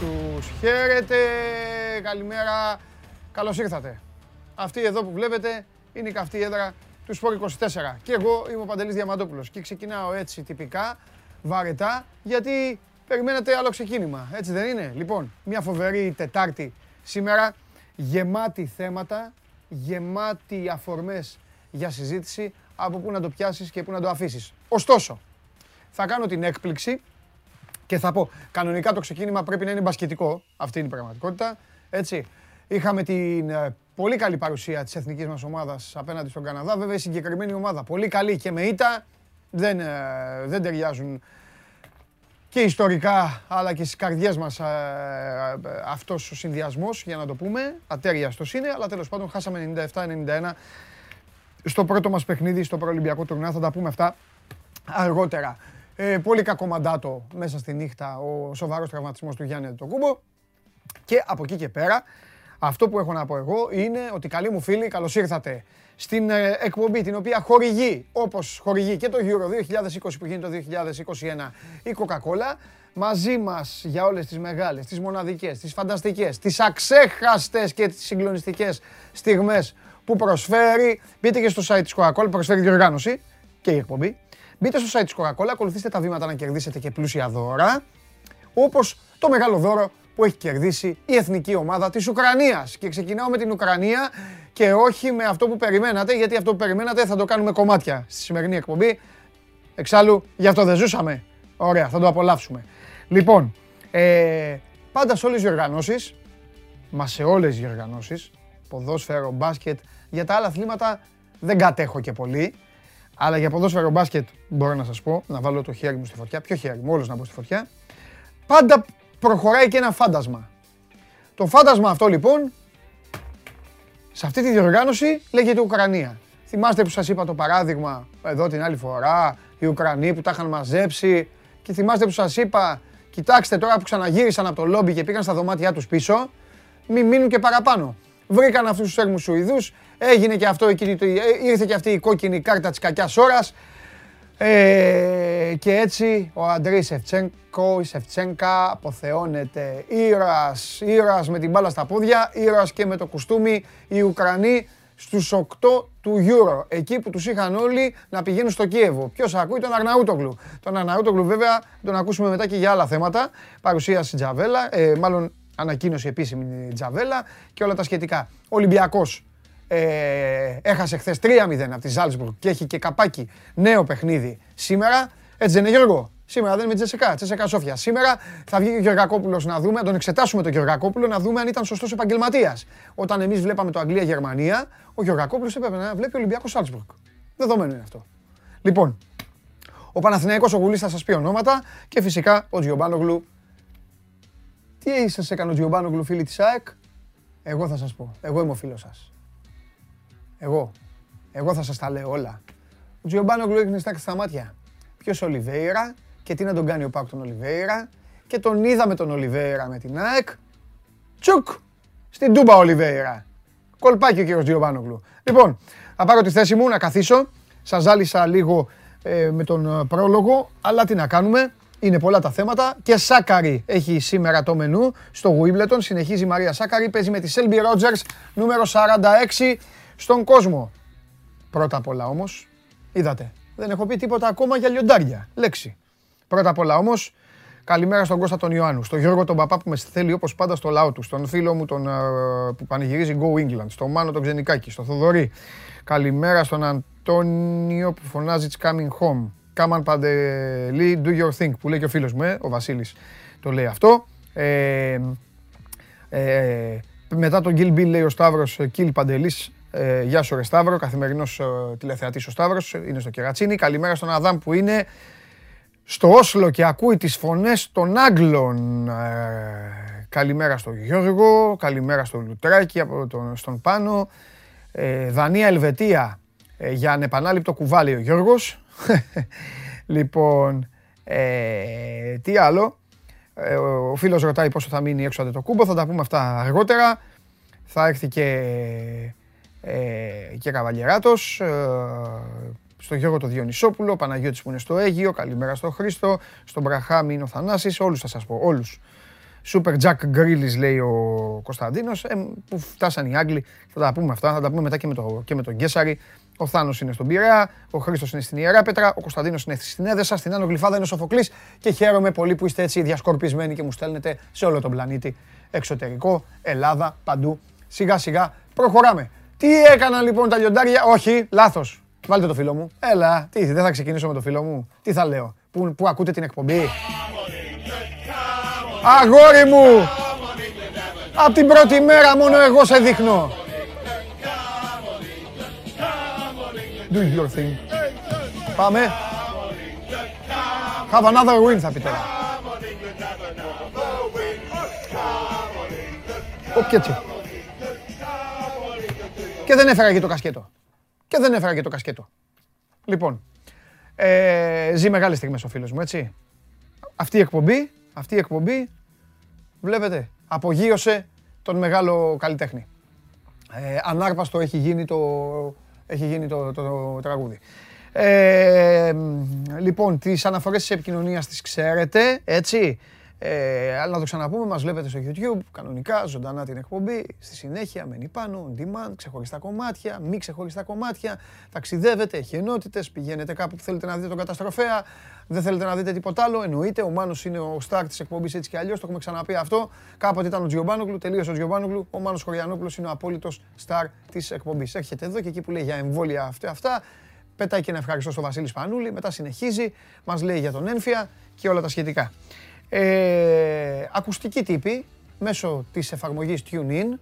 μπλέξαμε με δάφτους. Χαίρετε, καλημέρα, καλώς ήρθατε. Αυτή εδώ που βλέπετε είναι η καυτή έδρα του Σπορ 24. Και εγώ είμαι ο Παντελής Διαμαντόπουλος και ξεκινάω έτσι τυπικά, βαρετά, γιατί περιμένετε άλλο ξεκίνημα, έτσι δεν είναι; Λοιπόν, μια φοβερή Τετάρτη σήμερα, γεμάτη θέματα, γεμάτη αφορμές για συζήτηση, από πού να το πιάσεις και πού να το αφήσεις. Ωστόσο, θα κάνω την έκπληξη και θα πω, κανονικά το ξεκίνημα πρέπει να είναι μπασκετικό. Αυτή είναι η πραγματικότητα. Έτσι. Είχαμε την ε, πολύ καλή παρουσία της εθνικής μας ομάδας απέναντι στον Καναδά. Βέβαια η συγκεκριμένη ομάδα πολύ καλή και με ήττα δεν, ε, δεν ταιριάζουν και ιστορικά αλλά και στις καρδιές μας ε, αυτός ο συνδυασμός για να το πούμε. Ατέριαστος είναι, αλλά τέλος πάντων χάσαμε 97-91 στο πρώτο μας παιχνίδι στο προολυμπιακό τουρνά. Θα τα πούμε αυτά αργότερα. Ε, πολύ κακό μαντάτο μέσα στη νύχτα ο σοβαρός τραυματισμός του Γιάννη Τοκούμπο. Και από εκεί και πέρα, αυτό που έχω να πω εγώ είναι ότι καλοί μου φίλοι, καλώς ήρθατε στην ε, εκπομπή την οποία χορηγεί, όπως χορηγεί και το Euro 2020 που γίνεται το 2021 η Coca-Cola, μαζί μας για όλες τις μεγάλες, τις μοναδικές, τις φανταστικές, τις αξέχαστες και τις συγκλονιστικές στιγμές που προσφέρει. Μπείτε και στο site της Coca-Cola, προσφέρει διοργάνωση και η εκπομπή. Μπείτε στο site της Coca-Cola, ακολουθήστε τα βήματα να κερδίσετε και πλούσια δώρα, όπως το μεγάλο δώρο που έχει κερδίσει η εθνική ομάδα της Ουκρανίας. Και ξεκινάω με την Ουκρανία και όχι με αυτό που περιμένατε, γιατί αυτό που περιμένατε θα το κάνουμε κομμάτια στη σημερινή εκπομπή. Εξάλλου, γι' αυτό δεν ζούσαμε. Ωραία, θα το απολαύσουμε. Λοιπόν, ε, πάντα σε όλες τις διοργανώσεις, μα σε όλες τις διοργανώσεις, ποδόσφαιρο, μπάσκετ, για τα άλλα αθλήματα δεν κατέχω και πολύ. Αλλά για ποδόσφαιρο μπάσκετ μπορώ να σας πω, να βάλω το χέρι μου στη φωτιά, ποιο χέρι μου, όλος να μπω στη φωτιά. Πάντα προχωράει και ένα φάντασμα. Το φάντασμα αυτό λοιπόν, σε αυτή τη διοργάνωση λέγεται Ουκρανία. Θυμάστε που σας είπα το παράδειγμα εδώ την άλλη φορά, οι Ουκρανοί που τα είχαν μαζέψει και θυμάστε που σας είπα, κοιτάξτε τώρα που ξαναγύρισαν από το λόμπι και πήγαν στα δωμάτια τους πίσω, μην μείνουν και παραπάνω. Βρήκαν αυτούς τους έρμους Σουηδούς, έγινε και αυτό, ήρθε και αυτή η κόκκινη κάρτα της κακιάς ώρας, ε, και έτσι ο Αντρέι Σεφτσένκο, η Σεφτσένκα αποθεώνεται. Ήρωας, ήρωας με την μπάλα στα πόδια, ήρωας και με το κουστούμι. Οι Ουκρανοί στους 8 του Euro, εκεί που τους είχαν όλοι να πηγαίνουν στο Κίεβο. Ποιος ακούει τον Αρναούτογλου; Τον Αρναούτογλου βέβαια τον ακούσουμε μετά και για άλλα θέματα. Παρουσίαση Τζαβέλα, ε, μάλλον ανακοίνωση επίσημη Τζαβέλα και όλα τα σχετικά. Ολυμπιακός ε, έχασε χθες 3-0 από τη Ζάλσμπουργκ και έχει και καπάκι νέο παιχνίδι σήμερα. Έτσι δεν είναι Γιώργο; Σήμερα δεν είναι με Τζεσεκά, Τζεσεκά Σόφια. Σήμερα θα βγει ο Γεωργακόπουλος να δούμε, να τον εξετάσουμε τον Γεωργακόπουλο να δούμε αν ήταν σωστός επαγγελματίας. Όταν εμείς βλέπαμε το Αγγλία-Γερμανία, ο Γεωργακόπουλος έπρεπε να βλέπει Ολυμπιακό Σάλτσμπουργκ. Δεδομένο είναι αυτό. Λοιπόν, ο Παναθηναϊκός ο Γουλής θα σας πει ονόματα και φυσικά ο Τζιομπάνογλου. Τι σας έκανε ο Τζιομπάνογλου φίλοι της ΑΕΚ; Εγώ θα σας πω. Εγώ είμαι ο φίλος σας. Εγώ. Εγώ θα σας τα λέω όλα. Ο Τζιομπάνογλου έχει στάξει στα μάτια. Ποιος Ολιβέηρα και τι να τον κάνει ο Πάκ τον Ολιβέηρα. Και τον είδαμε τον Ολιβέηρα με την ΑΕΚ. Τσουκ! Στην Τούμπα Ολιβέηρα. Κολπάκι ο κύριος Τζιομπάνογλου. Λοιπόν, θα πάρω τη θέση μου να καθίσω. Σας ζάλισα λίγο ε, με τον ε, πρόλογο, αλλά τι να κάνουμε. Είναι πολλά τα θέματα και Σάκαρη έχει σήμερα το μενού στο Wimbledon. Συνεχίζει η Μαρία Σάκαρη, παίζει με τη Selby Rogers, νούμερο 46 στον κόσμο. Πρώτα απ' όλα όμως, είδατε, δεν έχω πει τίποτα ακόμα για λιοντάρια. Λέξη. Πρώτα απ' όλα όμως, καλημέρα στον Κώστα τον Ιωάννου, στον Γιώργο τον παπά που με θέλει όπως πάντα στο λαό του, στον φίλο μου τον, ε, που πανηγυρίζει Go England, στον Μάνο τον Ξενικάκη, στον Θοδωρή. Καλημέρα στον Αντώνιο που φωνάζει It's coming home. Κάμαν Παντελή, do your thing, που λέει και ο φίλος μου, ε, ο Βασίλης το λέει αυτό. Ε, ε, μετά τον Kill Bill λέει ο Σταύρος, Kill Παντελής, ε, γεια σου, Ρε Σταύρο, καθημερινός ε, τηλεθεατής ο Σταύρος, είναι στο Κερατσίνη. Καλημέρα στον Αδάμ που είναι στο Όσλο και ακούει τις φωνές των Άγγλων. Ε, καλημέρα στον Γιώργο, καλημέρα στον Λουτράκη, από τον, στον Πάνο. Ε, Δανία, Ελβετία, ε, για ανεπανάληπτο κουβάλι ο Γιώργος. λοιπόν, ε, τι άλλο; Ε, ο φίλος ρωτάει πόσο θα μείνει έξω από το κούμπο, θα τα πούμε αυτά αργότερα. Θα έρθει και ε, και Καβαλιεράτος. Ε, στον Γιώργο το Διονυσόπουλο, ο Παναγιώτης που είναι στο Αίγυο, καλημέρα στο Χρήστο, στον Μπραχάμι είναι ο Θανάσης, όλους θα σας πω, όλους. Super Jack Grillis λέει ο Κωνσταντίνος, ε, που φτάσαν οι Άγγλοι, θα τα πούμε αυτά, θα τα πούμε μετά και με, το, και με τον Γκέσαρη. Ο Θάνος είναι στον Πειραιά, ο Χρήστος είναι στην Ιεράπετρα, ο Κωνσταντίνος είναι στην Έδεσα, στην Άνω Γλυφάδα είναι ο Σοφοκλής και χαίρομαι πολύ που είστε έτσι διασκορπισμένοι και μου στέλνετε σε όλο τον πλανήτη, εξωτερικό, Ελλάδα, παντού. Σιγά σιγά προχωράμε. Τι έκαναν λοιπόν τα λιοντάρια, όχι, λάθος. Βάλτε το φίλο μου. Έλα, τι, δεν θα ξεκινήσω με το φίλο μου. Τι θα λέω, που, που ακούτε την εκπομπή; Αγόρι μου! Απ' την πρώτη μέρα μόνο εγώ σε δείχνω. Do your thing. Πάμε. Have another win θα πει τώρα. Όχι έτσι. Και δεν έφερα και το κασκέτο. Και δεν έφερα και το κασκέτο. Λοιπόν, ε, ζει μεγάλες στιγμές ο φίλος μου, έτσι. Αυτή η εκπομπή, αυτή η εκπομπή, βλέπετε, απογείωσε τον μεγάλο καλλιτέχνη. Ε, ανάρπαστο έχει γίνει το, έχει γίνει το, το, τραγούδι. Ε, λοιπόν, τις αναφορές της επικοινωνίας τις ξέρετε, έτσι. Ε, αλλά να το ξαναπούμε, μας βλέπετε στο YouTube, κανονικά, ζωντανά την εκπομπή, στη συνέχεια, μένει πάνω, on demand, ξεχωριστά κομμάτια, μη ξεχωριστά κομμάτια, ταξιδεύετε, έχει ενότητες, πηγαίνετε κάπου που θέλετε να δείτε τον καταστροφέα, δεν θέλετε να δείτε τίποτα άλλο, εννοείται, ο Μάνος είναι ο star της εκπομπής έτσι και αλλιώς, το έχουμε ξαναπεί αυτό, κάποτε ήταν ο Τζιομπάνογλου, τελείωσε ο Τζιομπάνογλου, ο Μάνος Χωριανόπουλος είναι ο απόλυτος star της εκπομπής. Έρχεται εδώ και εκεί που λέει για εμβόλια αυτά, αυτά. Πετάει και ένα ευχαριστώ στο Βασίλη Σπανούλη, μετά συνεχίζει, μας λέει για τον Ένφια και όλα τα σχετικά. Ε, ακουστική τύπη μέσω της εφαρμογής TuneIn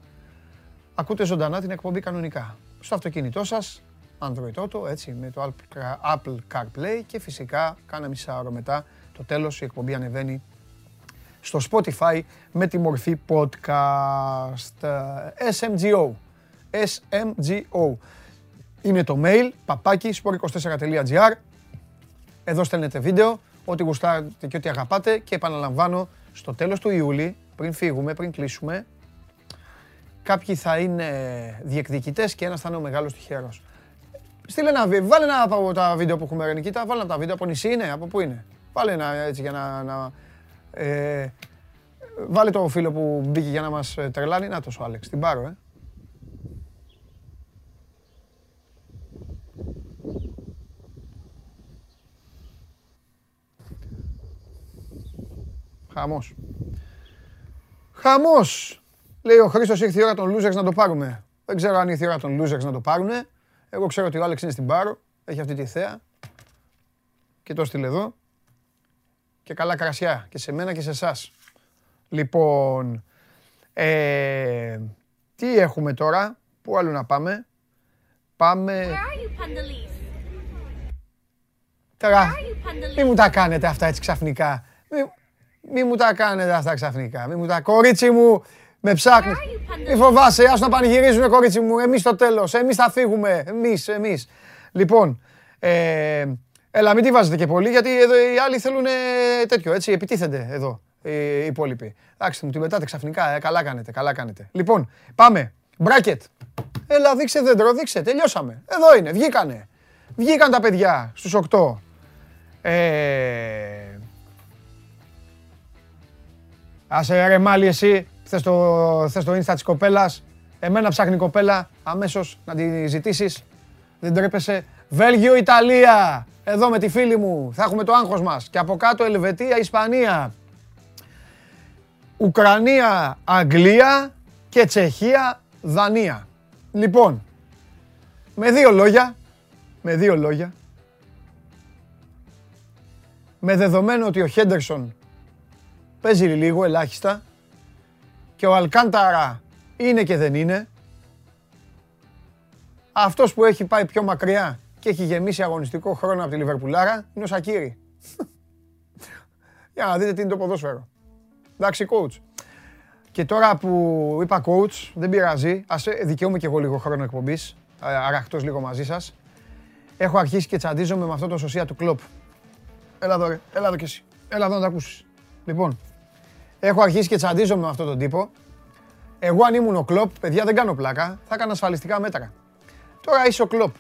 ακούτε ζωντανά την εκπομπή κανονικά. Στο αυτοκίνητό σας, Android Auto, έτσι, με το Apple CarPlay και φυσικά κάνα μισά ώρα μετά το τέλος η εκπομπή ανεβαίνει στο Spotify με τη μορφή podcast SMGO. SMGO. Είναι το mail, παπάκι, sport24.gr. Εδώ στέλνετε βίντεο, ό,τι γουστάρετε και ό,τι αγαπάτε και επαναλαμβάνω στο τέλος του Ιούλη, πριν φύγουμε, πριν κλείσουμε, κάποιοι θα είναι διεκδικητές και ένας θα είναι ο μεγάλος τυχερός. Στείλε ένα βίντεο, βάλε ένα από τα βίντεο που έχουμε Ρενικίτα, βάλε ένα από τα βίντεο από νησί είναι, από πού είναι. Βάλε ένα έτσι για να... να ε, βάλε το φίλο που μπήκε για να μας ε, τρελάνει, να το σου Άλεξ, την πάρω ε. Χαμός. Χαμός. Λέει ο Χρήστος ήρθε η ώρα των losers να το πάρουμε. Δεν ξέρω αν ήρθε η ώρα των losers να το πάρουνε. Εγώ ξέρω ότι ο Άλεξ είναι στην Πάρο. Έχει αυτή τη θέα. Και το στείλε εδώ. Και καλά κρασιά. Και σε μένα και σε εσάς. Λοιπόν, ε, τι έχουμε τώρα, πού άλλο να πάμε; Πάμε... Τώρα, μη μου τα κάνετε αυτά έτσι ξαφνικά. Μη μου τα κάνετε αυτά ξαφνικά. Μη μου τα... Κορίτσι μου, με ψάχνεις. Μη φοβάσαι, ας να πανηγυρίζουμε κορίτσι μου. Εμείς στο τέλος, εμείς θα φύγουμε. Εμείς, εμείς. Λοιπόν, ε, έλα μην τη βάζετε και πολύ γιατί εδώ οι άλλοι θέλουν τέτοιο, έτσι, επιτίθενται εδώ οι υπόλοιποι. Εντάξει, μου την πετάτε ξαφνικά, ε, καλά κάνετε, καλά κάνετε. Λοιπόν, πάμε. Μπράκετ. Έλα, δείξε δέντρο, δείξε, τελειώσαμε. Εδώ είναι, βγήκανε. Βγήκαν τα παιδιά στους 8. Ε, Άσε ρε μάλι εσύ, θες το, θες το insta της κοπέλας. Εμένα ψάχνει κοπέλα, αμέσως να τη ζητήσεις. Δεν τρέπεσαι. Βέλγιο, Ιταλία. Εδώ με τη φίλη μου. Θα έχουμε το άγχος μας. Και από κάτω Ελβετία, Ισπανία. Ουκρανία, Αγγλία και Τσεχία, Δανία. Λοιπόν, με δύο λόγια, με δύο λόγια, με δεδομένο ότι ο Χέντερσον παίζει λίγο ελάχιστα και ο Αλκάνταρα είναι και δεν είναι. Αυτός που έχει πάει πιο μακριά και έχει γεμίσει αγωνιστικό χρόνο από τη Λιβερπουλάρα είναι ο Σακύρη. Για να δείτε τι είναι το ποδόσφαιρο. Εντάξει, coach. Και τώρα που είπα coach, δεν πειράζει, ας ε, δικαιούμαι και εγώ λίγο χρόνο εκπομπής, αραχτός λίγο μαζί σας. Έχω αρχίσει και τσαντίζομαι με αυτό το σωσία του κλόπ. Έλα εδώ ρε, έλα εδώ κι εσύ. Έλα εδώ να τα ακούσεις. Λοιπόν, Έχω αρχίσει και τσαντίζομαι με αυτόν τον τύπο. Εγώ αν ήμουν ο κλοπ, παιδιά δεν κάνω πλάκα, θα έκανα ασφαλιστικά μέτρα. Τώρα είσαι ο κλοπ.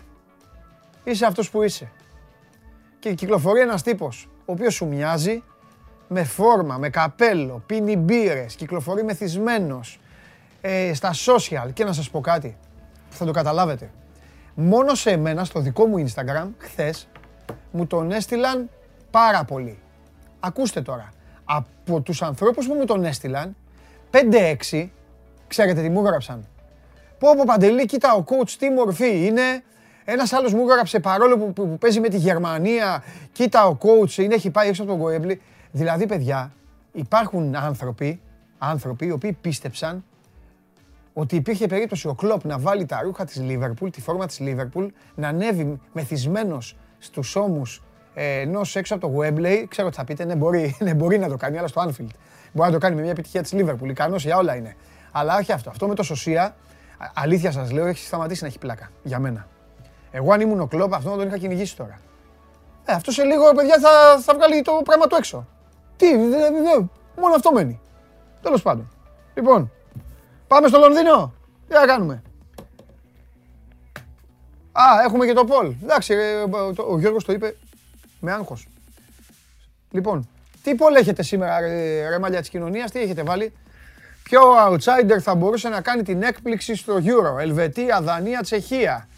είσαι αυτός που είσαι. Και κυκλοφορεί ένας τύπος, ο οποίος σου μοιάζει, με φόρμα, με καπέλο, πίνει μπύρες, κυκλοφορεί μεθυσμένος, ε, στα social. Και να σας πω κάτι, θα το καταλάβετε. Μόνο σε εμένα, στο δικό μου Instagram, χθες, μου τον έστειλαν πάρα πολύ. Ακούστε τώρα. Από τους ανθρώπους που μου τον έστειλαν, 5-6, ξέρετε τι μου έγραψαν. Πω πω Παντελή, κοίτα ο coach τι μορφή είναι. Ένας άλλος μου έγραψε παρόλο που, που, παίζει με τη Γερμανία, κοίτα ο coach είναι, έχει πάει έξω από τον Γοέμπλη. Δηλαδή, παιδιά, υπάρχουν άνθρωποι, άνθρωποι οι οποίοι πίστεψαν ότι υπήρχε περίπτωση ο Κλόπ να βάλει τα ρούχα της Λίβερπουλ, τη φόρμα της Λίβερπουλ, να ανέβει μεθυσμένος στους ώμους ε, ενό έξω από το Wembley. Ξέρω ότι θα πείτε, ναι μπορεί, ναι, μπορεί να το κάνει, αλλά στο Anfield. Μπορεί να το κάνει με μια επιτυχία της Λίβερπουλ. Ικανός για όλα είναι. Αλλά όχι αυτό. Αυτό με το Σωσία, αλήθεια σας λέω, έχει σταματήσει να έχει πλάκα. Για μένα. Εγώ αν ήμουν ο Κλόπ, αυτό να τον είχα κυνηγήσει τώρα. Ε, αυτό σε λίγο, παιδιά, θα, θα βγάλει το πράγμα του έξω. Τι, δε, δε, δε, μόνο αυτό μένει. Τέλος πάντων. Λοιπόν, πάμε στο Λονδίνο. Τι να κάνουμε. Α, έχουμε και το Πολ. Εντάξει, ε, ο Γιώργος το είπε με άγχος. Λοιπόν, τι Πολ έχετε σήμερα, ρε μαλλιά της κοινωνίας, τι έχετε βάλει; Ποιο outsider θα μπορούσε να κάνει την έκπληξη στο Euro; Ελβετία, Δανία, Τσεχία.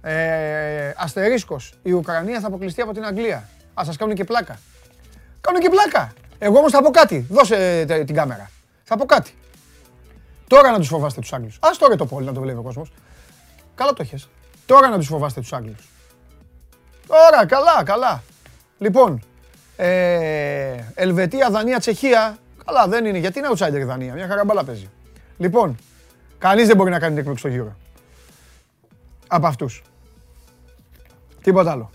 Ε, αστερίσκος. Η Ουκρανία θα αποκλειστεί από την Αγγλία. Α, σας κάνουν και πλάκα. Κάνουν και πλάκα. Εγώ όμως θα πω κάτι. Δώσε την κάμερα. Θα πω κάτι. Τώρα να τους φοβάστε τους Άγγλους. Ας τώρα το πόλι να το βλέπει ο κόσμος. Καλά το έχεις. Τώρα να τους φοβάστε τους Άγγλους. Τώρα, καλά, καλά. Λοιπόν, ε, Ελβετία, Δανία, Τσεχία. Καλά, δεν είναι. Γιατί είναι outsider η Δανία; Μια χαρά μπάλα παίζει. Λοιπόν, κανείς δεν μπορεί να κάνει την έκπληξη στο γύρο. Από αυτούς. Τίποτα άλλο.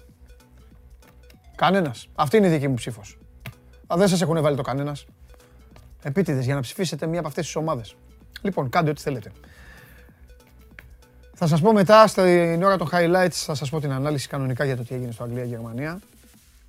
Κανένας. Αυτή είναι η δική μου ψήφος. Α, δεν σας έχουν βάλει το κανένας. Επίτηδες για να ψηφίσετε μία από αυτές τις ομάδες. Λοιπόν, κάντε ό,τι θέλετε. Θα σας πω μετά, στην ώρα των highlights, θα σας πω την ανάλυση κανονικά για το τι έγινε στο Αγγλία-Γερμανία,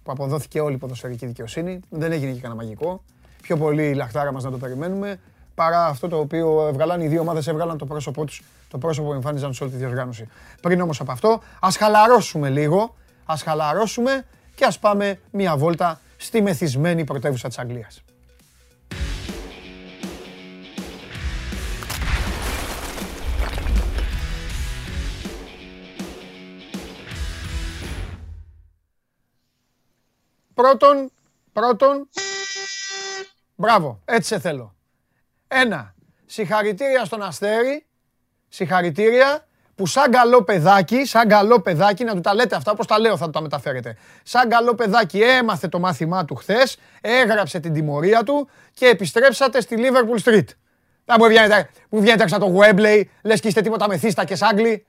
που αποδόθηκε όλη η ποδοσφαιρική δικαιοσύνη. Δεν έγινε και κανένα μαγικό. Πιο πολύ η λαχτάρα μας να το περιμένουμε, παρά αυτό το οποίο έβγαλαν οι δύο ομάδες, έβγαλαν το πρόσωπό τους, το πρόσωπο που εμφάνιζαν σε όλη τη διοργάνωση. Πριν όμως από αυτό, ας χαλαρώσουμε λίγο, ας χαλαρώσουμε και ας πάμε μία βόλτα στη μεθυσμένη πρωτεύουσα της Αγγλίας. Πρώτον, πρώτον, μπράβο, έτσι σε θέλω. Ένα, συγχαρητήρια στον Αστέρι, συγχαρητήρια, που σαν καλό παιδάκι, σαν καλό παιδάκι, να του τα λέτε αυτά όπως τα λέω θα του τα μεταφέρετε. Σαν καλό παιδάκι έμαθε το μάθημά του χθες, έγραψε την τιμωρία του και επιστρέψατε στη Liverpool Street. Να μου βγαίνετε, μου βγαίνετε έξω το Webley, λες και είστε τίποτα μεθύστα και Άγγλοι.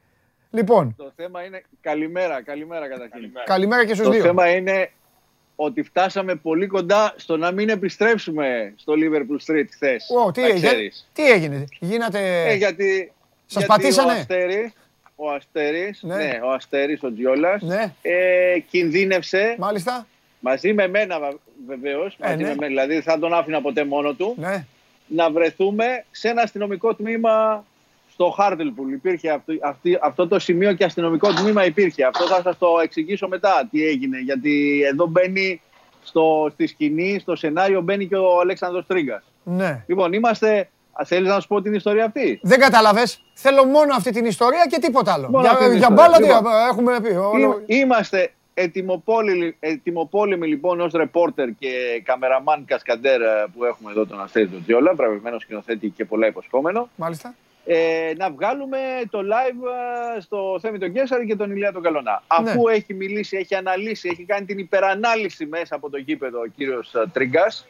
Λοιπόν. Το θέμα είναι, καλημέρα, καλημέρα καταρχήν. Καλημέρα, καλημέρα και στους το δύο. Το θέμα είναι ότι φτάσαμε πολύ κοντά στο να μην επιστρέψουμε στο Liverpool Street χθες. Oh, τι, έγινε, τι έγινε, γίνατε... Ε, γιατί, Σας γιατί πατήσανε; Ο Αστέρης, ο Αστέρης, ναι. ναι. ο Αστέρης, ο Τζιόλας, ναι. ε, κινδύνευσε. Μάλιστα. Μαζί με μένα βεβαίως, ε, ναι. με, δηλαδή θα τον άφηνα ποτέ μόνο του, ναι. να βρεθούμε σε ένα αστυνομικό τμήμα στο Χάρτελπουλ. Υπήρχε αυτό, αυτή, αυτό το σημείο και αστυνομικό τμήμα υπήρχε. Αυτό θα σας το εξηγήσω μετά τι έγινε. Γιατί εδώ μπαίνει στο, στη σκηνή, στο σενάριο μπαίνει και ο Αλέξανδρος Τρίγκας. Ναι. Λοιπόν, είμαστε... Θέλεις να σου πω την ιστορία αυτή; Δεν κατάλαβες. Θέλω μόνο αυτή την ιστορία και τίποτα άλλο. Μόνο για για μπάλα λοιπόν, έχουμε πει. Όλο... Είμαστε ετοιμοπόλεμοι, ετοιμοπόλεμοι λοιπόν ως ρεπόρτερ και καμεραμάν κασκαντέρ που έχουμε εδώ τον Αστέρι του Τζιόλα, βραβευμένος σκηνοθέτη και πολλά υποσχόμενο. Μάλιστα ε, να βγάλουμε το live στο Θέμη τον Κέσσαρη και τον Ηλία τον Καλονά. Ναι. Αφού έχει μιλήσει, έχει αναλύσει, έχει κάνει την υπερανάλυση μέσα από το γήπεδο ο κύριος Τρίγκας,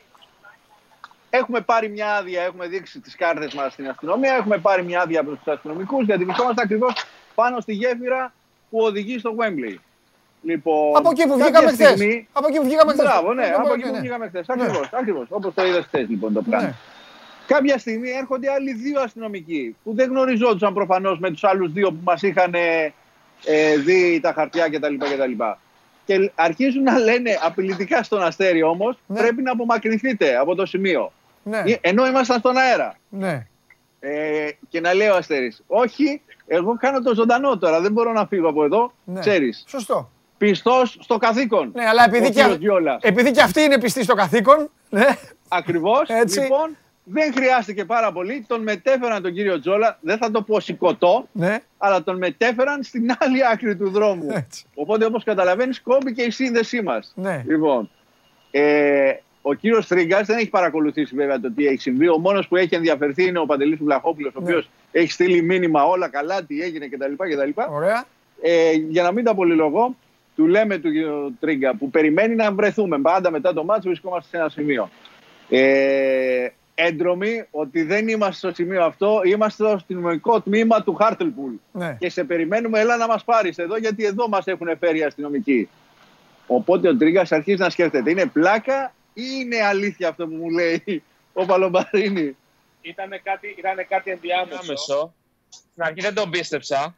έχουμε πάρει μια άδεια, έχουμε δείξει τις κάρτες μας στην αστυνομία, έχουμε πάρει μια άδεια από τους αστυνομικούς, γιατί βρισκόμαστε ακριβώς πάνω στη γέφυρα που οδηγεί στο Wembley. Λοιπόν, από εκεί που βγήκαμε χθες. Στιγμή... Από εκεί που βγήκαμε χθες. Μπράβο, ναι, από εκεί που βγήκαμε χθες. Ακριβώς. Ακριβώς, Όπως το είδες χθες λοιπόν το πλάνο. Ναι. Κάποια στιγμή έρχονται άλλοι δύο αστυνομικοί που δεν γνωριζόντουσαν προφανώς με τους άλλους δύο που μας είχαν ε, δει τα χαρτιά κτλ. κτλ. Και αρχίζουν να λένε απειλητικά στον αστέρι όμως: ναι. πρέπει να απομακρυνθείτε από το σημείο. Ναι. Ενώ ήμασταν στον αέρα. Ναι. Ε, και να λέει ο Αστέρης, όχι, εγώ κάνω το ζωντανό τώρα, δεν μπορώ να φύγω από εδώ, Ναι. ξέρεις. Σωστό. Πιστός στο καθήκον. Ναι, αλλά επειδή Ο και, κύριος Βιόλας. επειδή και αυτή είναι πιστή στο καθήκον. Ναι. Ακριβώς, Έτσι. λοιπόν, δεν χρειάστηκε πάρα πολύ. Τον μετέφεραν τον κύριο Τζόλα, δεν θα το πω σηκωτό, ναι. αλλά τον μετέφεραν στην άλλη άκρη του δρόμου. Έτσι. Οπότε, όπως καταλαβαίνεις, κόμπηκε η σύνδεσή μας. Ναι. Λοιπόν, ε, ο κύριος Τρίγκας δεν έχει παρακολουθήσει βέβαια το τι έχει συμβεί. Ο μόνος που έχει ενδιαφερθεί είναι ο Παντελής Βλαχόπουλος, ο Ναι. οποίος έχει στείλει μήνυμα όλα καλά, τι έγινε κτλ. κτλ. Ωραία. Ε, για να μην τα πολυλογώ, του λέμε του κύριου Τρίγκα που περιμένει να βρεθούμε. Πάντα μετά το μάτσο βρισκόμαστε σε ένα σημείο. Ε, έντρομοι ότι δεν είμαστε στο σημείο αυτό, είμαστε στο αστυνομικό τμήμα του Χάρτελπουλ. Ναι. Και σε περιμένουμε, έλα να μας πάρεις εδώ, γιατί εδώ μας έχουν φέρει οι αστυνομικοί. Οπότε ο Τρίγκας αρχίζει να σκέφτεται, είναι πλάκα ή είναι αλήθεια αυτό που μου λέει ο Παλομπαρίνη. Ήταν κάτι, ήτανε κάτι ενδιάμεσο. Στην αρχή δεν τον πίστεψα.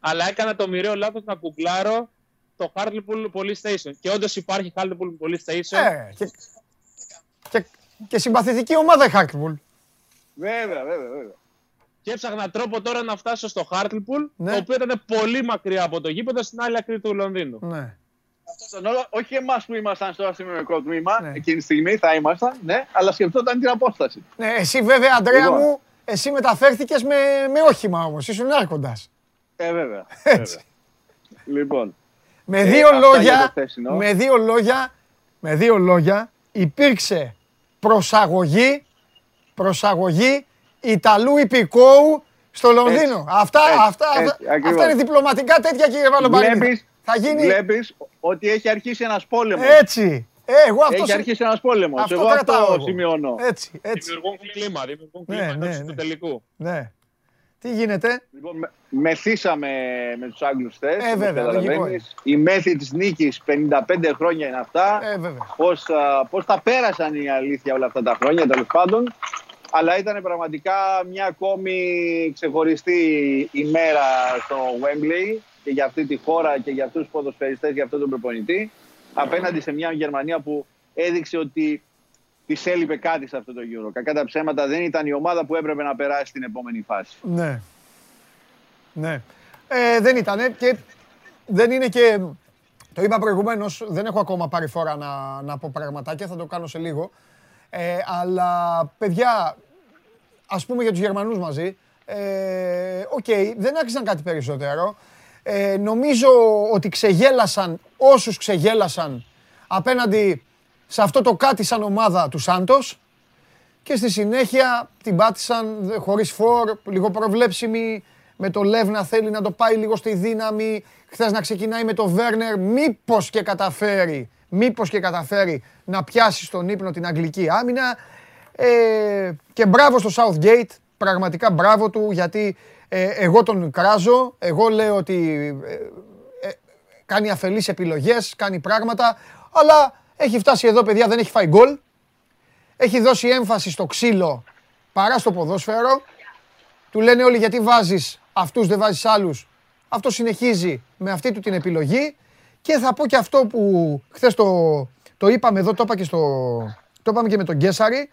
Αλλά έκανα το μοιραίο λάθος να κουκλάρω το Hartlepool Police Station. Και όντως υπάρχει Hartlepool Police Station. Ε, και, και, και συμπαθητική ομάδα η Χάρκιβουλ. Βέβαια, βέβαια, βέβαια. Και έψαχνα τρόπο τώρα να φτάσω στο Hartlepool, Ναι. το οποίο ήταν πολύ μακριά από το γήπεδο, στην άλλη άκρη του Λονδίνου. Ναι. Στον όλο- όχι εμάς που ήμασταν στο αστυνομικό τμήμα, Ναι. εκείνη τη στιγμή θα ήμασταν, ναι, αλλά σκεφτόταν την απόσταση. ναι. Εσύ βέβαια, Αντρέα Λοιπόν. μου, εσύ μεταφέρθηκες με, με όχημα όμως. Ήσουν άρχοντας. Ε, βέβαια. Έτσι. βέβαια. Λοιπόν, Με Ε, δύο αυτά για λόγια, το χθεσινό. με δύο λόγια, με δύο λόγια, υπήρξε προσαγωγή, προσαγωγή Ιταλού υπηκόου στο Λονδίνο. Έτσι. αυτά, Έτσι. αυτά, Έτσι. αυτά, Ακριβώς. αυτά είναι διπλωματικά τέτοια κύριε Βαλομπαρίνη. βλέπεις, Θα γίνει βλέπεις ότι έχει αρχίσει ένας πόλεμος. έτσι. Ε, εγώ αυτό, έχει σε- αρχίσει ένας πόλεμος. αυτό Εγώ κρατάω αυτό εγώ. σημειώνω. Έτσι, έτσι. Δημιουργούν κλίμα, δημιουργούν Ναι, κλίμα ναι, ναι, ναι. του τελικού. Ναι. Τι γίνεται; Λοιπόν, με- μεθύσαμε με τους Άγγλους χθες, όπως Ε, βέβαια, καταλαβαίνεις. λογικό Η μέθη της νίκης, 55 χρόνια είναι αυτά. Ε, βέβαια. πώς, α, πώς τα πέρασαν η αλήθεια όλα αυτά τα χρόνια τέλος πάντων. Αλλά ήταν πραγματικά μια ακόμη ξεχωριστή ημέρα στο Wembley και για αυτή τη χώρα και για αυτούς τους ποδοσφαιριστές, για αυτόν τον προπονητή. Απέναντι σε μια Γερμανία που έδειξε ότι της έλειπε κάτι σε αυτό το Euro. Κακά τα ψέματα δεν ήταν η ομάδα που έπρεπε να περάσει στην επόμενη φάση. Ναι. Ναι. Ε, δεν ήτανε και δεν είναι και... Το είπα προηγουμένως, δεν έχω ακόμα πάρει φορά να, να πω πραγματάκια, θα το κάνω σε λίγο. Ε, αλλά παιδιά, ας πούμε για τους Γερμανούς μαζί, ε, οκ, δεν άξιζαν κάτι περισσότερο. Ε, νομίζω ότι ξεγέλασαν όσους ξεγέλασαν απέναντι σε αυτό το κάτι σαν ομάδα του Σάντος και στη συνέχεια την πάτησαν δε- χωρίς φορ, λίγο προβλέψιμη, με το Λεβ να θέλει να το πάει λίγο στη δύναμη, χθες να ξεκινάει με το Βέρνερ, μήπως και καταφέρει, μήπως και καταφέρει να πιάσει στον ύπνο την αγγλική άμυνα. Ε, και μπράβο στο Southgate, πραγματικά μπράβο του, γιατί ε, εγώ τον κράζω, εγώ λέω ότι ε, ε, κάνει αφελείς επιλογές, κάνει πράγματα, αλλά έχει φτάσει εδώ παιδιά, δεν έχει φάει γκολ, έχει δώσει έμφαση στο ξύλο παρά στο ποδόσφαιρο. Του λένε όλοι γιατί βάζεις αυτούς, δεν βάζεις άλλους. Αυτό συνεχίζει με αυτή του την επιλογή. Και θα πω και αυτό που χθες το, το είπαμε εδώ, το είπα και, στο, το είπαμε και με τον Γκέσαρη.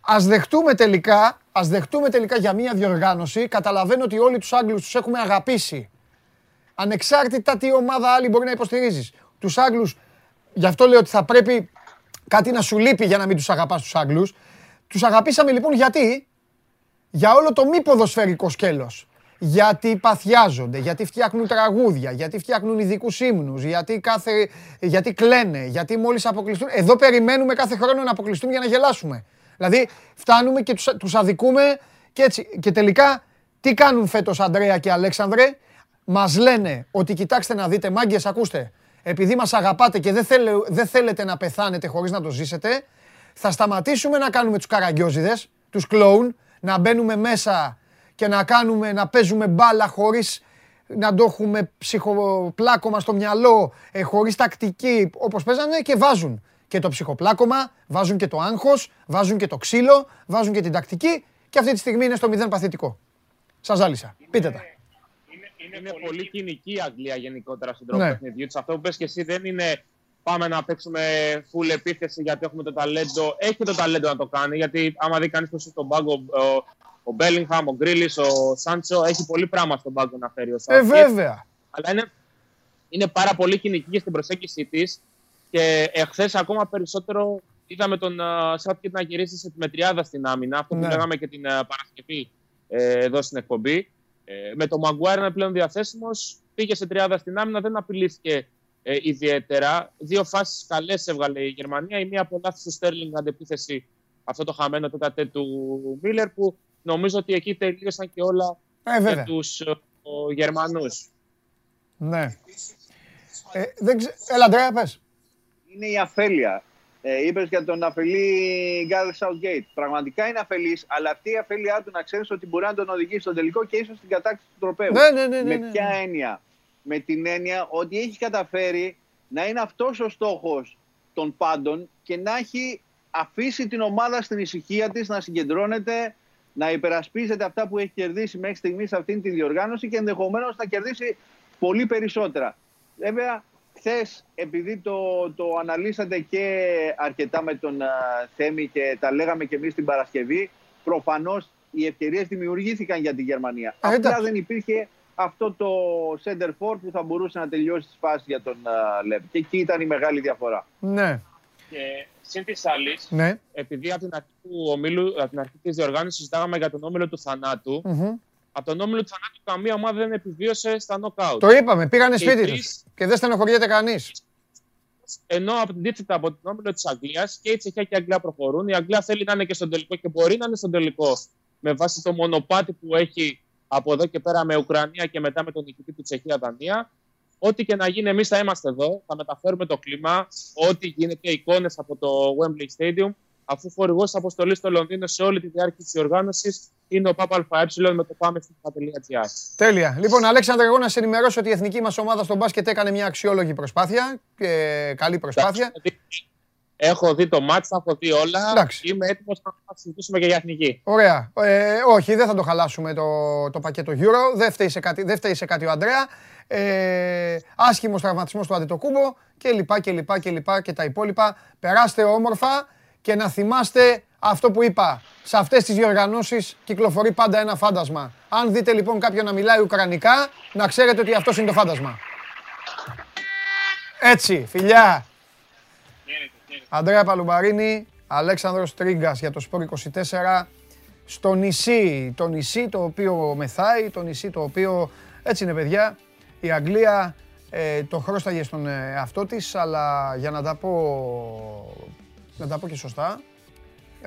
Ας δεχτούμε τελικά, ας δεχτούμε τελικά για μία διοργάνωση. Καταλαβαίνω ότι όλοι τους Άγγλους τους έχουμε αγαπήσει. Ανεξάρτητα τι ομάδα άλλη μπορεί να υποστηρίζεις. Τους Άγγλους, γι' αυτό λέω ότι θα πρέπει κάτι να σου λείπει για να μην τους αγαπάς τους Άγγλους. Τους αγαπήσαμε λοιπόν γιατί, για όλο το μη ποδοσφαιρικό σκέλος. Γιατί παθιάζονται, γιατί φτιάχνουν τραγούδια, γιατί φτιάχνουν ειδικούς ύμνους, γιατί, κάθε, γιατί κλαίνε, γιατί μόλις αποκλειστούν. Εδώ περιμένουμε κάθε χρόνο να αποκλειστούν για να γελάσουμε. Δηλαδή φτάνουμε και τους, τους αδικούμε και έτσι. Και τελικά τι κάνουν φέτος Αντρέα και Αλέξανδρε; Μας λένε ότι κοιτάξτε να δείτε μάγκες, ακούστε. Επειδή μας αγαπάτε και δεν, θέλε, δεν θέλετε να πεθάνετε χωρίς να το ζήσετε, θα σταματήσουμε να κάνουμε τους καραγκιόζιδες, τους κλόουν, να μπαίνουμε μέσα και να κάνουμε, να παίζουμε μπάλα χωρίς να το έχουμε ψυχοπλάκωμα στο μυαλό, ε, χωρίς τακτική, όπως παίζανε και βάζουν και το ψυχοπλάκωμα, βάζουν και το άγχος, βάζουν και το ξύλο, βάζουν και την τακτική και αυτή τη στιγμή είναι στο μηδέν παθητικό. Σας ζάλισα. Πείτε τα. Είναι, είναι πολύ κοινική η Αγγλία γενικότερα στον τρόπο Ναι. παιχνιδιού της. Αυτό που πες και εσύ δεν είναι πάμε να παίξουμε full επίθεση γιατί έχουμε το ταλέντο. Έχει το ταλέντο να το κάνει, γιατί άμα δει κανείς πως στον πάγκο ο, ο ο Μπέλιγχαμ, ο Γκρίλι, ο Σάντσο. Έχει πολύ πράγμα στον πάγκο να φέρει ο Ε, βέβαια. Αλλά είναι, είναι πάρα πολύ κοινική στην προσέγγιση της και εχθές ακόμα περισσότερο είδαμε τον Σάουτκετ να γυρίσει σε τη μετριάδα στην άμυνα. Αυτό που Ναι. λέγαμε και την uh, Παρασκευή ε, εδώ στην εκπομπή. Ε, με τον Μαγκουάρ να είναι πλέον διαθέσιμος, πήγε σε τριάδα στην άμυνα, δεν απειλήθηκε ε, ιδιαίτερα. Δύο φάσεις καλές έβγαλε η Γερμανία. Η μία από λάθη του Στέρλινγκ αντεπίθεση, αυτό το χαμένο τέταρτε του Μίλλερ, που νομίζω ότι εκεί τελείωσαν και όλα Ε, για βέβαια. του Γερμανούς. Ναι. Ε, δεν ξε... Έλα, Αντρέα, πες. είναι η αφέλεια. Ε, Είπες για τον αφελή Γκάρι Southgate. Πραγματικά είναι αφελής, αλλά αυτή η αφέλειά του να ξέρεις ότι μπορεί να τον οδηγήσει στον τελικό και ίσως στην κατάκτηση του τροπέου. Ναι, ναι, ναι, ναι, Με ναι. ποια έννοια; Με την έννοια ότι έχει καταφέρει να είναι αυτός ο στόχος των πάντων και να έχει αφήσει την ομάδα στην ησυχία της να συγκεντρώνεται, να υπερασπίζεται αυτά που έχει κερδίσει μέχρι στιγμής σε αυτήν τη διοργάνωση και ενδεχομένως να κερδίσει πολύ περισσότερα. Βέβαια, χθες, επειδή το, το αναλύσατε και αρκετά με τον α, Θέμη και τα λέγαμε και εμείς την Παρασκευή, προφανώς οι ευκαιρίες δημιουργήθηκαν για τη Γερμανία. Απλά εντάξει. δεν υπήρχε αυτό το center for που θα μπορούσε να τελειώσει τη φάση για τον α, Λεβ. Και εκεί ήταν η μεγάλη διαφορά. Ναι, Και συν της άλλης, ναι. επειδή από την αρχή του ομίλου, από την αρχή της διοργάνωσης, συζητάγαμε για τον όμιλο του θανάτου. Μμμ. Από τον όμιλο του θανάτου, καμία ομάδα δεν επιβίωσε στα νοκάουτ. Το είπαμε, πήγανε Και σπίτι οι τους τρεις- και δεν στενοχωριέται κανείς. Ενώ από την αντίθετα από τον όμιλο της Αγγλίας και η Τσεχία και η Αγγλία προχωρούν. Η Αγγλία θέλει να είναι και στον τελικό και μπορεί να είναι στον τελικό με βάση το μονοπάτι που έχει από εδώ και πέρα με Ουκρανία και μετά με τον νικητή του Τσεχία-Δανία. Ό,τι και να γίνει, εμείς θα είμαστε εδώ, θα μεταφέρουμε το κλίμα, ό,τι γίνεται, εικόνες από το Wembley Stadium, αφού χορηγός αποστολής στο Λονδίνο σε όλη τη διάρκεια της διοργάνωσης είναι ο ΠΑΠΑ με το πάμε στην Τέλεια. Λοιπόν, Αλέξανδρε, εγώ να σε ενημερώσω ότι η εθνική μας ομάδα στο μπάσκετ έκανε μια αξιόλογη προσπάθεια και καλή προσπάθεια. Έχω δει το μάτς, θα έχω δει όλα. Εντάξει. Είμαι έτοιμος να συζητήσουμε και για εθνική. Ωραία. Ε, όχι, δεν θα το χαλάσουμε το, το πακέτο Euro. Δεν φταίει σε κάτι, δεν φταίει σε κάτι ο Αντρέα. Ε, άσχημος τραυματισμός του Αντιτοκούμπο και λοιπά και λοιπά και λοιπά και τα υπόλοιπα. Περάστε όμορφα και να θυμάστε αυτό που είπα. Σε αυτές τις διοργανώσεις κυκλοφορεί πάντα ένα φάντασμα. Αν δείτε λοιπόν κάποιον να μιλάει ουκρανικά, να ξέρετε ότι αυτός είναι το φάντασμα. Έτσι, φιλιά. Αντρέα Παλουμπαρίνη, Αλέξανδρος Τρίγκας για το Σπορ 24 στο νησί, το νησί το οποίο μεθάει, το νησί το οποίο, έτσι είναι παιδιά, η Αγγλία ε, το χρώσταγε στον ε, εαυτό της, αλλά για να τα πω, να τα πω και σωστά,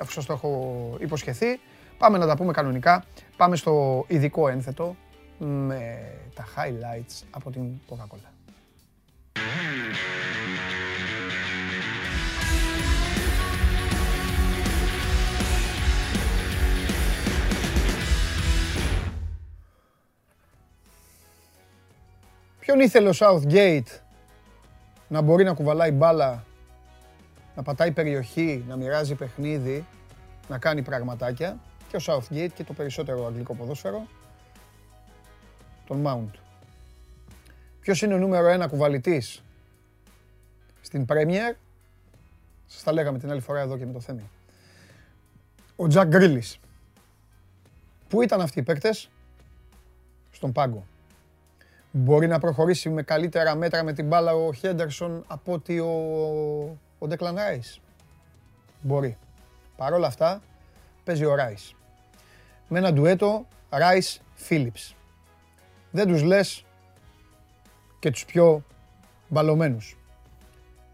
αφού σας το έχω υποσχεθεί, πάμε να τα πούμε κανονικά, πάμε στο ειδικό ένθετο με τα highlights από την Coca-Cola. Ποιον ήθελε ο Southgate να μπορεί να κουβαλάει μπάλα, να πατάει περιοχή, να μοιράζει παιχνίδι, να κάνει πραγματάκια και ο Southgate και το περισσότερο αγγλικό ποδόσφαιρο, τον Mount. Ποιος είναι ο νούμερο ένα κουβαλητής στην Premier, σας τα λέγαμε την άλλη φορά εδώ και με το Θέμη. Ο Τζακ Γκρίλης. Πού ήταν αυτοί οι παίκτες; Στον πάγκο. Μπορεί να προχωρήσει με καλύτερα μέτρα με την μπάλα ο Χέντερσον από ότι ο, ο Ντέκλαν Ράις. Μπορεί. Παρ' όλα αυτά παίζει ο Ράις. Με ένα ντουέτο Ράις Φίλιπς. Δεν τους λες και τους πιο μπαλωμένους.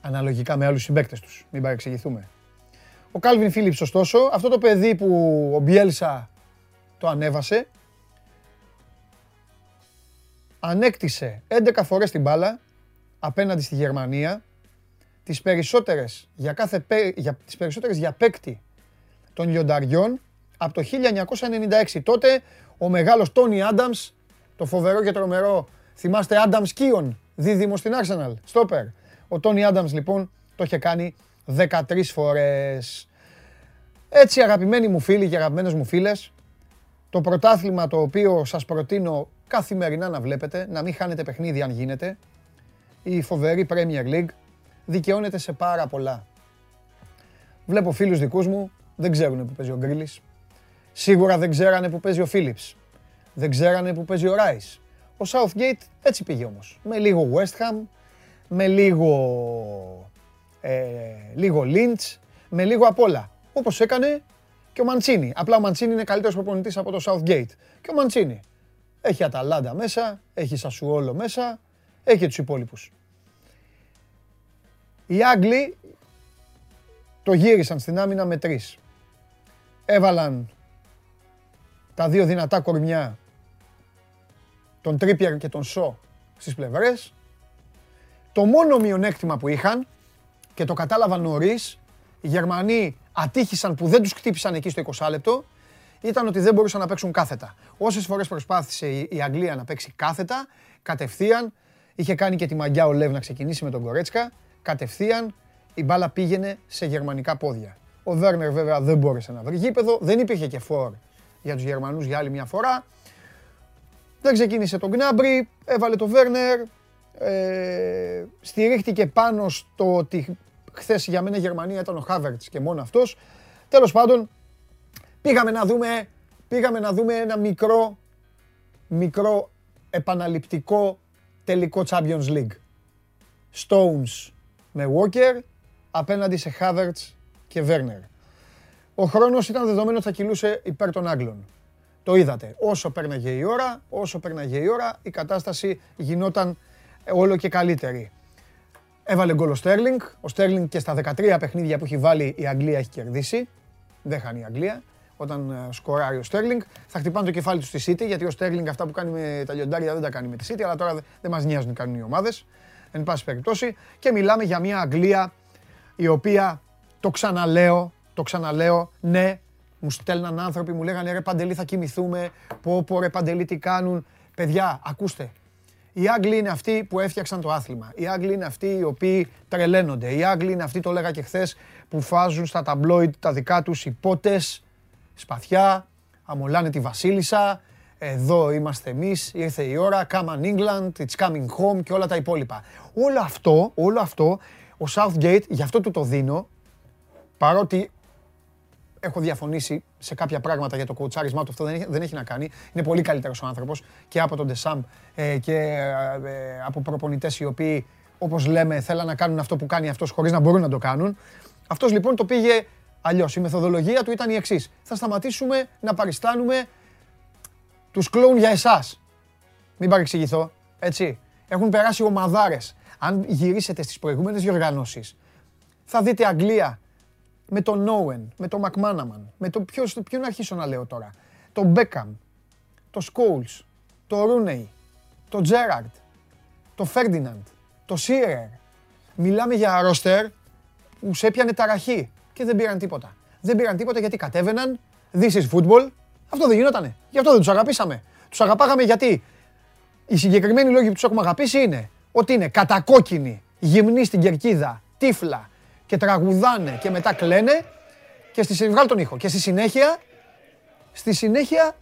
Αναλογικά με άλλους συμπαίκτες τους. Μην παρεξηγηθούμε. Ο Κάλβιν Φίλιπς ωστόσο, αυτό το παιδί που ο Μπιέλσα το ανέβασε, ανέκτησε 11 φορές την μπάλα απέναντι στη Γερμανία, τις περισσότερες για, κάθε, παί- για, τις περισσότερες για παίκτη των λιονταριών από το 1996. Τότε ο μεγάλος Τόνι Άνταμς, το φοβερό και τρομερό, θυμάστε Άνταμς Κίον, δίδυμο στην Arsenal, στόπερ. Ο Τόνι Άνταμς λοιπόν το είχε κάνει 13 φορές. Έτσι αγαπημένοι μου φίλοι και αγαπημένες μου φίλες, το πρωτάθλημα το οποίο σας προτείνω καθημερινά να βλέπετε, να μην χάνετε παιχνίδι αν γίνεται, η φοβερή Premier League δικαιώνεται σε πάρα πολλά. Βλέπω φίλους δικούς μου, δεν ξέρουν που παίζει ο Γκρίλης. Σίγουρα δεν ξέρανε που παίζει ο Φίλιπς. Δεν ξέρανε που παίζει ο Ράις. Ο Southgate έτσι πήγε όμως. Με λίγο West Ham, με λίγο, ε, λίγο Lynch, με λίγο απ' όλα. Όπως έκανε και ο Μαντσίνη. Απλά ο Μαντσίνη είναι καλύτερος προπονητής από το Southgate. Και ο Μαντσίνη. Έχει Αταλάντα μέσα, έχει Σασουόλο μέσα, έχει τους υπόλοιπους. Οι Άγγλοι το γύρισαν στην άμυνα με τρεις. Έβαλαν τα δύο δυνατά κορμιά, τον Τρίπιερ και τον Σο στις πλευρές. Το μόνο μειονέκτημα που είχαν, και το κατάλαβαν νωρίς, οι Γερμανοί ατύχησαν που δεν τους κτύπησαν εκεί στο 20 λεπτό, ήταν ότι δεν μπορούσαν να παίξουν κάθετα. Όσες φορές προσπάθησε η Αγγλία να παίξει κάθετα, κατευθείαν, είχε κάνει και τη μαγιά ο Λεύ να ξεκινήσει με τον Κορέτσκα, κατευθείαν η μπάλα πήγαινε σε γερμανικά πόδια. Ο Βέρνερ βέβαια δεν μπόρεσε να βρει γήπεδο, δεν υπήρχε και φόρ για τους Γερμανούς για άλλη μια φορά. Δεν ξεκίνησε τον Γκνάμπρι, έβαλε το Βέρνερ, ε, στηρίχτηκε πάνω στο ότι χθες για μένα η Γερμανία ήταν ο Χάβερτς και μόνο αυτός. Τέλος πάντων, πήγαμε να δούμε, πήγαμε να δούμε ένα μικρό, μικρό επαναληπτικό τελικό Champions League. Stones με Walker απέναντι σε Havertz και Werner. Ο χρόνος ήταν δεδομένο ότι θα κυλούσε υπέρ των Άγγλων. Το είδατε. Όσο πέρναγε η ώρα, όσο πέρναγε η ώρα, η κατάσταση γινόταν όλο και καλύτερη. Έβαλε γκολ ο Στέρλινγκ. Ο Στέρλινγκ και στα 13 παιχνίδια που έχει βάλει η Αγγλία έχει κερδίσει. Δεν χάνει η Αγγλία. Όταν ε, σκοράρει ο Στέρλινγκ, θα χτυπάνε το κεφάλι τους στη City, γιατί ο Στέρλινγκ αυτά που κάνει με τα λιοντάρια δεν τα κάνει με τη City, αλλά τώρα δεν μας νοιάζουν κάνουν οι ομάδες. Εν πάση περιπτώσει. Και μιλάμε για μια Αγγλία η οποία, το ξαναλέω, το ξαναλέω, ναι, μου στέλναν άνθρωποι, μου λέγανε ρε Παντελή θα κοιμηθούμε, πω πω ρε Παντελή τι κάνουν. Παιδιά, ακούστε, οι Άγγλοι είναι αυτοί που έφτιαξαν το άθλημα. Οι Άγγλοι είναι αυτοί οι οποίοι τρελαίνονται. Οι Άγγλοι είναι αυτοί, το λέγα και χθες, που φάζουν στα ταμπλόιτ τα δικά τους υπότε, σπαθιά, αμολάνε τη Βασίλισσα. Εδώ είμαστε εμείς, ήρθε η ώρα. Come on England, it's coming home και όλα τα υπόλοιπα. Όλο αυτό, όλο αυτό, ο Southgate, γι' αυτό του το δίνω, παρότι έχω διαφωνήσει σε κάποια πράγματα για το κοουτσάρισμά του, αυτό δεν έχει, δεν έχει να κάνει. Είναι πολύ καλύτερος ο άνθρωπος και από τον Ντεσάμ ε, και ε, από προπονητές οι οποίοι, όπως λέμε, θέλαν να κάνουν αυτό που κάνει αυτός χωρίς να μπορούν να το κάνουν. Αυτός λοιπόν το πήγε αλλιώς. Η μεθοδολογία του ήταν η εξής. Θα σταματήσουμε να παριστάνουμε τους κλόουν για εσάς. Μην παρεξηγηθώ. Έτσι. Έχουν περάσει ομαδάρες. Αν γυρίσετε στις προηγούμενες διοργανώσεις, θα δείτε Αγγλία με τον Νόεν, με τον Μακμάναμαν, με το ποιος, ποιον αρχίσω να λέω τώρα, τον Μπέκαμ, το Σκόλς, το Ρούνεϊ, το Τζέραρτ, το Φέρντιναντ, το Σίρερ. Μιλάμε για ρόστερ που σε έπιανε ταραχή και δεν πήραν τίποτα. Δεν πήραν τίποτα γιατί κατέβαιναν, this is football, αυτό δεν γινότανε. Γι' αυτό δεν τους αγαπήσαμε. Τους αγαπάγαμε γιατί οι συγκεκριμένοι λόγοι που τους έχουμε αγαπήσει είναι ότι είναι κατακόκκινοι, γυμνοί στην κερκίδα, τύφλα, και τραγουδάνε και μετά κλαίνε και στη βγάλω τον ήχο. Και στη συνέχεια, στη συνέχεια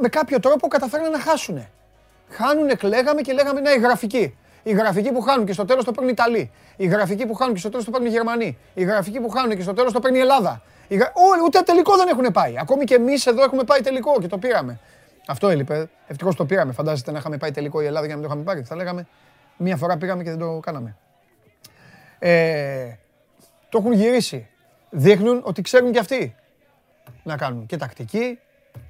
με κάποιο τρόπο καταφέρναν να χάσουνε. Χάνουνε, κλαίγαμε και λέγαμε να η γραφική. Οι γραφικοί που χάνουν και στο τέλος το παίρνει οι Ιταλοί. Οι γραφικοί που χάνουν και στο τέλος το παίρνουν οι Γερμανοί. Οι γραφικοί που χάνουν και στο τέλος το παίρνει η Ελλάδα. Οι γρα... ούτε τελικό δεν έχουν πάει. Ακόμη και εμείς εδώ έχουμε πάει τελικό και το πήραμε. Αυτό έλειπε. Ευτυχώς το πήραμε. Φαντάζεστε να είχαμε πάει τελικό η Ελλάδα για να μην το είχαμε πάρει. Θα λέγαμε μία φορά πήγαμε και δεν το κάναμε. Ε, το έχουν γυρίσει. Δείχνουν ότι ξέρουν και αυτοί να κάνουν και τακτική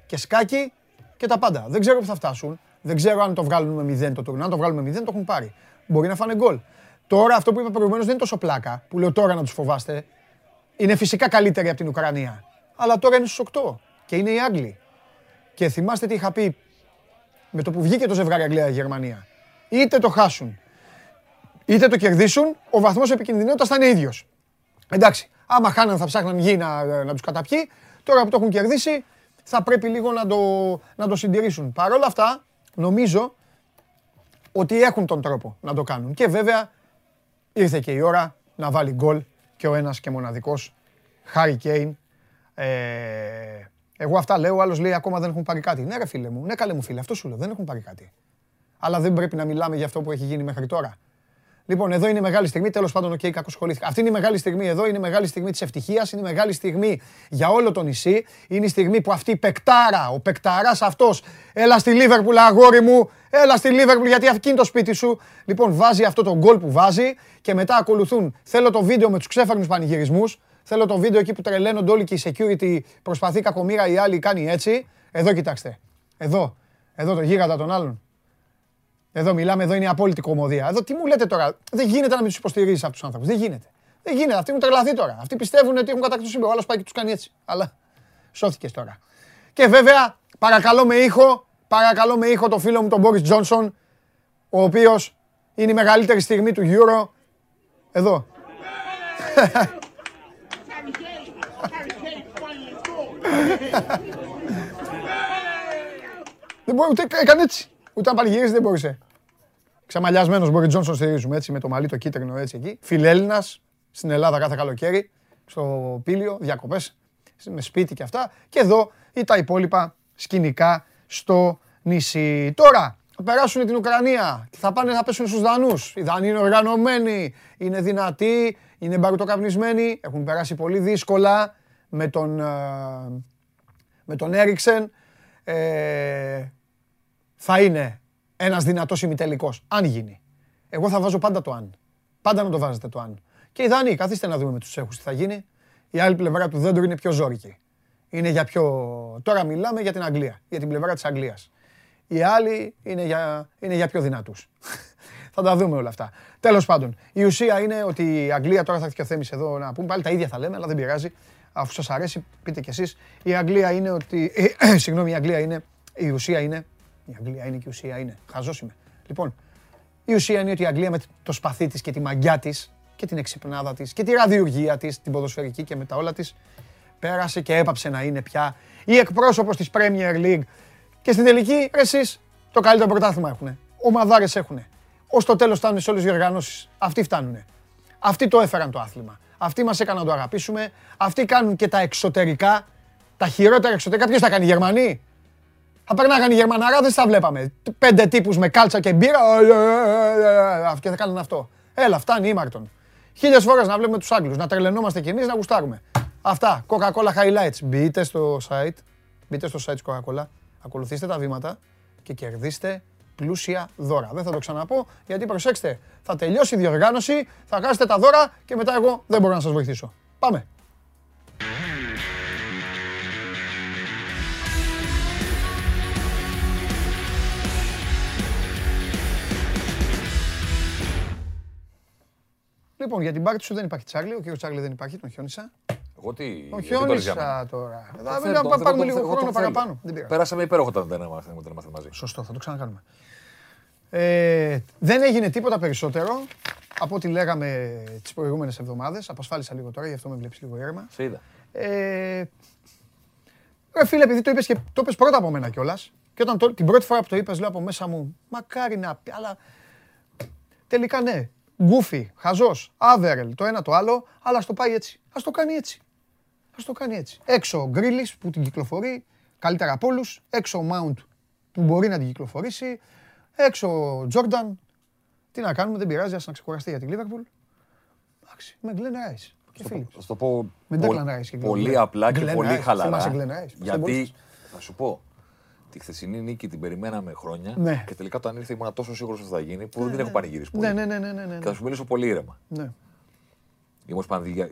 και σκάκι και τα πάντα. Δεν ξέρω που θα φτάσουν. Δεν ξέρω αν το βγάλουν με 0 το τουρνά. Αν το βγάλουν με 0 το έχουν πάρει. Μπορεί να φάνε γκολ. Τώρα αυτό που είπα προηγουμένως δεν είναι τόσο πλάκα που λέω τώρα να τους φοβάστε. Είναι φυσικά καλύτεροι από την Ουκρανία. Αλλά τώρα είναι στους 8 και είναι οι Άγγλοι. Και θυμάστε τι είχα πει με το που βγήκε το ζευγάρι Αγγλία-Γερμανία. Είτε το χάσουν είτε το κερδίσουν, ο βαθμός επικινδυνότητας θα είναι ίδιος. Εντάξει, άμα χάναν θα ψάχναν γη να, να τους καταπιεί. Τώρα που το έχουν κερδίσει, θα πρέπει λίγο να το, να το συντηρήσουν. Παρ' όλα αυτά, νομίζω ότι έχουν τον τρόπο να το κάνουν. Και βέβαια, ήρθε και η ώρα να βάλει γκολ και ο ένας και μοναδικός, Χάρι Κέιν. Ε, εγώ αυτά λέω, ο άλλος λέει ακόμα δεν έχουν πάρει κάτι. Ναι ρε φίλε μου, ναι καλέ μου φίλε, αυτό σου λέω, δεν έχουν πάρει κάτι. Αλλά δεν πρέπει να μιλάμε για αυτό που έχει γίνει μέχρι τώρα. Λοιπόν, εδώ είναι η μεγάλη στιγμή. Τέλος πάντων, οκ, okay, κακώς ασχολήθηκα. Αυτή είναι η μεγάλη στιγμή εδώ. Είναι η μεγάλη στιγμή της ευτυχίας. Είναι η μεγάλη στιγμή για όλο το νησί. Είναι η στιγμή που αυτή η παιχτάρα, ο παιχταράς αυτός, έλα στη Λίβερπουλ, αγόρι μου, έλα στη Λίβερπουλ, γιατί αυτή είναι το σπίτι σου. Λοιπόν, βάζει αυτό το γκολ που βάζει και μετά ακολουθούν. Θέλω το βίντεο με τους ξέφαρνου πανηγυρισμούς. Θέλω το βίντεο εκεί που τρελαίνονται όλοι και η security προσπαθεί κακομοίρα, η άλλη κάνει έτσι. Εδώ κοιτάξτε. Εδώ. Εδώ το γίγαντα των άλλων. Εδώ μιλάμε, εδώ είναι η απόλυτη κομμωδία. Εδώ τι μου λέτε τώρα; Δεν γίνεται να μην τους υποστηρίζεις αυτούς τους άνθρωπου. Δεν γίνεται. Δεν γίνεται. Αυτοί μου τρελαθεί τώρα. Αυτοί πιστεύουν ότι έχουν κατακτήσει σύμπαν. Ο άλλος πάει και τους κάνει έτσι. Αλλά σώθηκες τώρα. Και βέβαια, παρακαλώ με ήχο, παρακαλώ με ήχο το φίλο μου τον Μπόρι Τζόνσον, ο οποίος είναι η μεγαλύτερη στιγμή του Euro. Εδώ. Δεν μπορεί ούτε έκανε έτσι. Ούτε αν πανηγυρίζεις δεν μπορούσε. Ξαμαλιασμένος Μπόρι Τζόνσον στηρίζουμε έτσι με το μαλλί το κίτρινο έτσι εκεί. Φιλέλληνας στην Ελλάδα κάθε καλοκαίρι. Στο πήλιο, διακοπές, με σπίτι και αυτά. Και εδώ ή τα υπόλοιπα σκηνικά στο νησί. Τώρα θα περάσουν την Ουκρανία και θα πάνε να πέσουν στους Δανούς. Οι Δανείοι είναι οργανωμένοι, είναι δυνατοί, είναι μπαρουτοκαπνισμένοι, έχουν περάσει πολύ δύσκολα με τον, ε, με τον Έριξεν. Ε, θα είναι ένας δυνατός ημιτελικός, αν γίνει. Εγώ θα βάζω πάντα το αν. Πάντα να το βάζετε το αν. Και οι Δανείοι, καθίστε να δούμε με τους Τσέχους τι θα γίνει. Η άλλη πλευρά του δέντρου είναι πιο ζόρικη. Είναι για πιο... Τώρα μιλάμε για την Αγγλία, για την πλευρά της Αγγλίας. Οι άλλοι είναι για, είναι για πιο δυνατούς. θα τα δούμε όλα αυτά. Τέλος πάντων, η ουσία είναι ότι η Αγγλία τώρα θα έρθει και ο Θέμης εδώ να πούμε πάλι τα ίδια θα λέμε, αλλά δεν πειράζει. Αφού σας αρέσει, πείτε κι εσείς. Η Αγγλία είναι ότι... Συγγνώμη, η Αγγλία είναι... Η ουσία είναι η Αγγλία είναι και η ουσία είναι. Χαζός είμαι. Λοιπόν, η ουσία είναι ότι η Αγγλία με το σπαθί της και τη μαγιά της και την εξυπνάδα της και τη ραδιουργία της, την ποδοσφαιρική και με τα όλα της, πέρασε και έπαψε να είναι πια η εκπρόσωπος της Premier League. Και στην τελική, εσείς το καλύτερο πρωτάθλημα έχουν. Ομαδάρες έχουν. Ω το τέλος φτάνουν σε όλες τις διοργανώσεις. Αυτοί φτάνουν. Αυτοί το έφεραν το άθλημα. Αυτοί μας έκαναν να το αγαπήσουμε. Αυτοί κάνουν και τα εξωτερικά. Τα χειρότερα εξωτερικά. Ποιος τα κάνει, οι Γερμανοί; Θα περνάγανε οι Γερμαναράδες, θα βλέπαμε. Πέντε τύπους με κάλτσα και μπύρα και θα κάνουν αυτό. Έλα, φτάνει ήμαρτον. Χίλιες φορές να βλέπουμε τους Άγγλους, να τρελαινόμαστε κι εμείς, να γουστάρουμε. Αυτά, Coca-Cola Highlights. Μπείτε στο site, μπείτε στο site της Coca-Cola, ακολουθήστε τα βήματα και κερδίστε πλούσια δώρα. Δεν θα το ξαναπώ, γιατί προσέξτε, θα τελειώσει η διοργάνωση, θα χάσετε τα δώρα και μετά εγώ δεν μπορώ να σας βοηθήσω. Πάμε. Λοιπόν, για την πάρτι σου δεν υπάρχει Τσάρλι. Ο κύριος Τσάρλι δεν υπάρχει, τον χιόνισα. Εγώ τι. Τον χιόνισα τώρα. Θα πάρουμε λίγο χρόνο παραπάνω. Πέρασαμε υπέροχο όταν δεν είμαστε μαζί. Σωστό, θα το ξανακάνουμε. Ε, δεν έγινε τίποτα περισσότερο από ό,τι λέγαμε τις προηγούμενες εβδομάδες. Απασφάλισα λίγο τώρα, γι' αυτό με βλέπεις λίγο ήρεμα. Σε είδα. Ε, ρε φίλε, επειδή το είπες και το είπες πρώτα από μένα κιόλας. Και όταν το, την πρώτη φορά που το είπες, λέω από μέσα μου, μακάρι να πει, αλλά τελικά ναι γκούφι, χαζός, άβερελ, το ένα το άλλο, αλλά ας το πάει έτσι. Α το κάνει έτσι. Α το κάνει έτσι. Έξω ο Γκρίλις που την κυκλοφορεί, καλύτερα από όλους. Έξω ο Μάουντ που μπορεί να την κυκλοφορήσει. Έξω ο Τζόρνταν. Τι να κάνουμε, δεν πειράζει, ας να ξεκουραστεί για την Λίβερπουλ. Εντάξει, με Γκλεν Ράι. Θα το πω πολύ απλά και πολύ χαλαρά. Γιατί θα σου πω, Τη χθεσινή νίκη την περιμέναμε χρόνια ναι. και τελικά όταν ήρθε ήμουν τόσο σίγουρος ότι θα γίνει που δεν την ναι, έχω ναι. πανηγυρίσει πολύ. Ναι, ναι, ναι, ναι, ναι, Και θα σου μιλήσω πολύ ήρεμα. Ναι. Οι,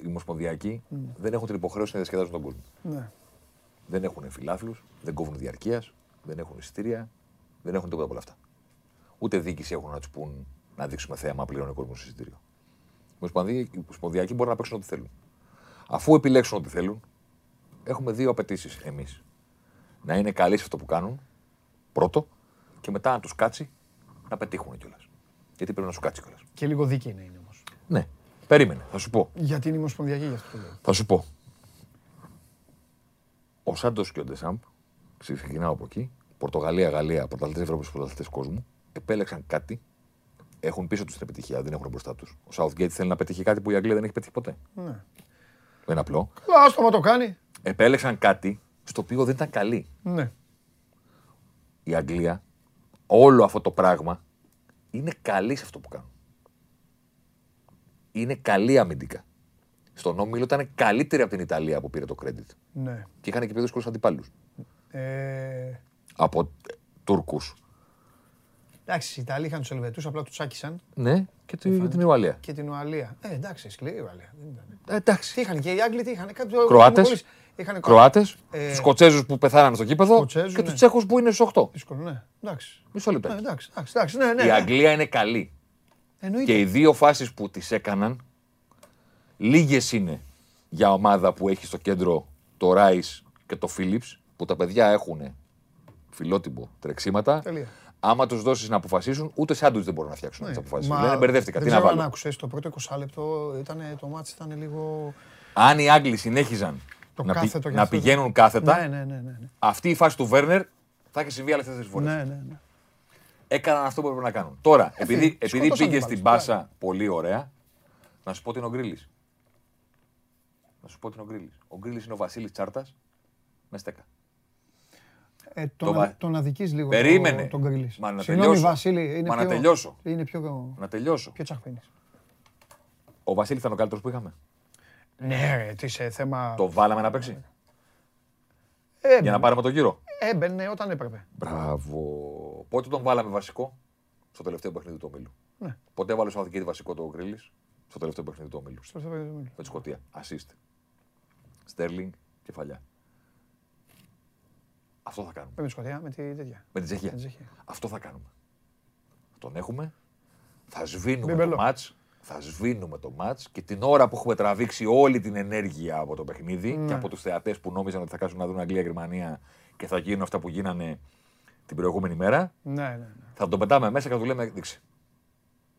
Ομοσπονδιακοί δεν έχουν την υποχρέωση να διασκεδάζουν τον κόσμο. Ναι. Δεν έχουν φιλάθλους, δεν κόβουν διαρκείας, δεν έχουν εισιτήρια, δεν έχουν τίποτα από όλα αυτά. Ούτε δίκηση έχουν να τους πούν να δείξουμε θέαμα πλέον ο κόσμος εισιτήριο. Οι Ομοσπονδιακοί μπορούν να παίξουν ό,τι θέλουν. Αφού επιλέξουν ό,τι θέλουν, έχουμε δύο απαιτήσεις εμείς να είναι καλοί σε αυτό που κάνουν, πρώτο, και μετά να τους κάτσει να πετύχουν κιόλας. Γιατί πρέπει να σου κάτσει κιόλας. Και λίγο δίκαιη να είναι όμως. Ναι. Περίμενε, θα σου πω. Γιατί είναι ομοσπονδιακή γι' αυτό. Θα σου πω. Ο Σάντος και ο Ντεσάμπ, ξεκινάω από εκεί, Πορτογαλία, Γαλλία, πρωταθλητές Ευρώπης, πρωταθλητές κόσμου, επέλεξαν κάτι. Έχουν πίσω τους την επιτυχία, δεν έχουν μπροστά τους. Ο Southgate θέλει να πετύχει κάτι που η Αγγλία δεν έχει πετύχει ποτέ. Ναι. Δεν είναι απλό. Καλά, το κάνει. Επέλεξαν κάτι στο οποίο δεν ήταν καλή. Ναι. Η Αγγλία, όλο αυτό το πράγμα είναι καλή σε αυτό που κάνουν. είναι καλή αμυντικά. Στον Όμιλο ήταν καλύτερη από την Ιταλία που πήρε το credit. Ναι. Και είχαν και πιο δύσκολους αντιπάλους. Ε, Από ε, Τούρκους. εντάξει, οι Ιταλοί είχαν τους Ελβετούς, απλά τους τσάκισαν. Ναι, και τη- την Ουαλία. Και την Ουαλία. Ε, εντάξει, σκληρή η Ουαλία. Δεν ήταν. Ε, εντάξει. Τι είχαν και οι Άγγλοι, τι είχαν. Κάποιο, Κροάτες. Είχαν Κροάτες, Ε, τους Σκοτσέζους που πεθάνανε στο γήπεδο Σκοτσέζους, και ναι. του Τσέχους που είναι στους 8. Δύσκολο, ναι. Εντάξει. Μισό Ναι, λεπτό. εντάξει, εντάξει, εντάξει, ναι, ναι. Η ναι. Αγγλία είναι καλή. Εννοείται. Και οι δύο φάσεις που τις έκαναν, λίγες είναι για ομάδα που έχει στο κέντρο το Ράις και το Φίλιπς, που τα παιδιά έχουν φιλότιμο τρεξίματα. Τελεία. Άμα τους δώσεις να αποφασίσουν, ούτε σάντουιτ δεν μπορούν να φτιάξουν Ναι. τι αποφάσει. Μα Λένε μπερδεύτηκα. Δεν Τι να ξέρω αν βάλω. άκουσες, το πρώτο 20 λεπτό ήταν, το μάτς ήταν λίγο... Αν οι Άγγλοι συνέχιζαν Το να, πη- κάθετο και να αυτό. πηγαίνουν κάθετα, Ναι, ναι, ναι, ναι. ναι. αυτή η φάση του Βέρνερ θα έχει συμβεί άλλες τέσσερις φορές. Ναι, ναι, ναι. Έκαναν αυτό που έπρεπε να κάνουν. Τώρα, επειδή, επειδή σκότωσαν πήγε την στην μπάλα. πάσα πολύ ωραία, να σου πω τι είναι ο Γκρίλης. Να σου πω τι είναι ο Γκρίλης. Ο Γκρίλης είναι ο Βασίλης Τσάρτας με στέκα. Ε, Το τον, βα- α- τον αδικείς λίγο Περίμενε. το- τον Γκρίλης. Μα να Συγγνώμη, τελειώσω. Βασίλη, είναι Μα να πιο, τελειώσω. Είναι πιο, Να τελειώσω. πιο τσαχπίνης. Ο Βασίλης ήταν ο καλύτερος που είχαμε. Ναι, ρε, τι σε θέμα... Το βάλαμε να παίξει; Έμπαινε, Για να πάρουμε τον γύρο; έμπαινε όταν έπρεπε. Μπράβο. Πότε τον βάλαμε βασικό, στο τελευταίο παιχνίδι του ομίλου. Ναι. Πότε έβαλε ο Southgate βασικό το Γκρίλη, στο τελευταίο παιχνίδι του ομίλου. Στο δεύτερο μήνυμα. Με τη Σκωτία. Assist. Στέρλινγκ, κεφαλιά. Αυτό θα κάνουμε. Με τη Σκοτία, με τη τέτοια. Με την Τσεχία. Με την Τσεχία. Αυτό θα κάνουμε. Τον έχουμε. Θα σβήνουμε Μπιμπελό. το μάτς. Θα σβήνουμε το μάτς και την ώρα που έχουμε τραβήξει όλη την ενέργεια από το παιχνίδι Ναι. και από τους θεατές που νόμιζαν ότι θα κάτσουν να δουν Αγγλία-Γερμανία και θα γίνουν αυτά που γίνανε την προηγούμενη μέρα, Ναι, ναι, ναι. θα τον πετάμε μέσα και θα του λέμε δείξε.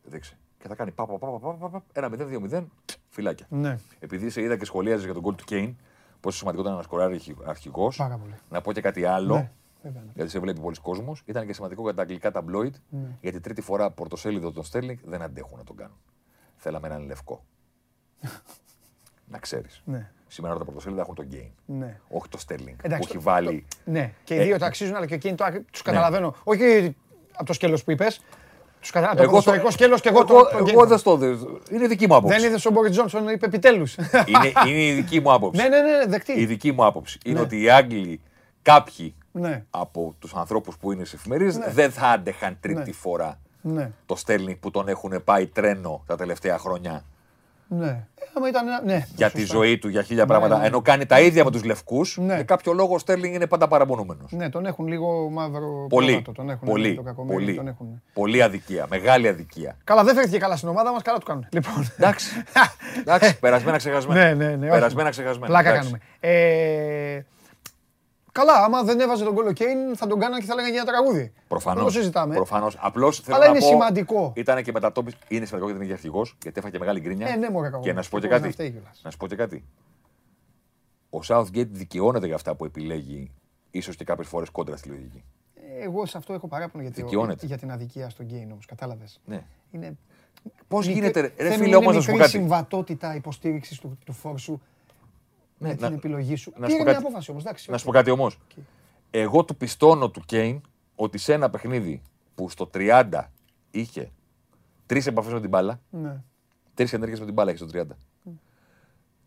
Δείξε. Και θα κάνει πα, πα, πα, πα, πα, πα, ένα 0-2-0, φυλάκια. Ναι, Επειδή σε είδα και σχολίαζες για τον γκολ του Κέιν, πόσο σημαντικό ήταν να σκοράρει αρχηγός. πάρα πολύ. Να πω και κάτι άλλο. Ναι, βέβαια. ναι. Γιατί σε βλέπει πολλοί κόσμος. Ήταν και σημαντικό για τα αγγλικά ταμπλόιτ. Ναι. Γιατί τρίτη φορά πορτοσέλιδο των Στέρλινγκ δεν αντέχουν να τον κάνουν. Θέλαμε έναν λευκό. να ξέρεις. Ναι, Σήμερα όλα τα πορτοσέλιδα έχουν τον Γκέιν. ναι. Όχι το Στέρλινγκ. Που Εντάξει, έχει το- βάλει. Ναι, και οι Ε, δύο τα αξίζουν, αλλά και εκείνοι το, τους καταλαβαίνω. Όχι από το σκέλος που είπες, τους καταλαβαίνω. Το Εγώ, το, ποδοσφαιρικό σκέλος και εγώ το... εγώ, το εγώ game. δεν στο. Είναι δική μου άποψη. Δεν είδες ο Μπόρι Τζόνσον, είπε επιτέλους. είναι, είναι η δική μου άποψη. Ναι, ναι, ναι, Η δεκτή. δική μου άποψη είναι Ναι. ότι οι Άγγλοι, κάποιοι Ναι, από τους ανθρώπους που είναι στι εφημερίδες, Ναι. δεν θα άντεχαν τρίτη Ναι. φορά ναι, το Στέρλινγκ που τον έχουν πάει τρένο τα τελευταία χρόνια ναι. Ε, Άμα ήταν, ένα- ναι. για τη σωστά. ζωή του, για χίλια πράγματα. ναι. Ενώ κάνει τα ίδια με τους λευκούς, Ναι. για κάποιο λόγο ο Στέρλινγκ είναι πάντα παραπονούμενος. Ναι, τον έχουν λίγο μαύρο Πολύ. πρόβατο, τον έχουν, πολύ, το κακομοίρι, πολύ, τον έχουν. πολύ αδικία. Μεγάλη αδικία. Καλά, δεν φέρθηκε καλά στην ομάδα μας, καλά του κάνουν. Λοιπόν, Εντάξει. Εντάξει, περασμένα ξεχασμένα. ναι, ναι, ναι. όχι. Περασμένα ξεχασμένα. Πλάκα Εντάξει. κάνουμε. Ε, καλά, άμα δεν έβαζε τον κόλλο Κέιν, θα τον κάνανε και θα λέγανε για ένα τραγούδι. Προφανώς. Δεν το συζητάμε. Προφανώς. Απλώς θέλω Αλλά να είναι πω, σημαντικό. Ήταν και μετατόπιση. Είναι σημαντικό γιατί είναι και αρχηγός, γιατί έφαγε μεγάλη γκρίνια. Ε, ναι, μωρέ, κακό. Και να σου πω και Μπορεί να κάτι. φταίει κιόλας. Να σου πω και κάτι. Ο Southgate δικαιώνεται για αυτά που επιλέγει, ίσως και κάποιες φορές κόντρα στη λογική. Εγώ σε αυτό έχω παράπονο γιατί Δικαιώνεται. για την αδικία στον Κέιν όμως, κατάλαβες. Ναι. Είναι... Πώς μικρή- γίνεται, ρε, ρε θέλουν φίλε, είναι όμως να σου πω μικρή κάτι. συμβατότητα υποστήριξης του, του φορ σου Ναι, με να- την επιλογή σου. να σου Πήρε πω μια κάτι. απόφαση όμως, εντάξει. Να σου πω οκ. κάτι όμως. Εγώ του πιστώνω του Κέιν ότι σε ένα παιχνίδι που στο 30 είχε τρεις επαφές με την μπάλα, Ναι. τρεις ενέργειες με την μπάλα έχει στο 30.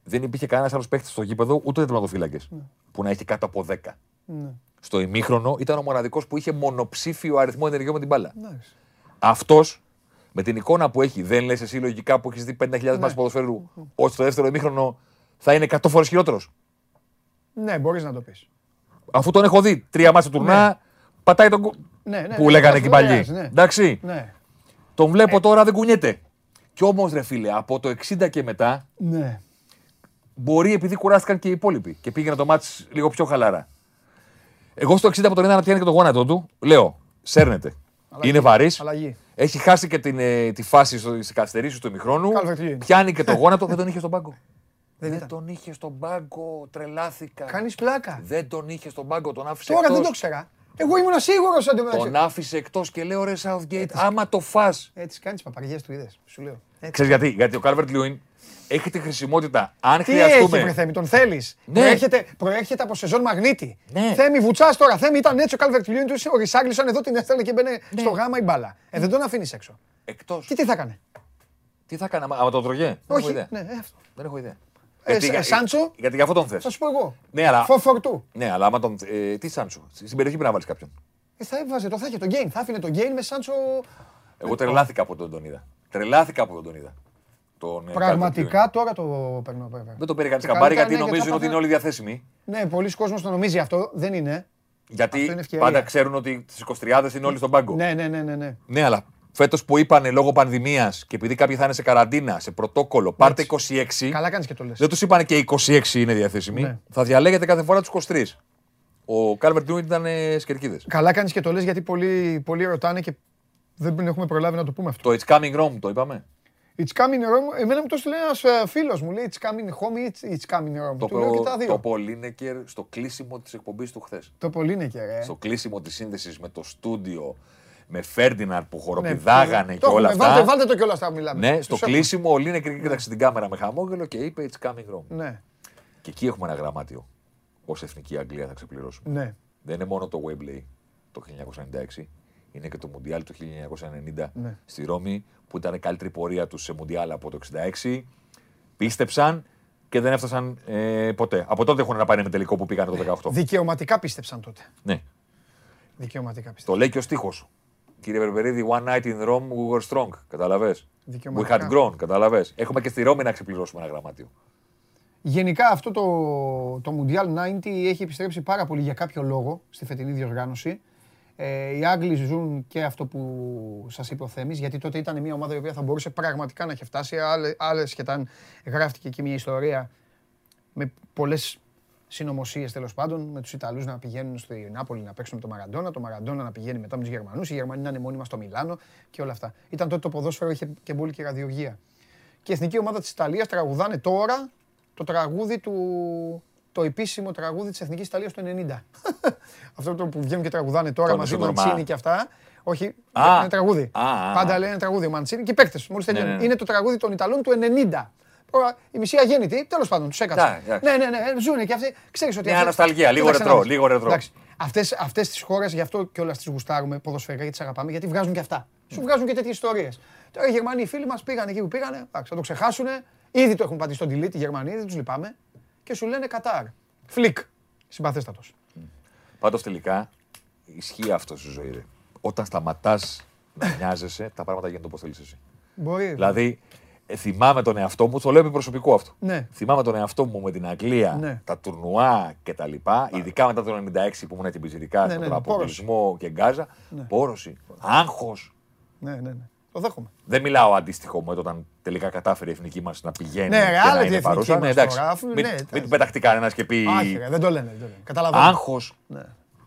Δεν υπήρχε κανένας άλλος παίχτης στο γήπεδο, ούτε τερματοφύλακε, που να έχει κάτω από 10. Ναι. Στο ημίχρονο ήταν ο μοναδικός που είχε μονοψήφιο αριθμό ενεργειών με την μπάλα. Εντάξει. Αυτός με την εικόνα που έχει, δεν λες εσύ λογικά που έχεις δει 50.000 ναι. μάτς ποδοσφαίρου, ότι στο δεύτερο ημίχρονο θα είναι 100 φορές χειρότερος. Ναι, μπορείς να το πεις. Αφού τον έχω δει τρία μάτια τουρνά, πατάει τον. κο- Ναι, ναι, που ναι, λέγανε ναι, εκεί ναι, παλιοί. ναι. Εντάξει. Ναι. Τον βλέπω τώρα δεν κουνιέται. Κι όμως ρε φίλε, από το 60 και μετά Ναι. μπορεί επειδή κουράστηκαν και οι υπόλοιποι και πήγαινε το μάτς λίγο πιο χαλαρά. Εγώ στο 60 από τον είδα να πιάνει και το γόνατο του, λέω, σέρνεται. Είναι βαρύς. Αλλαγή. Έχει χάσει και την, ε, τη φάση στι καθυστερήσει του ημιχρόνου. Calvert-Lewin. Πιάνει και το γόνατο, δεν τον είχε στον πάγκο. Δεν Δεν ήταν. τον είχε στον πάγκο, τρελάθηκα. Κάνεις πλάκα. Δεν τον είχε στον πάγκο, τον άφησε Τώρα δεν εκτός. το ξέρα. Εγώ ήμουν σίγουρος ότι Τον άφησε εκτός και λέω ρε Southgate, άμα το φά. Έτσι κάνεις παπαριές του είδες. Σου λέω. Έτσι. Ξέρεις γιατί, γιατί ο Calvert Lewin έχει τη χρησιμότητα. Αν Τι έχει, βρε χρειαστούμε. Θέμη, τον θέλεις; Ναι. Προέρχεται, προέρχεται από σεζόν μαγνήτη. Ναι. Θέμη, βουτσάς τώρα. Θέμη ήταν έτσι ο Calvert Lewin του. Ο Ρισάγκλισον εδώ την έστελνε και μπαίνε Ναι. στο γάμα η μπάλα. Ε, δεν τον αφήνεις έξω. Εκτός. Και τι θα έκανε. Τι θα έκανα, άμα το τρωγέ. Όχι, ναι, αυτό. Δεν έχω ιδέα. Ε, γιατί, Σάντσο; Γιατί για αυτό τον θες. Θα σου πω εγώ. Ναι, αλλά. Φοφορτού. Ναι, αλλά άμα τον. Ε, τι Σάντσο. Στην περιοχή πρέπει να βάλεις κάποιον. Ε, θα έβαζε, το θα είχε τον Γκέιν. Θα άφηνε τον Γκέιν με Σάντσο. Εγώ τρελάθηκα από τον τον είδα. Τρελάθηκα από τον τον είδα. Τον, ε, Πραγματικά τώρα το παίρνω βέβαια. Δεν το πήρε κανείς καμπάρι γιατί νομίζουν ότι είναι όλοι διαθέσιμοι. Ναι, πολλοί κόσμοι το νομίζει αυτό. Δεν είναι. Γιατί πάντα ξέρουν ότι τι 23 είναι όλοι στον πάγκο. Ναι, ναι, ναι. Ναι, ναι αλλά Φέτος που είπαν λόγω πανδημίας και επειδή κάποιοι θα είναι σε καραντίνα, σε πρωτόκολλο, πάρτε 26. Καλά κάνεις και το λες. Δεν τους είπαν και 26 είναι διαθέσιμοι. Ναι. Θα διαλέγετε κάθε φορά τους 23. Ο Κάλβερ Τιούιν ήταν ε, σκερκίδες. Καλά κάνεις και το λες γιατί πολλοί, πολλοί ρωτάνε και δεν έχουμε προλάβει να το πούμε αυτό. Το It's Coming Home το είπαμε. It's coming home. Εμένα μου το στείλε ένας ε, φίλος μου. Λέει It's coming home ή It's coming home. Το, του λέω και τα δύο. Το Πολίνεκερ στο κλείσιμο της εκπομπής του χθες. Το Πολίνεκερ, ε. Στο κλείσιμο της σύνδεσης με το στούντιο με Φέρντιναρ που χοροπηδάγανε ναι, και όλα αυτά. Βάλτε, βάλτε το κιόλας αυτά που μιλάμε. Ναι, στο κλείσιμο ο Λίνεκερ κοίταξε την κάμερα με χαμόγελο και είπε It's coming home. Ναι. Και εκεί έχουμε ένα γραμμάτιο. Ω εθνική Αγγλία θα ξεπληρώσουμε. Ναι. Δεν είναι μόνο το Wembley το 1996 είναι και το Μουντιάλ του 1990 ναι. στη Ρώμη, που ήταν η καλύτερη πορεία τους σε Μουντιάλ από το 1966. Πίστεψαν και δεν έφτασαν ε, ποτέ. Από τότε έχουν να πάνε με τελικό που πήγαν το 2018. Δικαιωματικά πίστεψαν τότε. Ναι. Δικαιωματικά πίστεψαν. Το λέει και ο στίχος. Κύριε Βερβερίδη, one night in Rome we were strong. Καταλαβέ. We had grown. Καταλαβέ. Έχουμε και στη Ρώμη να ξεπληρώσουμε ένα γραμμάτιο. Γενικά αυτό το, το Mundial 90 έχει επιστρέψει πάρα πολύ για κάποιο λόγο στη φετινή διοργάνωση. Ε, οι Άγγλοι ζουν και αυτό που σας είπε ο Θέμης, γιατί τότε ήταν μια ομάδα η οποία θα μπορούσε πραγματικά να έχει φτάσει. Άλλε και ήταν γράφτηκε και μια ιστορία με πολλές συνωμοσίες τέλος πάντων, με τους Ιταλούς να πηγαίνουν στη Νάπολη να παίξουν με τον Μαραντόνα, το Μαραντόνα να πηγαίνει μετά με τους Γερμανούς, οι Γερμανοί να είναι μόνιμα στο Μιλάνο και όλα αυτά. Ήταν τότε το ποδόσφαιρο, είχε και πολύ και ραδιοργία. Και η εθνική ομάδα της Ιταλίας τραγουδάνε τώρα το τραγούδι του, το επίσημο τραγούδι της Εθνικής Ιταλίας του 90. Αυτό το που βγαίνουν και τραγουδάνε τώρα μαζί με Μαντσίνη και αυτά. Όχι, είναι τραγούδι. Πάντα λένε τραγούδι ο Μαντσίνη και οι παίκτες. Μόλις ναι, ναι, ναι. Είναι το τραγούδι των Ιταλών του 90. Τώρα η μισή αγέννητη, τέλος πάντων, τους έκατσε. Ναι, ναι, ναι, ζούνε και αυτοί. Ξέρεις ότι. Μια νοσταλγία, λίγο ρετρό. Λίγο ρετρό. Αυτές τις χώρες, γι' αυτό και όλα τις γουστάρουμε ποδοσφαιρικά γιατί τις αγαπάμε, γιατί βγάζουν και αυτά. Σου βγάζουν και τέτοιες ιστορίες. Τώρα οι Γερμανοί οι φίλοι μας πήγαν εκεί που πήγανε, θα το ξεχάσουν. Ήδη το έχουν πατήσει στον delete οι Γερμανοί, δεν τους λυπάμαι και σου λένε Κατάρ. Φλικ. Συμπαθέστατος. Πάντως τελικά ισχύει αυτό στη ζωή. Όταν σταματάς να νοιάζεσαι, τα πράγματα γίνονται όπως θέλεις εσύ. Μπορεί. Δηλαδή, ε, θυμάμαι τον εαυτό μου, το λέω με προσωπικό αυτό. Ναι. Θυμάμαι τον εαυτό μου με την Αγγλία, ναι. τα τουρνουά κτλ. Ειδικά μετά το 96 που ήμουν την Πιζηρικά, ναι, στον ναι, και γκάζα. Ναι. Πόρωση, άγχος. Ναι, ναι, ναι. Το δέχομαι. Δεν μιλάω αντίστοιχο με όταν τελικά κατάφερε η εθνική μας να πηγαίνει. Ναι, και να είναι παρούσα. Ναι, εντάξει. Μην, ναι, μην πεταχτεί κανένας και πει. Άχι, δεν το λένε. Καταλαβαίνω. Άγχος. Ναι.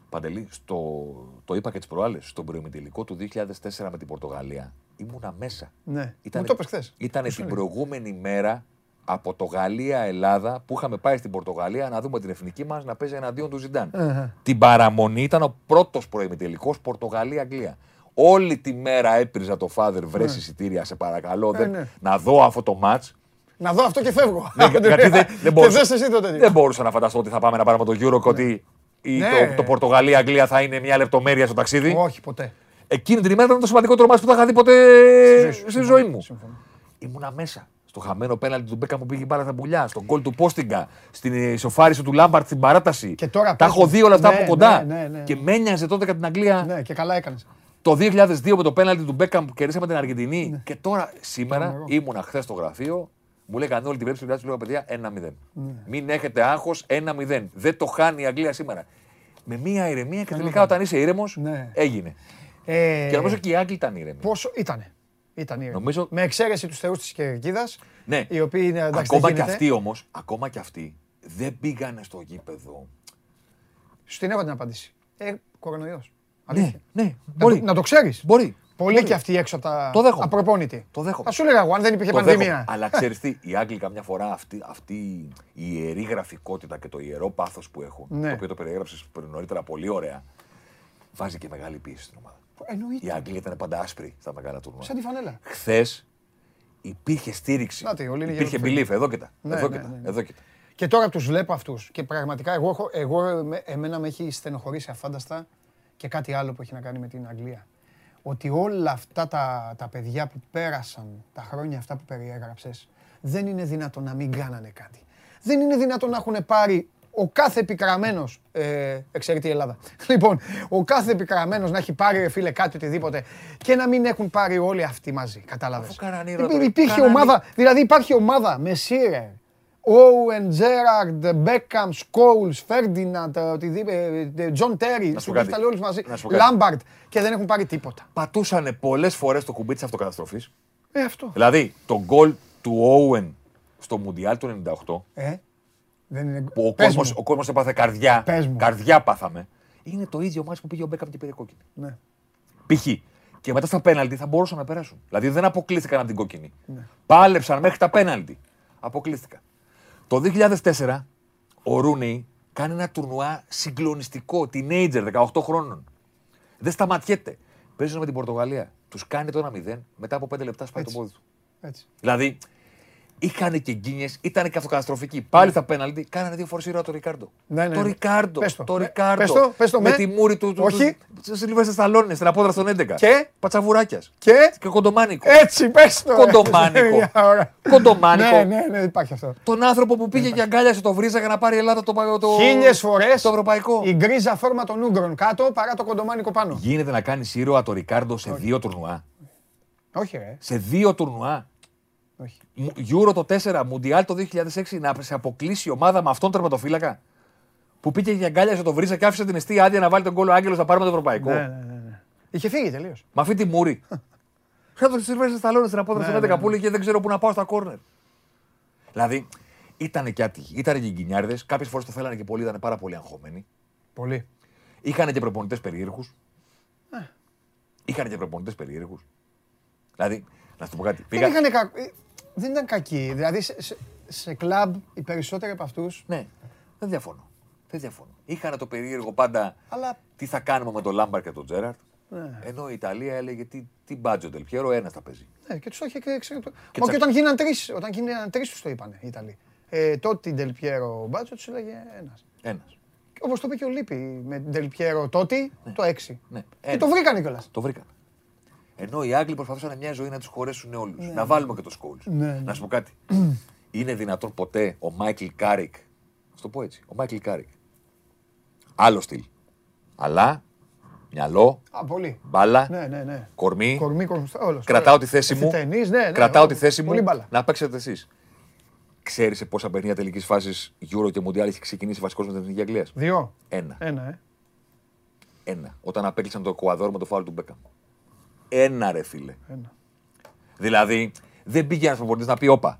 Παντελή, στο, το είπα και τις προάλλες, στον προημιτελικό του 2004 με την Πορτογαλία ήμουνα μέσα. Ναι, ήταν, μου το είπες Ήταν την προηγούμενη μέρα από το Γαλλία-Ελλάδα που είχαμε πάει στην Πορτογαλία να δούμε την εθνική μας να παίζει εναντίον του ζινταν Την παραμονή ήταν ο πρώτος προημιτελικό Πορτογαλία-Αγγλία. Όλη τη μέρα έπριζα το father, βρες ναι. εισιτήρια, σε παρακαλώ, ε, ναι. να δω αυτό το match. Να δω αυτό και φεύγω. Ναι, γιατί δεν, δεν, μπορούσα, δεν μπορούσα να φανταστώ ότι θα πάμε να πάρουμε το Euro και ότι ναι. το, το Πορτογαλία-Αγγλία θα είναι μια λεπτομέρεια στο ταξίδι; Όχι, ποτέ. Εκείνη την ημέρα ήταν το σημαντικότερο μάτι που θα είχα δει ποτέ στη ζωή μου. Ήμουνα μέσα. Στο χαμένο πέναλτι του Μπέκα που πήγε μπάλα στα πουλιά, στον κόλ του Πόστιγκα, στην ισοφάριση του Λάμπαρτ στην παράταση. Και τώρα Τα έχω δει όλα αυτά από κοντά. Και μένιαζε τότε κατά την Αγγλία. Ναι, και καλά έκανες. Το 2002 με το πέναλτι του Μπέκαμ που κερδίσαμε την Αργεντινή. Ναι. Και τώρα, σήμερα, ήμουνα χθες στο γραφείο, μου λέγανε όλη την περίπτωση του λέγανε παιδιά 1-0. Ναι. Μην έχετε άγχος 1-0. Δεν το χάνει η Αγγλία σήμερα. Με μία ηρεμία και τελικά όταν είσαι ήρεμος, ναι. έγινε. Ε... Και νομίζω και οι Άγγλοι ήταν ήρεμοι. Πόσο ήτανε. Ήταν ήρεμοι. Νομίζω... Με εξαίρεση τους θεούς της Κερκίδας. Ναι. Οι οποίοι είναι εντάξει, Ακόμα και αυτοί όμως, ακόμα και αυτοί δεν πήγανε στο γήπεδο. Σου την την απάντηση. Ε, κορονοϊός. Ναι, ναι, μπορεί. Να το ξέρεις. Μπορεί. Πολλοί και αυτοί έξω από τα το δέχομαι. απροπόνητοι. Το δέχομαι. Θα σου έλεγα εγώ αν δεν υπήρχε το πανδημία. Αλλά ξέρεις τι, οι Άγγλοι καμιά φορά αυτή, αυτή η ιερή γραφικότητα και το ιερό πάθος που έχουν, ναι. το οποίο το περιέγραψες νωρίτερα πολύ ωραία, βάζει και μεγάλη πίεση στην ομάδα. Εννοείται. Οι Άγγλοι ήταν πάντα άσπροι στα μεγάλα τουρνουά. Σαν τη φανέλα. Χθες υπήρχε στήριξη. Νάτι, υπήρχε belief. Εδώ και τα. Ναι, εδώ, ναι, ναι, ναι. εδώ και τα. Και τώρα τους βλέπω αυτούς. Και πραγματικά εγώ, εγώ, εμένα με έχει στενοχωρήσει αφάνταστα και κάτι άλλο που έχει να κάνει με την Αγγλία. Ότι όλα αυτά τα, τα παιδιά που πέρασαν τα χρόνια αυτά που περιέγραψες δεν είναι δυνατόν να μην κάνανε κάτι. Δεν είναι δυνατόν να έχουν πάρει ο κάθε επικραμένο. Ε, εξαιρετική Ελλάδα. Λοιπόν, ο κάθε επικραμένο να έχει πάρει φίλε κάτι οτιδήποτε και να μην έχουν πάρει όλοι αυτοί μαζί. Κατάλαβες. Υπήρχε ομάδα, δηλαδή υπάρχει ομάδα με Σίρερ, Όουεν, Τζέραρντ, Μπέκαμ, Σκόουλς, Φέρντιναντ, Τζον Τέρι, όλοι μαζί, Λάμπαρντ και δεν έχουν πάρει τίποτα. Πατούσανε πολλές φορές το κουμπί της αυτοκαταστροφής. Ε, αυτό. Δηλαδή, το γκολ του Όουεν στο Μουντιάλ του 98. Ε, δεν είναι... Που ο κόσμο ο κόσμος έπαθε καρδιά. Καρδιά πάθαμε. Είναι το ίδιο μάτι που πήγε ο Μπέκαμ και πήρε κόκκινη. Ναι. Π.χ. Και μετά στα πέναλτι θα μπορούσαν να περάσουν. Δηλαδή δεν αποκλείστηκαν από την κόκκινη. Ναι. Πάλεψαν μέχρι τα πέναλτι. Αποκλείστηκαν. Το 2004 ο Ρούνεϊ κάνει ένα τουρνουά συγκλονιστικό, teenager, 18 χρόνων. Δεν σταματιέται. Παίζουν με την Πορτογαλία. Τους κάνει το 1-0, μετά από 5 λεπτά σπάει το πόδι του. Έτσι. Δηλαδή είχαν και γκίνιες, ήταν και αυτοκαταστροφικοί. Πάλι τα πέναλτι, κάνανε δύο φορές ήρωα το Ρικάρντο. Ναι, ναι. Το ναι. Ρικάρντο. το. το Ρικάρντο. Πες το, με, τη μούρη του. Όχι. Του Σιλβέστα Σταλόνι, στην απόδρα των 11. Και; Πατσαβουράκιας. Και; Και κοντομάνικο. Έτσι, πες το. Κοντομάνικο. κοντομάνικο. Ναι, ναι, ναι, υπάρχει αυτό. Τον άνθρωπο που πήγε για αγκάλια το βρίζα για να πάρει η Ελλάδα το, το, Χίλιες φορές το ευρωπαϊκό. Η γκρίζα φόρμα των Ούγκρων κάτω παρά το κοντομάνικο πάνω. Γίνεται να κάνεις ήρωα το Ρικάρντο σε δύο τουρνουά. Όχι, ρε. Σε δύο τουρνουά. Όχι. Euro το 4, Μουντιάλ το 2006, να σε αποκλείσει η ομάδα με αυτόν τον τερματοφύλακα. Που πήγε για γκάλια σε το βρίζα και άφησε την εστία άδεια να βάλει τον κόλλο Άγγελο να πάρουμε το ευρωπαϊκό. Ναι, ναι, ναι. ναι. Είχε φύγει τελείως. Με αυτή τη μούρη. Σαν το Σιλβέστερ Σταλόνι στην απόδοση ναι, 11 ναι, ναι. και δεν ξέρω πού να πάω στα κόρνερ. Δηλαδή ήταν και άτυχοι. Ήταν και γκινιάρδε. Κάποιες φορές το θέλανε και πολλοί, ήταν πάρα πολύ αγχωμένοι. Πολύ. Είχαν και προπονητές περίεργους. Ε. Είχαν και προπονητές περίεργους. Δηλαδή, να σου το πω κάτι. Πήγα... Δεν, είχαν δεν ήταν κακοί. Δηλαδή σε, σε, σε κλαμπ οι περισσότεροι από αυτού. Ναι, δεν διαφωνώ. Δεν διαφωνώ. Είχαν το περίεργο πάντα Αλλά... τι θα κάνουμε με τον Λάμπαρ και τον Τζέραρτ. Ναι. Ενώ η Ιταλία έλεγε τι, τι μπάτζο Ντελπιέρο, ένα θα παίζει. Ναι, και τους το είχε και, και, Μα και όταν γίνανε τρεις, όταν γίνανε τρεις τους το είπαν οι Ιταλοί. Ε, τότε η Ντελ Πιέρο Μπάτζο τους έλεγε ένας. Ένας. Όπως το είπε και ο Λίπι με την Ντελ Πιέρο τότε, ναι. το 6. Ναι. Και το βρήκαν κιόλας. Το βρήκαν. Ενώ οι Άγγλοι προσπαθούσαν μια ζωή να τους χωρέσουν όλους. Ναι. Να βάλουμε και το Σκόουλς. Ναι. Να σου πω κάτι. Είναι δυνατόν ποτέ ο Μάικλ Κάρικ. Α το πω έτσι. Ο Μάικλ Κάρικ. Άλλο στυλ. Αλλά μυαλό, Α, πολύ. μπάλα, ναι, ναι, ναι. κορμί. κορμί, κορμί όλος, κρατάω τη θέση μου. Ταινείς, ναι, ναι, κρατάω τη θέση μου μπάλα. να παίξετε εσείς. Ξέρεις σε πόσα παιχνίδια τελικής φάσης Euro και Mundial έχει ξεκινήσει βασικός με την Εθνική Αγγλίας; Δύο. Ένα. Ένα, ε. Ένα. Όταν απέκλεισαν το Εκουαδόρ με το φάουλ του Μπέκαμ. Ένα ρε φίλε. Ένα. Δηλαδή δεν πήγε ένας προπονητής να πει: Όπα.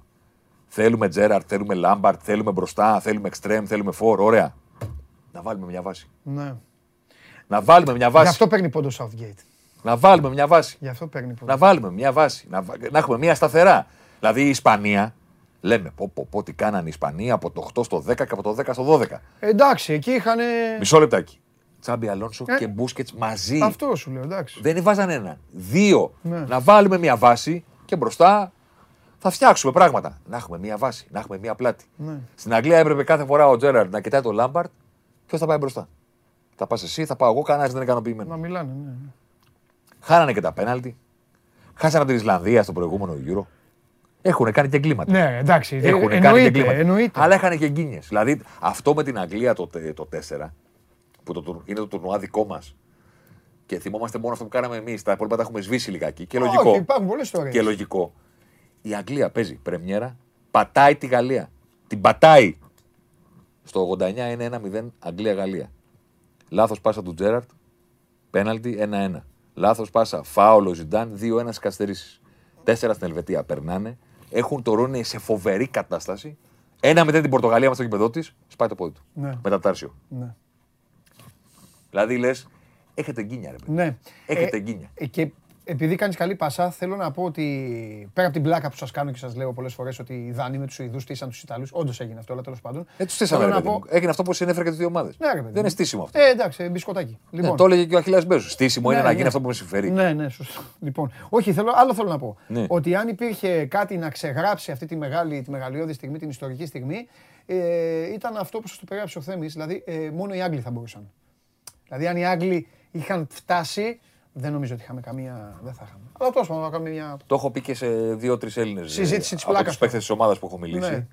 Θέλουμε Τζέραρτ, θέλουμε Λάμπαρτ, θέλουμε μπροστά, θέλουμε εξτρέμ, θέλουμε φόρ. Ωραία. Να βάλουμε μια βάση. Ναι. Να βάλουμε μια βάση. Γι' αυτό παίρνει πόντο Southgate. Να βάλουμε μια βάση. Γι' αυτό παίρνει πόντο. Να βάλουμε μια βάση. Να, να έχουμε μια σταθερά. Δηλαδή η Ισπανία, λέμε πω, πω, πω τι κάνανε οι Ισπανοί από το 8 στο 10 και από το 10 στο 12. Εντάξει, εκεί είχαν. Μισό λεπτάκι. Τσάμπι Αλόνσο ε, και Μπούσκετς μαζί. Αυτό σου λέω, εντάξει. Δεν βάζαν ένα. Δύο. Ναι. Να βάλουμε μια βάση και μπροστά θα φτιάξουμε πράγματα. Να έχουμε μια βάση, να έχουμε μια πλάτη. Ναι. Στην Αγγλία έπρεπε κάθε φορά ο Τζέραρντ να κοιτάει τον Λάμπαρτ. Ποιο θα πάει μπροστά. Θα πας εσύ, θα πάω εγώ, κανένας δεν είναι ικανοποιημένος. Να μιλάνε, ναι. ναι. Χάνανε και τα πέναλτι. Χάσανε από την Ισλανδία στο προηγούμενο γύρο. Έχουν κάνει και εγκλήματα. Ναι, εντάξει. Έχουν κάνει και εγκλήματα. Αλλά είχαν και γκίνιες. Δηλαδή αυτό με την Αγγλία το, το 4 που το, είναι το τουρνουά δικό μας. Και θυμόμαστε μόνο αυτό που κάναμε εμείς. Τα υπόλοιπα τα έχουμε σβήσει λιγάκι. Και λογικό. Όχι, υπάρχουν πολλές ιστορίες. Και λογικό. Η Αγγλία παίζει πρεμιέρα, πατάει τη Γαλλία. Την πατάει. Στο 89 είναι 1-0 Αγγλία-Γαλλία. Λάθος πάσα του Τζέραρτ, πέναλτι 1-1. Λάθος πάσα, φάουλο Ζιντάν, 2-1 καθυστερήσεις. Τέσσερα στην Ελβετία περνάνε. Έχουν το Ρούνεϊ σε φοβερή κατάσταση. Ένα μετά την Πορτογαλία μας στο γηπεδό της, σπάει το πόδι του. Ναι. Μετατάρσιο. Ναι. Δηλαδή λες, έχετε γκίνια, ρε παιδί. Ναι. Έχετε ε, γκίνια. Ε, και επειδή κάνεις καλή πασά, θέλω να πω ότι πέρα από την πλάκα που σας κάνω και σας λέω πολλές φορές ότι οι Δανείοι με τους Ιδούς στήσαν τους Ιταλούς. Όντως έγινε αυτό, αλλά τέλος πάντων. Ε, τους στήσαμε. Ρε, πω... Έγινε αυτό που συνέφερε και τις δύο ομάδες. Ναι, ρε, Δεν είναι στήσιμο αυτό. Ε, εντάξει, μπισκοτάκι. Ναι, λοιπόν. Ναι, το έλεγε και ο Αχιλέα Μπέζου. Στήσιμο ναι, είναι ναι. να γίνει αυτό που με συμφέρει. Ναι, ναι, σωστό. Λοιπόν, όχι, θέλω, άλλο θέλω να πω. Ναι. Ότι αν υπήρχε κάτι να ξεγράψει αυτή τη, μεγάλη, τη μεγαλειώδη στιγμή, την ιστορική στιγμή, ε, ήταν αυτό που σας το περιγράψει ο Θέμης. Δηλαδή, ε, μόνο οι Άγγλοι θα μπορούσαν. Δηλαδή, αν οι Άγγλοι είχαν φτάσει Δεν νομίζω ότι είχαμε καμία. Δεν θα είχαμε. Αλλά τόσο να κάνουμε μια. Το έχω πει και σε δύο-τρει Έλληνες. Συζήτηση της πλάκας. Από του παίχτε της ομάδας που έχω μιλήσει ναι.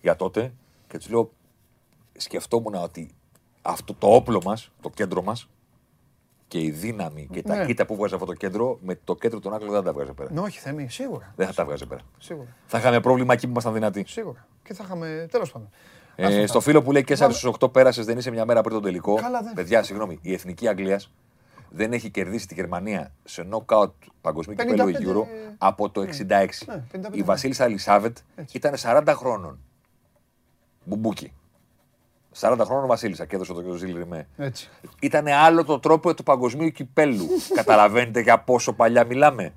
για τότε. Και τους λέω, σκεφτόμουν ότι αυτό το όπλο μας, το κέντρο μας, και η δύναμη και τα ναι. κοίτα που βγάζει αυτό το κέντρο, με το κέντρο των Άγγλων δεν θα τα βγάζει πέρα. Ναι, όχι, Θεμή, σίγουρα. Δεν θα τα βγάζει πέρα. Σίγουρα. Θα είχαμε πρόβλημα εκεί που ήμασταν δυνατοί. Σίγουρα. Και θα είχαμε. Τέλος πάντων. Ε, στο φίλο που λέει και 4 στους 8 πέρασες, δεν είσαι μια μέρα πριν τον τελικό. Καλά, δεν. Παιδιά, συγγνώμη, η εθνική Αγγλίας δεν έχει κερδίσει τη Γερμανία σε νοκ άουτ παγκοσμίου κυπέλλου Euro από το 1966. Ναι, ναι, η Βασίλισσα Ελισάβετ ήταν 40 χρόνων. Μπουμπούκι. 40 χρόνων Βασίλισσα και έδωσε το Ζιλ Ριμέ. Ήταν άλλο το τρόπαιο του παγκοσμίου κυπέλλου. Καταλαβαίνετε για πόσο παλιά μιλάμε.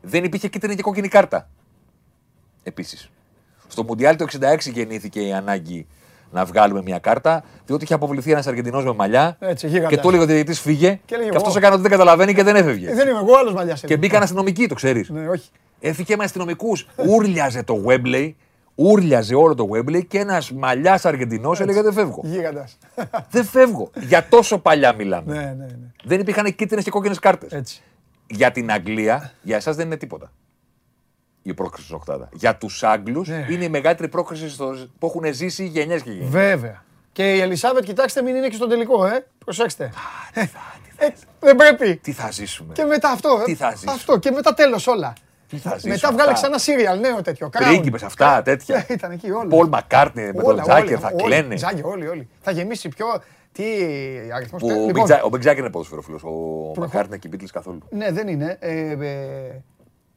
Δεν υπήρχε κίτρινη και κόκκινη κάρτα. Επίσης. Στο Μουντιάλ το 66 γεννήθηκε η ανάγκη να βγάλουμε μια κάρτα, διότι είχε αποβληθεί ένας Αργεντινός με μαλιά Έτσι, και του έλεγε ο διαιτητής φύγε. Και, και αυτός έκανε ότι δεν καταλαβαίνει και δεν έφευγε. Ε, δεν είμαι εγώ άλλος μαλλιάς. Και μπήκαν αστυνομικοί, το ξέρεις. Ναι, όχι. Έφυγε με αστυνομικούς. Ούρλιαζε το Webley, ούρλιαζε όλο το Webley και ένας μαλλιάς Αργεντινός έλεγε Δεν φεύγω. Γίγαντα. δεν φεύγω. Για τόσο παλιά μιλάμε. Ναι, ναι, ναι. Δεν υπήρχαν κίτρινες και κόκκινες κάρτες. Για την Αγγλία, για εσάς δεν είναι τίποτα η πρόκριση στην Οκτάδα. Για τους Άγγλους ναι. είναι η μεγαλύτερη πρόκριση στο... που έχουν ζήσει γενιές και γενιές. Βέβαια. Και η Ελισάβετ, κοιτάξτε, μην είναι και στον τελικό, ε. Προσέξτε. τι θα, τι θα, δεν πρέπει. Τι θα ζήσουμε. Και μετά αυτό, ε. Τι θα ζήσουμε. Αυτό και μετά τέλος όλα. Τι θα ζήσουμε. Μετά βγάλε ξανά σύριαλ, νέο τέτοιο. Πρίγκιπε αυτά, τέτοια. Ήταν εκεί όλοι. Πολ Μακάρτνι με τον Τζάκερ θα κλαίνε. Τζάκερ, όλοι, όλοι. Θα γεμίσει πιο. Τι αριθμός Ο Μπig Τζάκερ είναι ποδοσφαιροφιλός. Ο Μακάρτνι και οι καθόλου. Ναι, δεν είναι. Ε,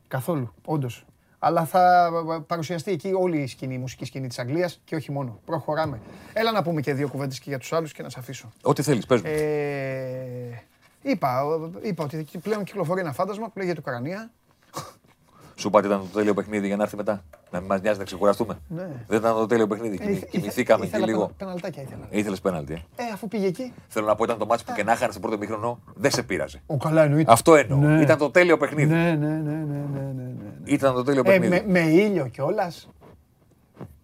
καθόλου, όντως αλλά θα παρουσιαστεί εκεί όλη η σκηνή, η μουσική σκηνή της Αγγλίας και όχι μόνο. Προχωράμε. Έλα να πούμε και δύο κουβέντες και για τους άλλους και να σε αφήσω. Ό,τι θέλεις, πες μου. Ε, είπα, είπα ότι πλέον κυκλοφορεί ένα φάντασμα που λέγεται Ουκρανία. Σου είπα ότι ήταν το τέλειο παιχνίδι για να έρθει μετά. Να μην μας νοιάζει να ξεκουραστούμε. Ναι. Δεν ήταν το τέλειο παιχνίδι. Ε, Κοιμηθήκαμε και λίγο. Πεναλτάκια ήθελα. Ήθελες πέναλτι. Ε; ε, αφού πήγε εκεί. Θέλω να πω, ήταν το μάτσο που και να είχαν στο πρώτο μήχρονο, δεν σε πείραζε. Ο καλά εννοείται. Αυτό εννοώ. Ναι. Ήταν το τέλειο παιχνίδι. Ναι, ναι, ναι, ναι, ναι, ναι, ναι. Ήταν το τέλειο παιχνίδι. Ε, με, με ήλιο κιόλας.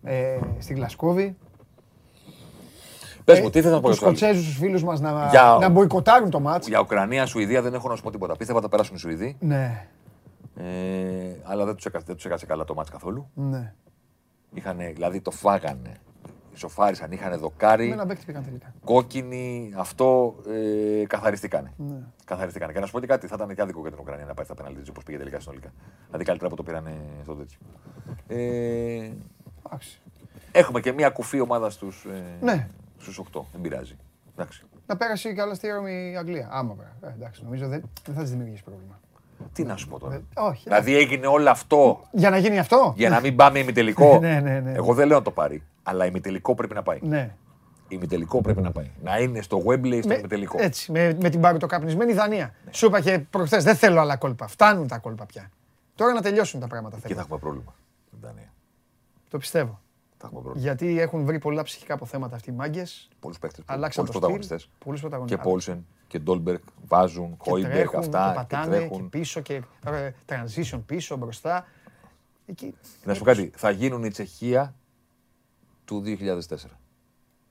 Ε, στην Γλασκόβη. Πες μου, τι θε να πω Τους Σκοτσέζου, τους φίλους μας να, για... να μποϊκοτάρουν το μάτσο. Για Ουκρανία, Σουηδία δεν έχω να σου πω τίποτα. Πίστευα θα περάσουν οι Σουηδοί. Ναι. Ε, αλλά δεν τους έκασε, έκασε καλά το μάτς καθόλου. Ναι. Είχανε, δηλαδή το φάγανε. Ισοφάρισαν, είχαν δοκάρι. Με ένα παίκτη πήγαν τελικά. Κόκκινη, αυτό ε, καθαριστήκανε. Ναι. καθαριστήκανε. Και να σου πω και κάτι, θα ήταν και άδικο για την Ουκρανία να πάει στα πέναλτι όπως πήγε τελικά συνολικά. Δηλαδή καλύτερα που το πήραν στο τέτοιο. Ε, έχουμε και μια κουφή ομάδα στους ε, ναι. στους 8. Δεν πειράζει. Εντάξει. Να πέρασε καλά στη Ρώμη η Αγγλία. Άμα βέβαια. Ε, εντάξει, νομίζω δεν, δεν θα της δημιουργήσει πρόβλημα. Τι να σου πω τώρα. Ε, όχι. Δηλαδή έγινε όλο αυτό. Για να γίνει αυτό; Για να μην πάμε ημιτελικό. ναι, ναι, ναι. Εγώ δεν λέω να το πάρει. Αλλά ημιτελικό πρέπει να πάει. Ναι. Ημιτελικό πρέπει να πάει. Να είναι στο Webley στο ημιτελικό. Έτσι, με, με την παγκοτοκαπνισμένη Δανία. Ναι. Σου είπα και προχθές, δεν θέλω άλλα κόλπα. Φτάνουν τα κόλπα πια. Τώρα να τελειώσουν τα πράγματα. Και θα έχουμε πρόβλημα. Δανία. Το πιστεύω. Γιατί έχουν βρει πολλά ψυχικά αποθέματα αυτοί οι μάγκες. Πολλούς παίχτε. Αλλάξαν πολλούς πρωταγωνιστές. Και Πόλσεν και Ντόλμπεργκ βάζουν, Χόιμπεργκ αυτά. Και πατάνε και, και πίσω και ε, transition πίσω μπροστά. Εκεί, να σου πω κάτι, θα γίνουν η Τσεχία του 2004.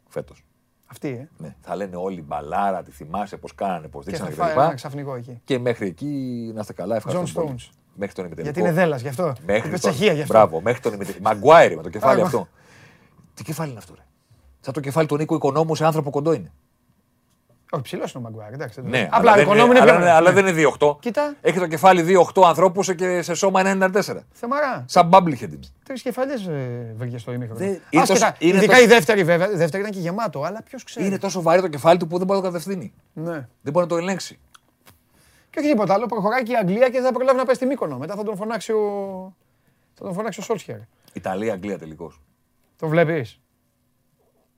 Φέτος. Αυτή, ε. Ναι, θα λένε όλοι μπαλάρα, τη θυμάσαι, πώς κάνανε, πώς δείξανε και Ένα ξαφνικό εκεί. Και μέχρι εκεί να είστε καλά, ευχαριστώ. John Μέχρι τον Γιατί είναι δέλας γι' αυτό. Μέχρι τον... Τσεχία γι' αυτό. Μπράβο, μέχρι τον ημιτελικό. Μαγκουάιρι με το κεφάλι αυτό. Τι κεφάλι είναι αυτό, ρε; Σαν το κεφάλι του Νίκου Οικονόμου σε άνθρωπο κοντό είναι. Όχι, ψηλός είναι ο Μαγκουάρ, εντάξει. Ναι, Απλά αλλά, δεν είναι, αλλά, αλλά δεν είναι 2-8. Κοίτα. Έχει το κεφάλι 2-8 ανθρώπους και σε σώμα 94. Θεμαρά. Σαν μπάμπλιχεντ. Τρεις κεφαλιέ ε, βρήκε στο ημίχρονο. Άσχετα, ειδικά τόσο... η δεύτερη βέβαια. Η δεύτερη ήταν και γεμάτο, αλλά ποιος ξέρει. Είναι τόσο βαρύ το κεφάλι του που δεν μπορεί να το κατευθύνει. Ναι. Δεν μπορεί να το ελέγξει. Και όχι τίποτα άλλο. Προχωράει και η Αγγλία και δεν θα προλάβει να πάει στη Μύκονο. Μετά θα τον φωνάξει ο, θα τον φωνάξει ο Σόλσχερ. Ιταλία-Αγγλία τελικώς. Το βλέπεις.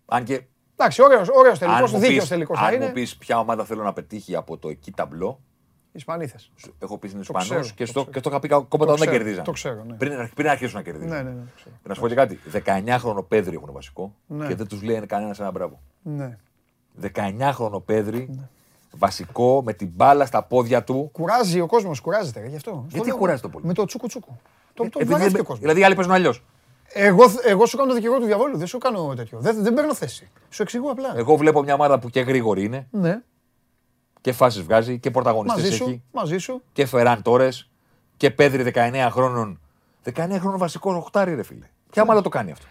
Αν και. Εντάξει, ωραίος τελικός, δίκαιος τελικός θα είναι. Αν μου πεις ποια ομάδα θέλω να πετύχει από το εκεί ταμπλό. Ισπανίθε. Έχω πει είναι Ισπανό και, στο, και στο είχα πει κόμματα δεν κερδίζαν. Το ξέρω. Ναι. Πριν, πριν αρχίσουν να κερδίζουν. Ναι, ναι, ναι, να σου πω και κάτι. 19χρονο Πέδρη έχουν βασικό ναι. και δεν τους λέει κανένας ένα μπράβο. Ναι. 19χρονο Πέδρη ναι. βασικό με την μπάλα στα πόδια του. Κουράζει ο κόσμος, κουράζεται γι' αυτό. Γιατί κουράζεται πολύ. Με το τσούκου τσούκου. Το, το δηλαδή, δηλαδή οι άλλοι παίζουν αλλιώς. Εγώ, εγώ σου κάνω το δικηγόρο του διαβόλου, δεν σου κάνω τέτοιο. Δεν, δεν παίρνω θέση. Σου εξηγώ απλά. Εγώ βλέπω μια ομάδα που και γρήγορη είναι. Ναι. Και φάσεις βγάζει και πρωταγωνιστές έχει. Μαζί σου. Και Φεράν Τόρε και Πέδρη 19 χρόνων. 19 χρόνων βασικός οχτάρι, ρε φίλε. Ποια μάλλον το κάνει αυτό;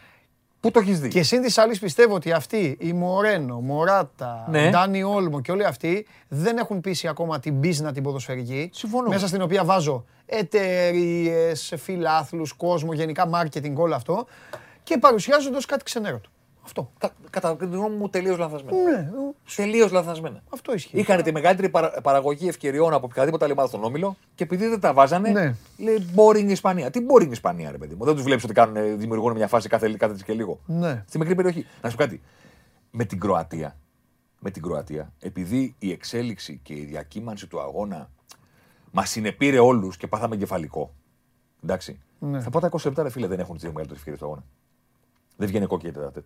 Πού το έχεις δει; Και συν της άλλης πιστεύω ότι αυτοί, η Μορένο, Μωράτα, Ναι. Ντάνι Όλμο και όλοι αυτοί δεν έχουν πείσει ακόμα την μπίζνα την ποδοσφαιρική. Συμφωνώ. Μέσα στην οποία βάζω εταιρείες, φιλάθλους, κόσμο, γενικά marketing, όλο αυτό. Και παρουσιάζοντα κάτι ξενέρωτο. Αυτό. Κα- Κατά τη γνώμη μου τελείως λανθασμένα. Ναι, Τελείως λανθασμένα. αυτό ισχύει. Είχαν τη μεγαλύτερη παρα- παραγωγή ευκαιριών από οποιαδήποτε άλλη ομάδα στον Όμιλο και επειδή δεν τα βάζανε, Ναι. λέει boring Ισπανία. Τι boring Ισπανία, ρε παιδί μου. Δεν τους βλέπεις ότι κάνουν, δημιουργούν μια φάση κάθε, κάθε της και λίγο. Ναι. Στη μικρή περιοχή. Να σου πω κάτι. Με την Κροατία, με την Κροατία, επειδή η εξέλιξη και η διακύμανση του αγώνα μας συνεπήρε όλους και πάθαμε κεφαλικό. Εντάξει. Ναι. Στα πρώτα 20 λεπτά, ρε φίλε, δεν έχουν τις δύο μεγαλύτερες ευκαιρίες του αγώνα. Δεν βγαίνει κόκκι για τετάρτε.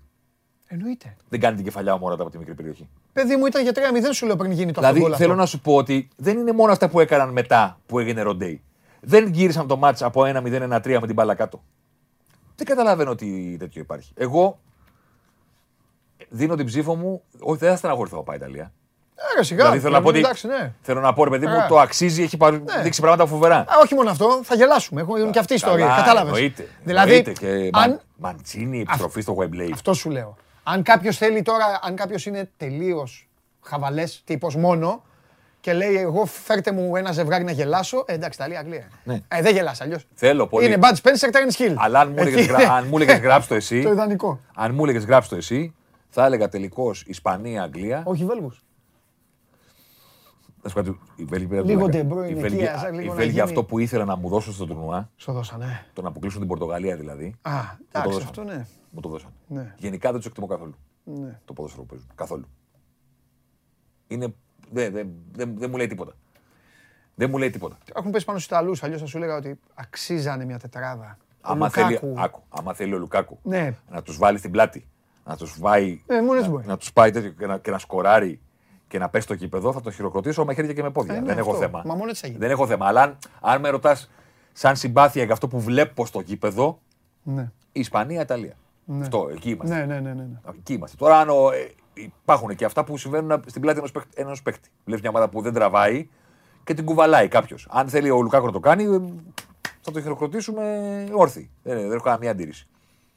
Εννοείται. Δεν κάνει την κεφαλιά ο Μωράτα από τη μικρή περιοχή. Παιδί μου ήταν για 3-0 σου λέω πριν γίνει το Δηλαδή, αυτογκόλ θέλω αυτό. να σου πω ότι δεν είναι μόνο αυτά που έκαναν μετά που έγινε ροντέι. Δεν γύρισαν το μάτς από 1-0-1-3 με την μπάλα κάτω. Δεν καταλαβαίνω ότι τέτοιο υπάρχει. Εγώ δίνω την ψήφο μου. Όχι, δεν θα στεναχωρηθώ πάει η Ιταλία. Ε, ρε, σιγά. δηλαδή θέλω να πω ότι. Εντάξει, ναι. Θέλω να πω, ρε παιδί μου, Ε. το αξίζει, έχει παρου- Ναι. δείξει πράγματα φοβερά. Α, όχι μόνο αυτό, θα γελάσουμε. Έχουν και αυτή η ιστορία. Καλά, Κατάλαβες. Εννοείται. Δηλαδή, εννοείται. και αν, Μαν- Μαντσίνη, επιστροφή στο Wembley. Αυτό σου λέω. Αν κάποιος θέλει τώρα, αν κάποιος είναι τελείως χαβαλές, τύπος μόνο και λέει: Εγώ φέρτε μου ένα ζευγάρι να γελάσω. Ε, εντάξει, Ιταλία, Αγγλία. Ναι. Ε, δεν γελάς αλλιώς. Θέλω πολύ. Είναι Bud Spencer, Terence Hill. Αλλά αν μου Εκεί έλεγες, είναι. γρα- αν μου έλεγες γράψτε το εσύ, Το ιδανικό. αν μου έλεγες γράψτε το εσύ, θα έλεγα τελικώς Ισπανία-Αγγλία. Όχι Βέλγους. Να σου πω κάτι, οι Βέλγοι πήραν Λίγο πλάκα. De Bruyne, Οι εκεί, Βέλγοι- ας, λίγο Οι να Βέλγοι γίνει. αυτό που ήθελαν να μου δώσουν στο τουρνουά, Στο δώσανε. το να αποκλείσουν την Πορτογαλία δηλαδή. Α, μου το εντάξει, δώσαν. αυτό ναι. Μου το δώσαν. Ναι. Γενικά δεν τους εκτιμώ καθόλου ναι. το ποδόσφαιρο που παίζουν. Καθόλου. Είναι. Δεν δεν- δεν- δεν μου λέει τίποτα. Δεν μου λέει τίποτα. Έχουν πέσει πάνω στους Ιταλούς, αλλιώς θα σου έλεγα ότι αξίζανε μια τετράδα. Ο Άμα θέλει, Λουκάκου. άκου, άμα θέλει ο Λουκάκου Ναι. να τους βάλει στην πλάτη, να τους πάει. Ε, μόνος έτσι να, μπορεί. να τους πάει τέτοιο και να, και να σκοράρει και να πέσει στο κήπεδο, θα τον χειροκροτήσω με χέρια και με πόδια. Ε, ναι, δεν έχω αυτό. θέμα. Μα μόνο έτσι θα γίνει. Δεν έχω θέμα. Αλλά αν, αν με ρωτάς σαν συμπάθεια για αυτό που βλέπω στο γήπεδο, Ναι. Ισπανία-Ιταλία. Αυτό, εκεί είμαστε. Ναι, ναι, ναι, ναι. ναι. Εκεί είμαστε. Τώρα αν ο- ε, υπάρχουν και αυτά που συμβαίνουν στην πλάτη ενός παίκτη. Ενός παίκτη. Βλέπεις μια ομάδα που δεν τραβάει και την κουβαλάει κάποιος. Αν θέλει ο Λουκάκο να το κάνει, ε, θα το χειροκροτήσουμε όρθιοι. Δεν, δεν έχω καμία αντίρρηση.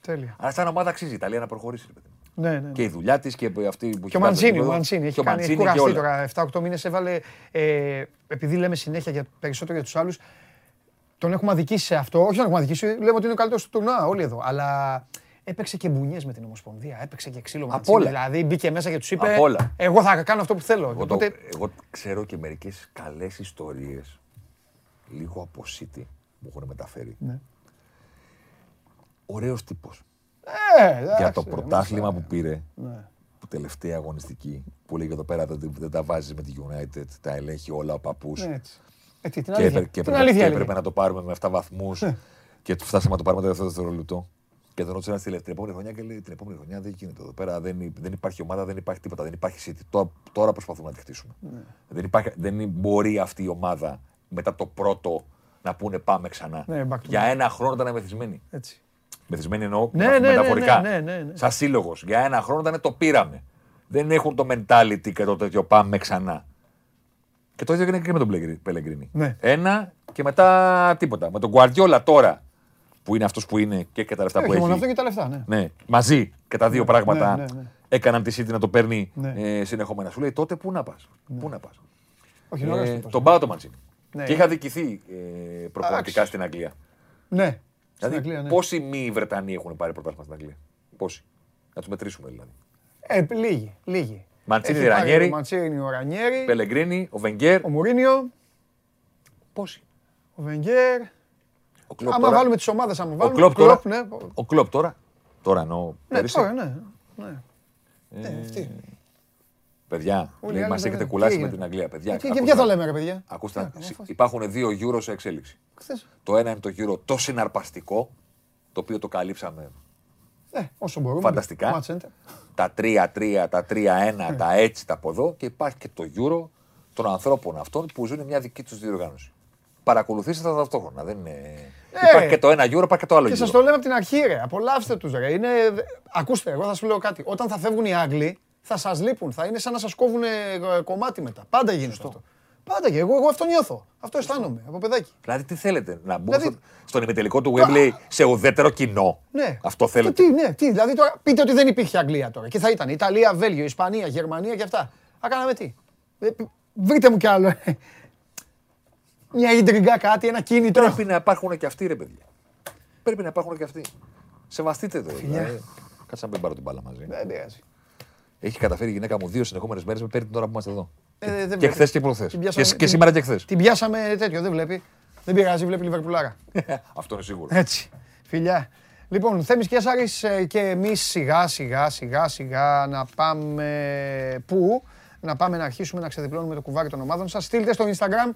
Τέλεια. Αλλά σαν ομάδα αξίζει η Ιταλία να προχωρήσει. ρε παιδί μου. Ναι, ναι, ναι. Και η δουλειά της και αυτή που Και ο έχει κάνει στο Μαντσίνη, ο γήπεδο. Μαντσίνη έχει, Και ο κάνει, έχει Μαντσίνη και κουραστεί όλα. τώρα. 7-8 μήνες έβαλε. Ε, επειδή λέμε συνέχεια για περισσότερο για τους άλλους, τον έχουμε αδικήσει σε αυτό. Όχι τον έχουμε αδικήσει, λέμε ότι είναι ο καλύτερος του τουρνουά, όλοι εδώ. Αλλά έπαιξε και μπουνιές με την Ομοσπονδία. Έπαιξε και ξύλο Μαντσίνη. όλα. Δηλαδή μπήκε μέσα και τους είπε: Απ' όλα. Εγώ θα κάνω αυτό που θέλω. Εγώ, το- Οπότε, εγώ ξέρω και μερικές καλές ιστορίες λίγο από City που έχουν μεταφέρει. Ναι. Ωραίος τύπος. Ε, Για εντάξει, το ρε, πρωτάθλημα μας, που πήρε, ναι. που τελευταία αγωνιστική, που λέει εδώ πέρα δεν, δεν τα βάζει με τη United, τα ελέγχει όλα ο παππούς. Ναι, έτσι. Ε, τι, την Και, αλήθεια. έπρεπε, και, Την έπρεπε, αλήθεια και έλεγε. έπρεπε να το πάρουμε με 7 βαθμούς. και του φτάσαμε να το πάρουμε το δεύτερο δευτερόλεπτο. Και τον ρώτησε ένας στη την επόμενη χρονιά και λέει: Την επόμενη χρονιά δεν γίνεται εδώ πέρα. Δεν, υ- δεν υπάρχει ομάδα, δεν υπάρχει τίποτα. Δεν υπάρχει City. Τώρα, τώρα προσπαθούμε να τη χτίσουμε. Ναι. Δεν, υπάρχει, δεν μπορεί αυτή η ομάδα μετά το πρώτο να πούνε πάμε ξανά. Ναι, back to Για back. ένα χρόνο ήταν μεθυσμένοι. Έτσι. Μεθυσμένοι εννοώ Ναι, μετα- ναι, ναι, μεταφορικά. ναι, ναι, ναι, ναι. Σαν σύλλογος. Για ένα χρόνο ήταν το πήραμε. Δεν έχουν το mentality και το τέτοιο πάμε ξανά. Και το ίδιο έγινε και με τον Πελεγκρι- Πελεγκρίνη. Ναι. Ένα και μετά τίποτα. Με τον Guardiola τώρα που είναι αυτός που είναι και, και τα λεφτά Ε, που Όχι μόνο έχει. αυτό και τα λεφτά, ναι. Ναι, μαζί και τα δύο πράγματα ναι, ναι. έκαναν τη City να το παίρνει Ναι. ε, συνεχόμενα. Σου λέει τότε πού να πας; Πού να πας; Όχι, είναι ωραίος Ε, τύπος. τον πάω το Μαντσίνη. Ναι. Και είχα δικηθεί ε, προπονητικά Εντάξει. στην Αγγλία. Ναι. Στην Δηλαδή, Αγγλία, ναι. πόσοι μη Βρετανοί έχουν πάρει πρωτάθλημα στην Αγγλία; Πόσοι; Να τους μετρήσουμε δηλαδή. Ε, λίγοι, λίγοι. Μαντσίνη, Έχει πάρει Ρανιέρη. Ο Μαντσίνη, ο Ρανιέρη, Πελεγκρίνη, ο Βενγκέρ. ο Μουρίνιο, Πόσοι; ο Βενγκέρ. Ο Κλόπ Άμα τώρα. βάλουμε τις ομάδες, άμα Ο βάλουμε. Κλόπ τώρα. ναι. Ο Κλόπ τώρα. Τώρα εννοώ. Ναι, πέρυσι. τώρα, ναι. ναι. Ναι, αυτή. Παιδιά, Όλοι οι άλλοι μας δεν- έχετε τι κουλάσει έγινε; με την Αγγλία. Παιδιά, Και- Και ακούστε ποια θα να- λέμε, ρε παιδιά; Ακούστε, Ε, να- αφού- υπάρχουν δύο Euro σε εξέλιξη. χθες. Το ένα είναι το Euro το συναρπαστικό, το οποίο το καλύψαμε Ε, όσο μπορούμε. Φανταστικά. Match center. τα 3-3, τα 3-1, τα έτσι, τα από εδώ και υπάρχει και το Euro των ανθρώπων αυτών που ζουν μια δική τους διοργάνωση. Παρακολουθήστε τα ταυτόχρονα. Δεν είναι... Υπάρχει και το ένα Euro, υπάρχει και το άλλο Και Euro. σα το λέμε από την αρχή, ρε. Απολαύστε τους, ρε. Είναι... Ακούστε, εγώ θα σου λέω κάτι. Όταν θα φεύγουν οι Άγγλοι, θα σας λείπουν. Θα είναι σαν να σας κόβουν κομμάτι μετά. Πάντα γίνεται αυτό. Πάντα και εγώ, εγώ αυτό νιώθω. Αυτό αισθάνομαι από παιδάκι. Δηλαδή, τι θέλετε, να μπουν δηλαδή... στον ημιτελικό του Wembley σε ουδέτερο κοινό; Ναι. Αυτό θέλετε; Τι, ναι, τι, δηλαδή τώρα πείτε ότι δεν υπήρχε Αγγλία τώρα. Και θα ήταν Ιταλία, Βέλγιο, Ισπανία, Γερμανία και αυτά. Θα κάναμε τι. Ε, βρείτε μου κι άλλο. Ε. Μια ίντριγκα κάτι, ένα κίνητρο. Πρέπει να υπάρχουν και αυτοί, ρε παιδιά. Πρέπει να υπάρχουν και αυτοί. Σεβαστείτε το. Δηλαδή. Κάτσε να μην πάρω την μπάλα μαζί. Δεν πειράζει. Έχει καταφέρει η γυναίκα μου δύο συνεχόμενες μέρες με παίρνει την ώρα που είμαστε εδώ. Ε, και χθες και προχθέ. Και, και σήμερα και χθες. Την πιάσαμε τέτοιο, δεν βλέπει. Δεν πειράζει, βλέπει Λιβερπουλάρα. Αυτό είναι σίγουρο. Έτσι. Φιλιά. Λοιπόν, Θέμης και Άσαρης ε, και εμείς σιγά σιγά σιγά σιγά να πάμε πού, να πάμε να αρχίσουμε να ξεδιπλώνουμε το κουβάρι των ομάδων σας. Στείλτε στο Instagram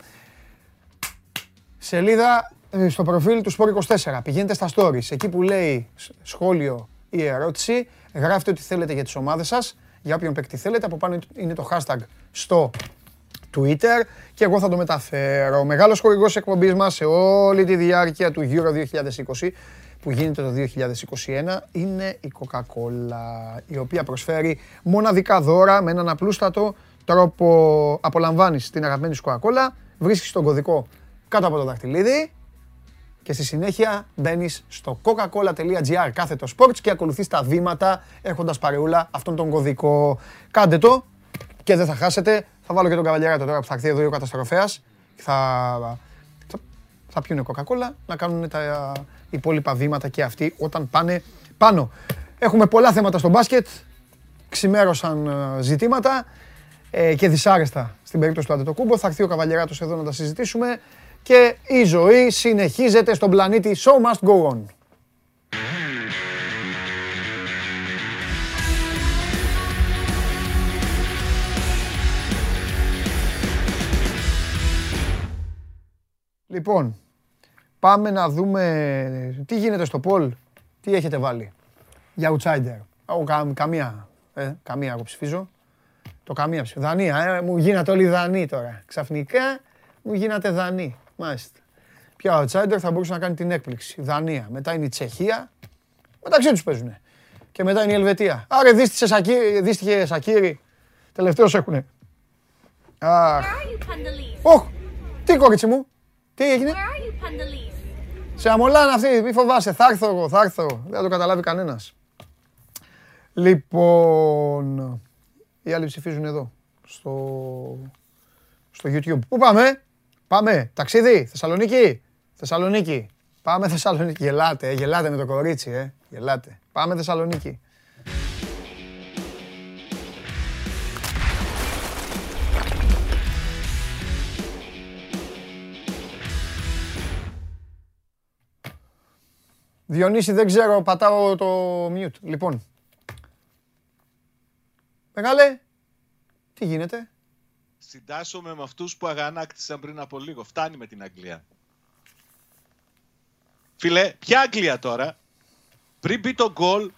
σελίδα ε, στο προφίλ του Sport24. Πηγαίνετε στα stories, εκεί που λέει σχόλιο ή ερώτηση, γράφτε ό,τι θέλετε για τις ομάδες σας για όποιον παίκτη θέλετε. Από πάνω είναι το hashtag στο Twitter και εγώ θα το μεταφέρω. Ο μεγάλος χορηγός εκπομπής μας σε όλη τη διάρκεια του Euro 2020 που γίνεται το 2021 είναι η Coca-Cola, η οποία προσφέρει μοναδικά δώρα με έναν απλούστατο τρόπο απολαμβάνεις την αγαπημένη σου Coca-Cola, βρίσκεις τον κωδικό κάτω από το δαχτυλίδι και στη συνέχεια μπαίνεις στο coca-cola.gr κάθετος sports και ακολουθείς τα βήματα έχοντας παρεούλα αυτόν τον κωδικό. Κάντε το και δεν θα χάσετε. Θα βάλω και τον καβαλιαράτο τώρα που θα έρθει εδώ ο καταστροφέας. Θα, θα, θα πιούνε Coca-Cola να κάνουν τα υπόλοιπα βήματα και αυτοί όταν πάνε πάνω. Έχουμε πολλά θέματα στο μπάσκετ. Ξημέρωσαν ε, ζητήματα ε, και δυσάρεστα στην περίπτωση του Αντετοκούμπο. Θα έρθει ο Καβαλιαράτος εδώ να τα συζητήσουμε και η ζωή συνεχίζεται στον πλανήτη. Show must go on. Λοιπόν, πάμε να δούμε τι γίνεται στο Πολ. Τι έχετε βάλει για outsider; Εγώ καμία, ε, καμία εγώ ψηφίζω. Το καμία ψηφίζω. Δανία, ε, μου γίνατε όλοι δανείοι τώρα. Ξαφνικά μου γίνατε δανείοι. Μάλιστα. Ποια outsider θα μπορούσε να κάνει την έκπληξη. Δανία. Μετά είναι η Τσεχία. Μεταξύ τους παίζουν. Και μετά είναι η Ελβετία. Άρα δίστηκε Σακύρι. Δίστηκε Σακύρι. Τελευταίος έχουνε. Αχ. Οχ. Τι κόριτσι μου. Τι έγινε; Σε αμολάνε αυτή. Μη φοβάσαι. Θα έρθω εγώ. Θα έρθω. Δεν θα το καταλάβει κανένας. Λοιπόν. Οι άλλοι ψηφίζουν εδώ. Στο, στο YouTube. Πού πάμε; Πάμε. Ταξίδι. Θεσσαλονίκη. Θεσσαλονίκη. Πάμε Θεσσαλονίκη. Γελάτε, ε, γελάτε με το κορίτσι, ε. Γελάτε. Πάμε Θεσσαλονίκη. Διονύση, δεν ξέρω, πατάω το mute. Λοιπόν. Μεγάλε, τι γίνεται; Συντάσσομαι με αυτούς που αγανάκτησαν πριν από λίγο. Φτάνει με την Αγγλία. Φίλε, ποια Αγγλία τώρα; Πριν μπει το γκολ,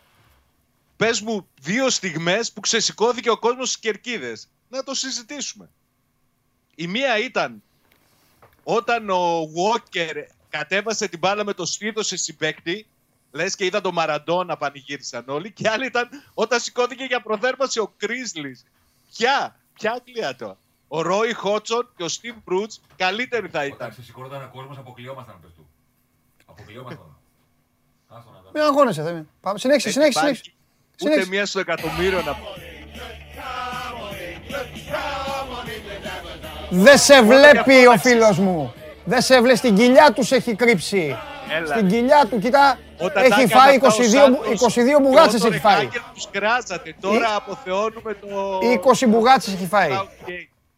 πες μου δύο στιγμές που ξεσηκώθηκε ο κόσμος στις κερκίδες. Να το συζητήσουμε. Η μία ήταν όταν ο Walker κατέβασε την μπάλα με το σφίδο σε συμπέκτη, λες και είδα τον Μαραντόνα πανηγύρισαν όλοι, και άλλη ήταν όταν σηκώθηκε για προθέρμανση ο Κρίσλης. Ποια, ποια Αγγλία τώρα; Ο Ρόι Χότσον και ο Στίβ Μπρούτς καλύτεροι θα ήταν. Όταν σηκώνονταν ο κόσμο, αποκλειόμασταν από του. Αποκλειόμασταν. Μην αγώνεσαι, δεν Πάμε, συνέχισε, συνέχισε. συνέχισε. Ούτε μία στο εκατομμύριο να Δεν σε βλέπει ο φίλος μου. Δεν σε βλέπει, στην κοιλιά τους έχει κρύψει. Στην κοιλιά του, κοίτα, έχει φάει 22, 22 μπουγάτσες έχει φάει. Τους κράζατε, τώρα αποθεώνουμε το... 20 μπουγάτσες έχει φάει.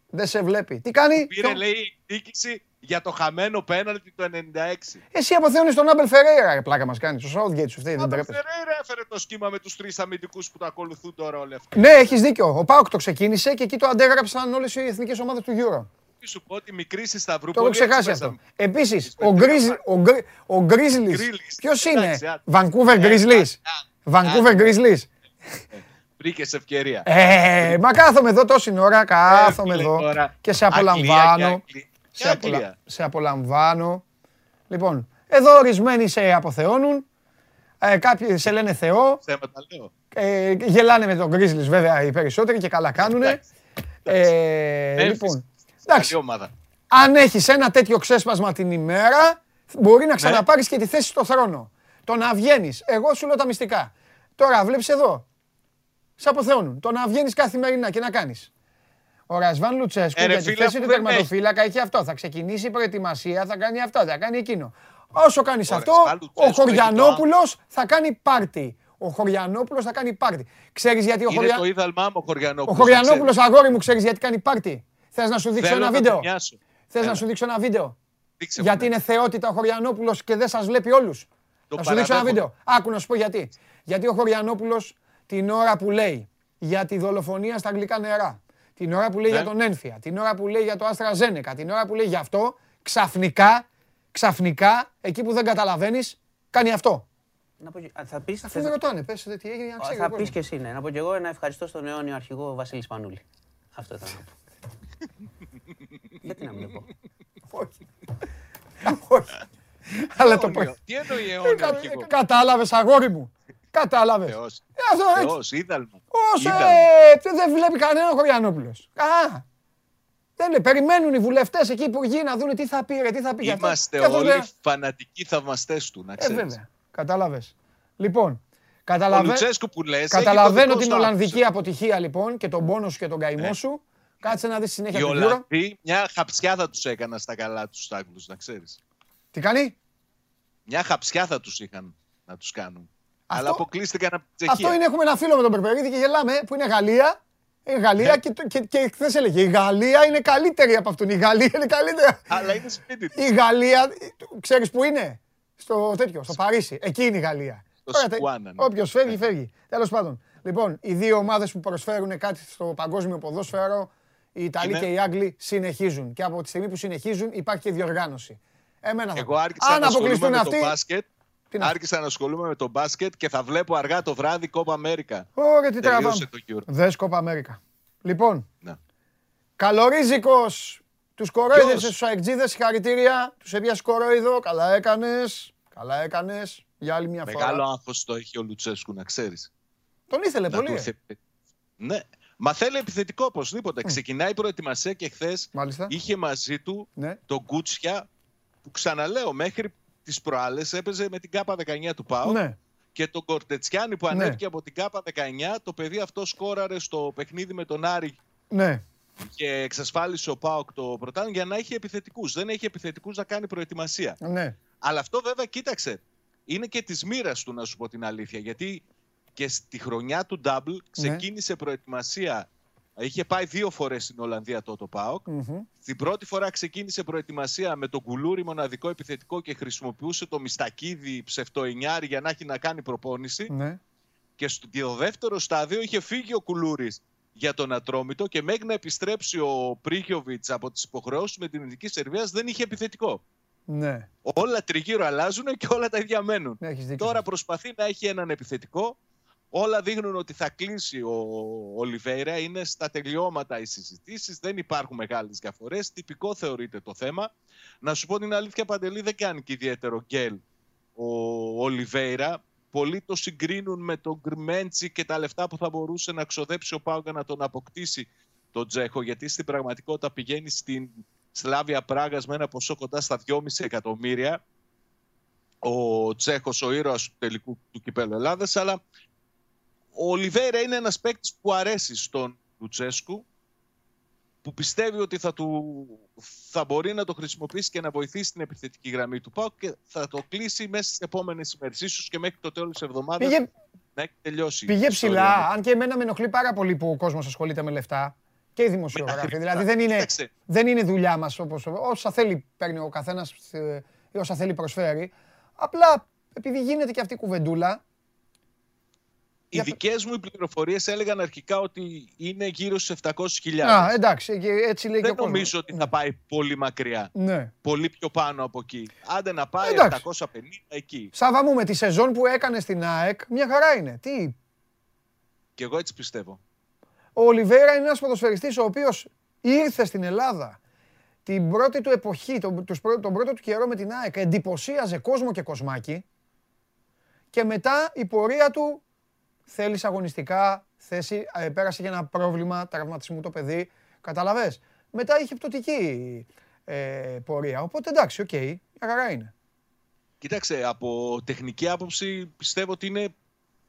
Δεν σε βλέπει. Τι κάνει; Πήρε, λέει, εκδίκηση για το χαμένο πέναλτι το 96. Εσύ αποθεώνεις τον Άμπελ Φερέιρα, πλάκα μας κάνεις. Ο Southgate σου φταίει. Ο Άμπελ Φερέιρα έφερε το σχήμα με τους τρεις αμυντικούς που το ακολουθούν τώρα όλοι αυτοί. Ναι, έχεις δίκιο. Ο ΠΑΟΚ το ξεκίνησε και εκεί το αντέγραψαν όλες οι εθνικές ομάδες του Euro. Τι σου πω ότι μικρή στη Σταυρούπολη. Το έχω ξεχάσει αυτό. Επίσης, ο Γκρίζλι. Ποιος είναι, Vancouver Grizzlies. Vancouver Grizzlies. Βρήκες ευκαιρία. Ε, μα κάθομαι εδώ τόση ώρα, κάθομαι εδώ και σε απολαμβάνω. Σε, απολα... σε απολαμβάνω. Λοιπόν, εδώ ορισμένοι σε αποθεώνουν. Ε, κάποιοι σε λένε Θεό. Θέματα λέω. Ε, γελάνε με τον Grizzlies βέβαια οι περισσότεροι και καλά κάνουνε. Ε, λοιπόν, εντάξει. ομάδα. Αν έχεις ένα τέτοιο ξέσπασμα την ημέρα, μπορεί να ξαναπάρεις και τη θέση στο θρόνο. Το να βγαίνεις. Εγώ σου λέω τα μυστικά. Τώρα βλέπεις εδώ. Σε αποθεώνουν. Το να βγαίνεις καθημερινά και να κάνεις. Ο Ρασβάν Λουτσέσκου για τη θέση του τερματοφύλακα έχει αυτό. Θα ξεκινήσει η προετοιμασία, θα κάνει αυτό, θα κάνει εκείνο. Όσο κάνεις αυτό, ο Χωριανόπουλος θα κάνει πάρτι. Ο Χωριανόπουλος θα κάνει πάρτι. Ξέρεις γιατί ο Χωριανόπουλο. Είναι το είδαλμά μου ο Χωριανόπουλος. Ο Χωριανόπουλος, αγόρι μου, ξέρεις γιατί κάνει πάρτι. Θες να σου δείξω ένα βίντεο; Θες να σου δείξω ένα βίντεο; Γιατί είναι θεότητα ο Χωριανόπουλος και δεν σας βλέπει όλους. Θα σου δείξω ένα βίντεο. Άκου να σου πω γιατί. Γιατί ο Χωριανόπουλος την ώρα που λέει για τη δολοφονία στα αγγλικά νερά, την ώρα που λέει για ναι. τον Ένφια, την ώρα που λέει για το Άστρα Ζένεκα, την ώρα που λέει για αυτό, ξαφνικά, ξαφνικά, εκεί που δεν καταλαβαίνεις, κάνει αυτό. Να πω, θα πεις, Αφού δεν ρωτάνε, πες τι έγινε, να Θα πεις και εσύ, ναι. Να πω και εγώ ένα ευχαριστώ στον αιώνιο αρχηγό Βασίλης Πανούλη. Αυτό ήταν να πω. Γιατί να μην το πω; Όχι. Όχι. Αλλά το πω. Τι εννοεί αιώνιο αρχηγό; Κατάλαβες αγόρι μου. Κατάλαβες. Θεός. Ε, Θεός, είδαλμα. Όσο ε, δεν βλέπει κανένα Χωριανόπουλο. Α, δεν λέει, περιμένουν οι βουλευτές εκεί που υπουργοί να δουν τι θα πει, τι θα πει. Είμαστε όλοι φανατικοί θαυμαστές του, να ξέρεις. Ε, βέβαια. Κατάλαβες. Λοιπόν, καταλαβα... που λες, καταλαβαίνω την Ολλανδική αποτυχία λοιπόν και τον πόνος σου και τον καημό σου. Κάτσε να δεις συνέχεια Οι Ολλανδοί μια χαψιά θα τους έκανα στα καλά τους Άγγλου, να ξέρεις. Τι κάνει; Μια χαψιά θα τους είχαν να τους κάνουν. Αλλά αποκλείστηκαν από την Τσεχία. Αυτό είναι, έχουμε ένα φίλο με τον Περπερίδη και γελάμε που είναι Γαλλία. Είναι Γαλλία και, και, και χθες έλεγε η Γαλλία είναι καλύτερη από αυτόν. Η Γαλλία είναι καλύτερη. Αλλά είναι σπίτι της. Η Γαλλία, ξέρεις που είναι, στο τέτοιο, στο Παρίσι. Εκεί είναι η Γαλλία. Ναι. Όποιος φεύγει, φεύγει. Τέλος πάντων. Λοιπόν, οι δύο ομάδες που προσφέρουν κάτι στο παγκόσμιο ποδόσφαιρο, οι Ιταλοί και οι Άγγλοι, συνεχίζουν. Και από τη στιγμή που συνεχίζουν υπάρχει και διοργάνωση. Εμένα Εγώ άρχισα να ασχολούμαι με το μπάσκετ Άρχισα να ασχολούμαι με το μπάσκετ και θα βλέπω αργά το βράδυ Κόπα Αμέρικα. Ωραία, τι τραβάμε. Δες Κόπα Αμέρικα. Λοιπόν, ναι. καλορίζικος, τους κορόιδες στους αεκτζίδες, συγχαρητήρια. Τους έπιασε κορόιδο, καλά έκανες, καλά έκανες. Για άλλη μια φορά. Μεγάλο άγχος το έχει ο Λουτσέσκου, να ξέρεις. Τον ήθελε πολύ. Ε. Ναι. Μα θέλει επιθετικό οπωσδήποτε. Ξεκινάει η προετοιμασία και χθες είχε μαζί του ναι. τον Κούτσια που ξαναλέω μέχρι τις προάλλες έπαιζε με την ΚΑΠΑ 19 του ΠΑΟ. Ναι. Και τον Κορτετσιάνη που ναι. ανέβηκε από την ΚΑΠΑ 19, το παιδί αυτό σκόραρε στο παιχνίδι με τον Άρη. Ναι. Και εξασφάλισε ο ΠΑΟΚ το πρωτάθλημα για να έχει επιθετικούς. Δεν έχει επιθετικούς να κάνει προετοιμασία. Ναι. Αλλά αυτό βέβαια, κοίταξε, είναι και της μοίρας του να σου πω την αλήθεια. Γιατί και στη χρονιά του Double ναι. ξεκίνησε προετοιμασία Είχε πάει δύο φορές στην Ολλανδία τότε ο ΠΑΟΚ. Την πρώτη φορά ξεκίνησε προετοιμασία με τον Κουλούρι μοναδικό επιθετικό και χρησιμοποιούσε το Μιστακίδη ψευτοενιάρι για να έχει να κάνει προπόνηση. Ναι. Και στο δεύτερος στάδιο είχε φύγει ο Κουλούρη για τον Ατρόμητο και μέχρι να επιστρέψει ο Πρίγιοβιτς από τις υποχρεώσεις με την Ειδική Σερβίας δεν είχε επιθετικό. Ναι. Όλα τριγύρω αλλάζουν και όλα τα ίδια μένουν. Ναι, Τώρα προσπαθεί να έχει έναν επιθετικό Όλα δείχνουν ότι θα κλείσει ο Ολιβέηρα. Είναι στα τελειώματα οι συζητήσεις. Δεν υπάρχουν μεγάλες διαφορές. Τυπικό θεωρείται το θέμα. Να σου πω την αλήθεια, Παντελή δεν κάνει και ιδιαίτερο γκέλ ο Ολιβέηρα. Πολλοί το συγκρίνουν με τον Γκρμέντσι και τα λεφτά που θα μπορούσε να ξοδέψει ο Πάουκα να τον αποκτήσει τον Τζέχο. Γιατί στην πραγματικότητα πηγαίνει στην Σλάβια Πράγας με ένα ποσό κοντά στα 2,5 εκατομμύρια. Ο Τσέχος ο ήρωας του τελικού του κυπέλου Ελλάδας, αλλά ο Ολιβέρα είναι ένας παίκτης που αρέσει στον Λουτσέσκου, που πιστεύει ότι θα, του, θα μπορεί να το χρησιμοποιήσει και να βοηθήσει την επιθετική γραμμή του ΠΑΟΚ και θα το κλείσει μέσα στις επόμενες ημέρες, ίσως και μέχρι το τέλος της εβδομάδας Πήγε... να έχει τελειώσει. Πήγε ψηλά, αν και εμένα με ενοχλεί πάρα πολύ που ο κόσμος ασχολείται με λεφτά και οι δημοσιογράφοι. δηλαδή δεν είναι, δεν είναι δουλειά μας όπως όσα θέλει παίρνει ο καθένας ε, ή όσα θέλει προσφέρει. Απλά επειδή γίνεται και αυτή η κουβεντούλα, οι δικές μου οι πληροφορίες έλεγαν αρχικά ότι είναι γύρω στους 700.000. Α, εντάξει, έτσι λέει Δεν και ο νομίζω ότι θα πάει πολύ μακριά. Ναι. Πολύ πιο πάνω από εκεί. Άντε να πάει εντάξει. 750 εκεί. Σάβα μου, με τη σεζόν που έκανε στην ΑΕΚ, μια χαρά είναι. Τι; Και εγώ έτσι πιστεύω. Ο Ολιβέρα είναι ένας ποδοσφαιριστής ο οποίος ήρθε στην Ελλάδα την πρώτη του εποχή, τον, τον πρώτο του καιρό με την ΑΕΚ, εντυπωσίαζε κόσμο και κοσμάκι και μετά η πορεία του θέλεις αγωνιστικά, θέση, ε, πέρασε για ένα πρόβλημα τραυματισμού το παιδί. Κατάλαβες. Μετά είχε πτωτική ε, πορεία. Οπότε εντάξει, οκέι, okay, χαρά είναι. Κοίταξε, από τεχνική άποψη πιστεύω ότι είναι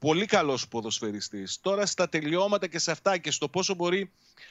πολύ καλός ποδοσφαιριστής. Τώρα στα τελειώματα και σε αυτά και στο πόσο μπορεί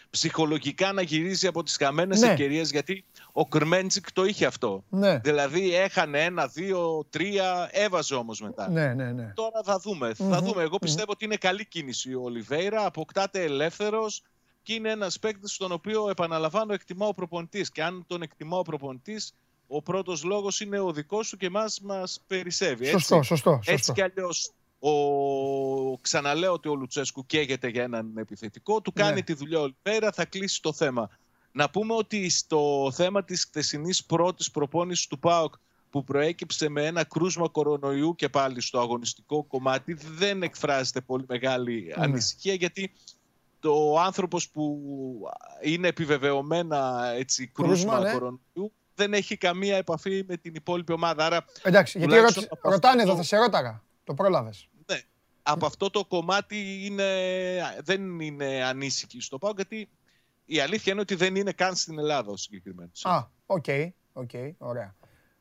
ψυχολογικά να γυρίζει από τις χαμένες ναι. ευκαιρίες, γιατί ο Κρμέντσικ το είχε αυτό. Ναι. Δηλαδή έχανε ένα, δύο, τρία, έβαζε όμως μετά. Ναι, ναι, ναι. Τώρα θα δούμε. Θα δούμε. Εγώ πιστεύω ότι είναι καλή κίνηση ο Ολιβέηρα, αποκτάται ελεύθερος και είναι ένας παίκτης στον οποίο επαναλαμβάνω εκτιμά ο προπονητής. Και αν τον εκτιμά ο προπονητής, ο πρώτος λόγος είναι ο δικός σου και εμάς μας περισσεύει. Έτσι; Σωστό, σωστό, σωστό. Έτσι κι αλλιώς ο... Ξαναλέω ότι ο Λουτσέσκου καίγεται για έναν επιθετικό. Του κάνει ναι. τη δουλειά όλη πέρα, θα κλείσει το θέμα. Να πούμε ότι στο θέμα της χθεσινής πρώτης προπόνησης του ΠΑΟΚ που προέκυψε με ένα κρούσμα κορονοϊού και πάλι στο αγωνιστικό κομμάτι δεν εκφράζεται πολύ μεγάλη ναι. ανησυχία γιατί το άνθρωπος που είναι επιβεβαιωμένα έτσι, κρούσμα, ναι. κορονοϊού δεν έχει καμία επαφή με την υπόλοιπη ομάδα. Άρα, Εντάξει, γιατί ρωτάνε εδώ, θα σε ρώταγα. Το πρόλαβες. Ναι. Από αυτό το κομμάτι είναι, δεν είναι ανήσυχη στο πάω γιατί η αλήθεια είναι ότι δεν είναι καν στην Ελλάδα ο συγκεκριμένος. Α, okay, okay, okay, ωραία.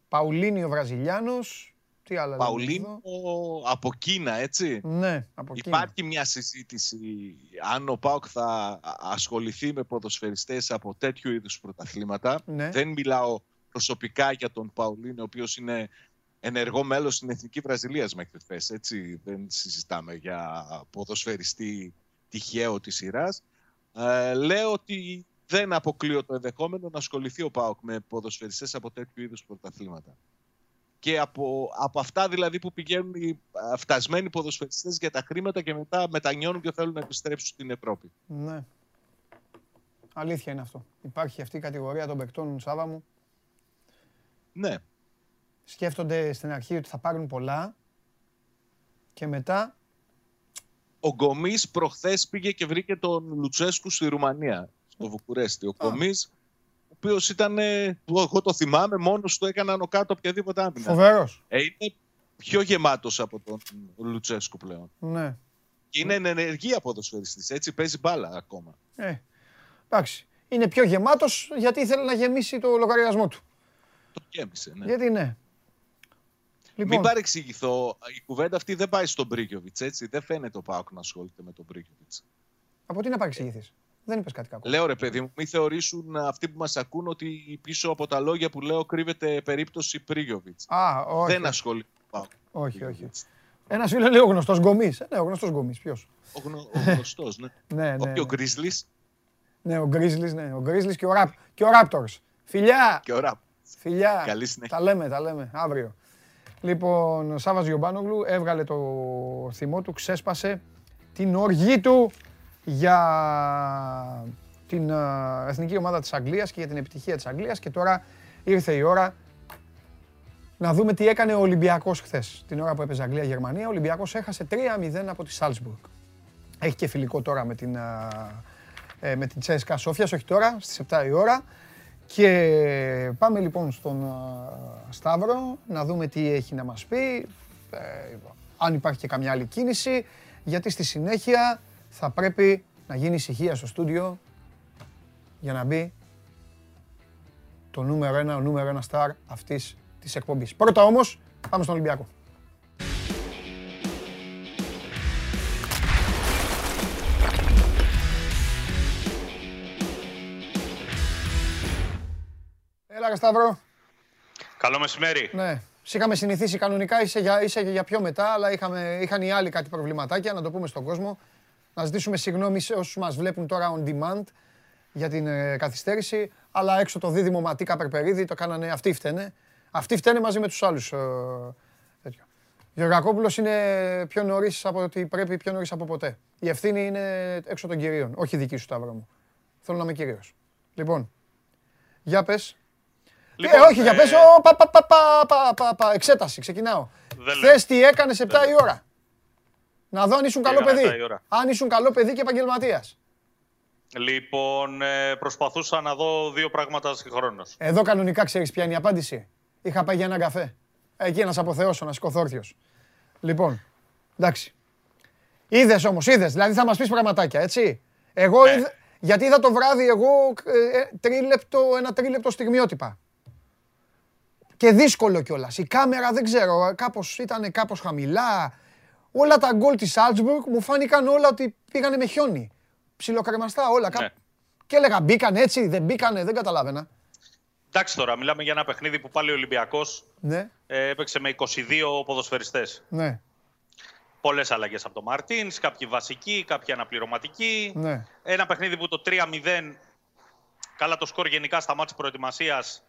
Παουλίνιο Βραζιλιάνος, τι άλλα Παουλίνιο από Κίνα, έτσι. Ναι, από Κίνα. Υπάρχει μια συζήτηση αν ο ΠΑΟΚ θα ασχοληθεί με ποδοσφαιριστές από τέτοιου είδους πρωταθλήματα. Ναι. Δεν μιλάω προσωπικά για τον Παουλίνιο, ο οποίος είναι ενεργό μέλος στην Εθνική Βραζιλίας μέχρι χθες. έτσι. Δεν συζητάμε για ποδοσφαιριστή τυχαίο της σειράς. Ε, λέω ότι δεν αποκλείω το ενδεχόμενο να ασχοληθεί ο ΠΑΟΚ με ποδοσφαιριστές από τέτοιου είδους πρωταθλήματα. Και από, από αυτά δηλαδή που πηγαίνουν οι φτασμένοι ποδοσφαιριστές για τα χρήματα και μετά μετανιώνουν και θέλουν να επιστρέψουν στην Ευρώπη. Ναι. Αλήθεια είναι αυτό. Υπάρχει αυτή η κατηγορία των παικτών, Σάβα μου. Ναι σκέφτονται στην αρχή ότι θα πάρουν πολλά και μετά... Ο Γκομής προχθές πήγε και βρήκε τον Λουτσέσκου στη Ρουμανία, στο Βουκουρέστι. Ο Γκομής, ο οποίος ήταν, εγώ το θυμάμαι, μόνος του έκαναν ο κάτω οποιαδήποτε άμυνα. Φοβερός. Ε, είναι πιο γεμάτος από τον Λουτσέσκου πλέον. Ναι. Και είναι ενεργή αποδοσφαιριστής, έτσι παίζει μπάλα ακόμα. Ε, εντάξει. Είναι πιο γεμάτος γιατί ήθελε να γεμίσει το λογαριασμό του. Το γέμισε, ναι. Γιατί ναι. Λοιπόν. Μην παρεξηγηθώ, η κουβέντα αυτή δεν πάει στον Μπρίκιοβιτ, έτσι. Δεν φαίνεται ο Πάοκ να ασχολείται με τον Μπρίκιοβιτ. Από τι να παρεξηγηθείς. Δεν είπες κάτι κακό. Λέω ρε παιδί μου, μην θεωρήσουν αυτοί που μας ακούν ότι πίσω από τα λόγια που λέω κρύβεται περίπτωση Μπρίκιοβιτ. Α, όχι. Δεν ασχολείται ο Πάοκ. Όχι, όχι. Ένας φίλος λέει ο γνωστός γκομής. Ε, ναι, ο γνωστός γκομής. Ποιος. Ο, γνω... γνωστός, ναι. ναι, ναι. Ο, ο Γκρίζλι. Ναι, ο Γκρίζλι, ναι. Ο Γκρίζλι και ο, Ραπ... και ο Ράπτορς. Φιλιά! Και ο Ραπ. Φιλιά. Καλή συνέχεια. Τα λέμε, τα λέμε. Αύριο. Λοιπόν, ο Σάββας Γιωμπάνογλου έβγαλε το θυμό του, ξέσπασε την οργή του για την εθνική ομάδα της Αγγλίας και για την επιτυχία της Αγγλίας και τώρα ήρθε η ώρα να δούμε τι έκανε ο Ολυμπιακός χθες. Την ώρα που έπαιζε Αγγλία-Γερμανία, ο Ολυμπιακός έχασε 3-0 από τη Σάλτσμπουργκ. Έχει και φιλικό τώρα με την, ε, με την Τσέσκα Σόφιας, όχι τώρα, στις 7 η ώρα. Και πάμε λοιπόν στον Σταύρο να δούμε τι έχει να μας πει, ε, αν υπάρχει και καμιά άλλη κίνηση, γιατί στη συνέχεια θα πρέπει να γίνει ησυχία στο στούντιο για να μπει το νούμερο ένα, ο νούμερο ένα στάρ αυτής της εκπομπής. Πρώτα όμως, πάμε στον Ολυμπιακό. Έλα, Σταύρο. Καλό μεσημέρι. Ναι. είχαμε συνηθίσει κανονικά, είσαι για, είσαι για πιο μετά, αλλά είχαμε, είχαν οι άλλοι κάτι προβληματάκια, να το πούμε στον κόσμο. Να ζητήσουμε συγγνώμη σε όσους μας βλέπουν τώρα on demand για την ε, καθυστέρηση, αλλά έξω το δίδυμο Ματίκα Περπερίδη το κάνανε, αυτοί φταίνε. Αυτοί φταίνε μαζί με τους άλλους. Ε, τέτοιο. Γεωργακόπουλος είναι πιο νωρίς από ότι πρέπει, πιο νωρίς από ποτέ. Η ευθύνη είναι έξω των κυρίων, όχι δική σου Σταύρο μου. Θέλω να είμαι κύριος. Λοιπόν, για πες, Λοιπόν, ε, όχι, για πες, πα, πα, πα, πα, πα, πα, εξέταση, ξεκινάω. Χθες τι έκανες 7 η ώρα. Να δω αν ήσουν καλό παιδί. Αν ήσουν καλό παιδί και επαγγελματίας. Λοιπόν, ε, προσπαθούσα να δω δύο πράγματα συγχρόνως. Εδώ κανονικά ξέρεις ποια είναι η απάντηση. Είχα πάει για έναν καφέ. Εκεί να σε αποθεώσω, να σηκωθώ όρθιος. Λοιπόν, εντάξει. Είδες όμως, είδες. Δηλαδή θα μας πεις πραγματάκια, έτσι. Εγώ Ναι. είδα- γιατί είδα το βράδυ εγώ ε, ε, τρίλεπτο, ένα τρίλεπτο στιγμιότυπα. Και δύσκολο κιόλας. Η κάμερα δεν ξέρω, κάπως, ήταν κάπως χαμηλά. Όλα τα γκολ της Salzburg μου φάνηκαν όλα ότι πήγανε με χιόνι. Ψιλοκρεμαστά όλα. Κα- Ναι. Και έλεγα μπήκαν έτσι, δεν μπήκανε, δεν καταλάβαινα. Εντάξει τώρα, μιλάμε για ένα παιχνίδι που πάλι ο Ολυμπιακός Ναι, ε, έπαιξε με 22 ποδοσφαιριστές. ναι, Πολλές αλλαγές από τον Μαρτίνς, κάποιοι βασικοί, κάποιοι αναπληρωματικοί. ναι. Ένα παιχνίδι που το 3-0, καλά το σκορ γενικά στα μάτια προετοιμασίας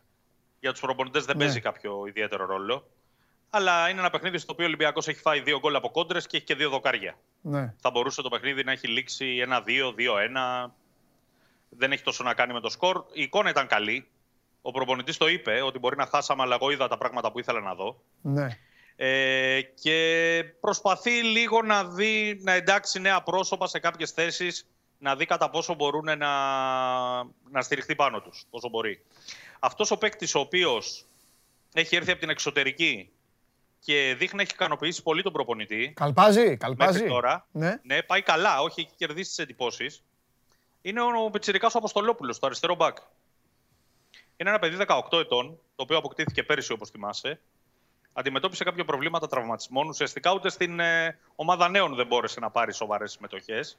για τους προπονητές δεν Ναι. παίζει κάποιο ιδιαίτερο ρόλο. Αλλά είναι ένα παιχνίδι στο οποίο ο Ολυμπιακός έχει φάει δύο γκολ από κόντρες και έχει και δύο δοκάρια. ναι. Θα μπορούσε το παιχνίδι να έχει λήξει 1-2, 2-1. Δεν έχει τόσο να κάνει με το σκορ. Η εικόνα ήταν καλή. Ο προπονητής το είπε ότι μπορεί να χάσαμε, αλλά εγώ είδα τα πράγματα που ήθελα να δω. ναι. Ε, και προσπαθεί λίγο να δει, να εντάξει νέα πρόσωπα σε κάποιες θέσεις, να δει κατά πόσο μπορούν να, να στηριχθεί πάνω τους, όσο μπορεί. Αυτός ο παίκτης ο οποίος έχει έρθει από την εξωτερική και δείχνει να έχει ικανοποιήσει πολύ τον προπονητή, Καλπάζει, καλπάζει. μέχρι τώρα, Ναι. ναι, πάει καλά, όχι, έχει κερδίσει τις εντυπώσεις, είναι ο Πετσιρικάς ο Αποστολόπουλος, το αριστερό μπακ. Είναι ένα παιδί 18 ετών, το οποίο αποκτήθηκε πέρυσι όπως θυμάσαι. Αντιμετώπισε κάποια προβλήματα τραυματισμών. Ουσιαστικά ούτε στην ε, ομάδα νέων δεν μπόρεσε να πάρει σοβαρές συμμετοχές.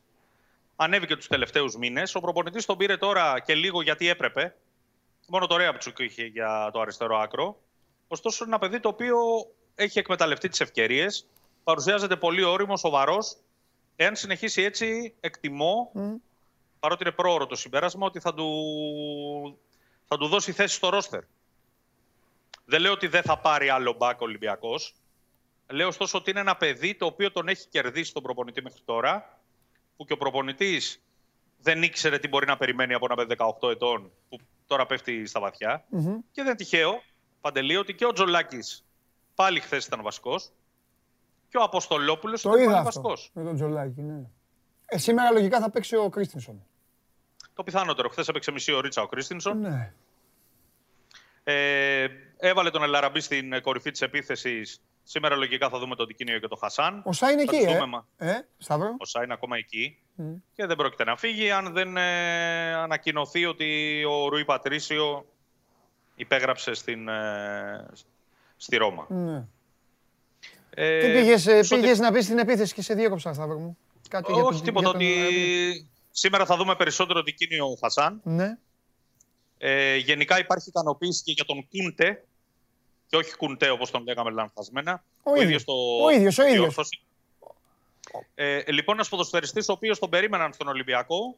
Ανέβηκε τους τελευταίους μήνες. Ο προπονητής τον πήρε τώρα και λίγο γιατί έπρεπε. Μόνο το Ρέαπτσουκ είχε για το αριστερό άκρο. Ωστόσο, είναι ένα παιδί το οποίο έχει εκμεταλλευτεί τις ευκαιρίες. Παρουσιάζεται πολύ όριμο, σοβαρός. Εάν συνεχίσει έτσι, εκτιμώ, παρότι είναι πρόωρο το συμπέρασμα, ότι θα του, θα του δώσει θέση στο ρόστερ. Δεν λέω ότι δεν θα πάρει άλλο μπακ ο Ολυμπιακός. Λέω ωστόσο ότι είναι ένα παιδί το οποίο τον έχει κερδίσει τον προπονητή μέχρι τώρα, που και ο προπονητής δεν ήξερε τι μπορεί να περιμένει από ένα παιδί 18 ετών, που τώρα πέφτει στα βαθια Και δεν είναι τυχαίο, Παντελή, ότι και ο Τζολάκης πάλι χθες ήταν βασικός. Και ο Αποστολόπουλος Το ήταν είδα πάλι αυτό. βασικός. Με τον Τζολάκη, ναι. Ε, σήμερα λογικά θα παίξει ο Κρίστινσον. Το πιθανότερο. Χθες έπαιξε μισή ωρίτσα ο Κρίστινσον. Ναι. Ε, έβαλε τον Ελαραμπή στην ε, κορυφή της επίθεσης. Σήμερα λογικά θα δούμε τον Τικίνιο και τον Χασάν. Ο Σά είναι Θα εκεί, τους ε. δούμε, μα. Ε, Σταύρο. Ο Σά είναι ακόμα εκεί και δεν πρόκειται να φύγει αν δεν ε, ανακοινωθεί ότι ο Ρουί Πατρίσιο υπέγραψε στην, ε, στη Ρώμα. Ναι. Ε, Τι πήγες, ε, στο πήγες να πεις στην επίθεση και σε διέκοψα, Σταύρο μου. Κάτι για Όχι τον- τίποτα. για τον- Ότι σήμερα θα δούμε περισσότερο Τικίνιο Χασάν. Ναι. Ε, γενικά υπάρχει ικανοποίηση και για τον Κούντε. Και όχι Κουντέ όπως τον λέγαμε λανθασμένα. Ο ίδιος. ίδιος το Ο ίδιος, ο ίδιος. διόρθωσε. Ε, λοιπόν, ένας ποδοσφαιριστής ο οποίος τον περίμεναν στον Ολυμπιακό,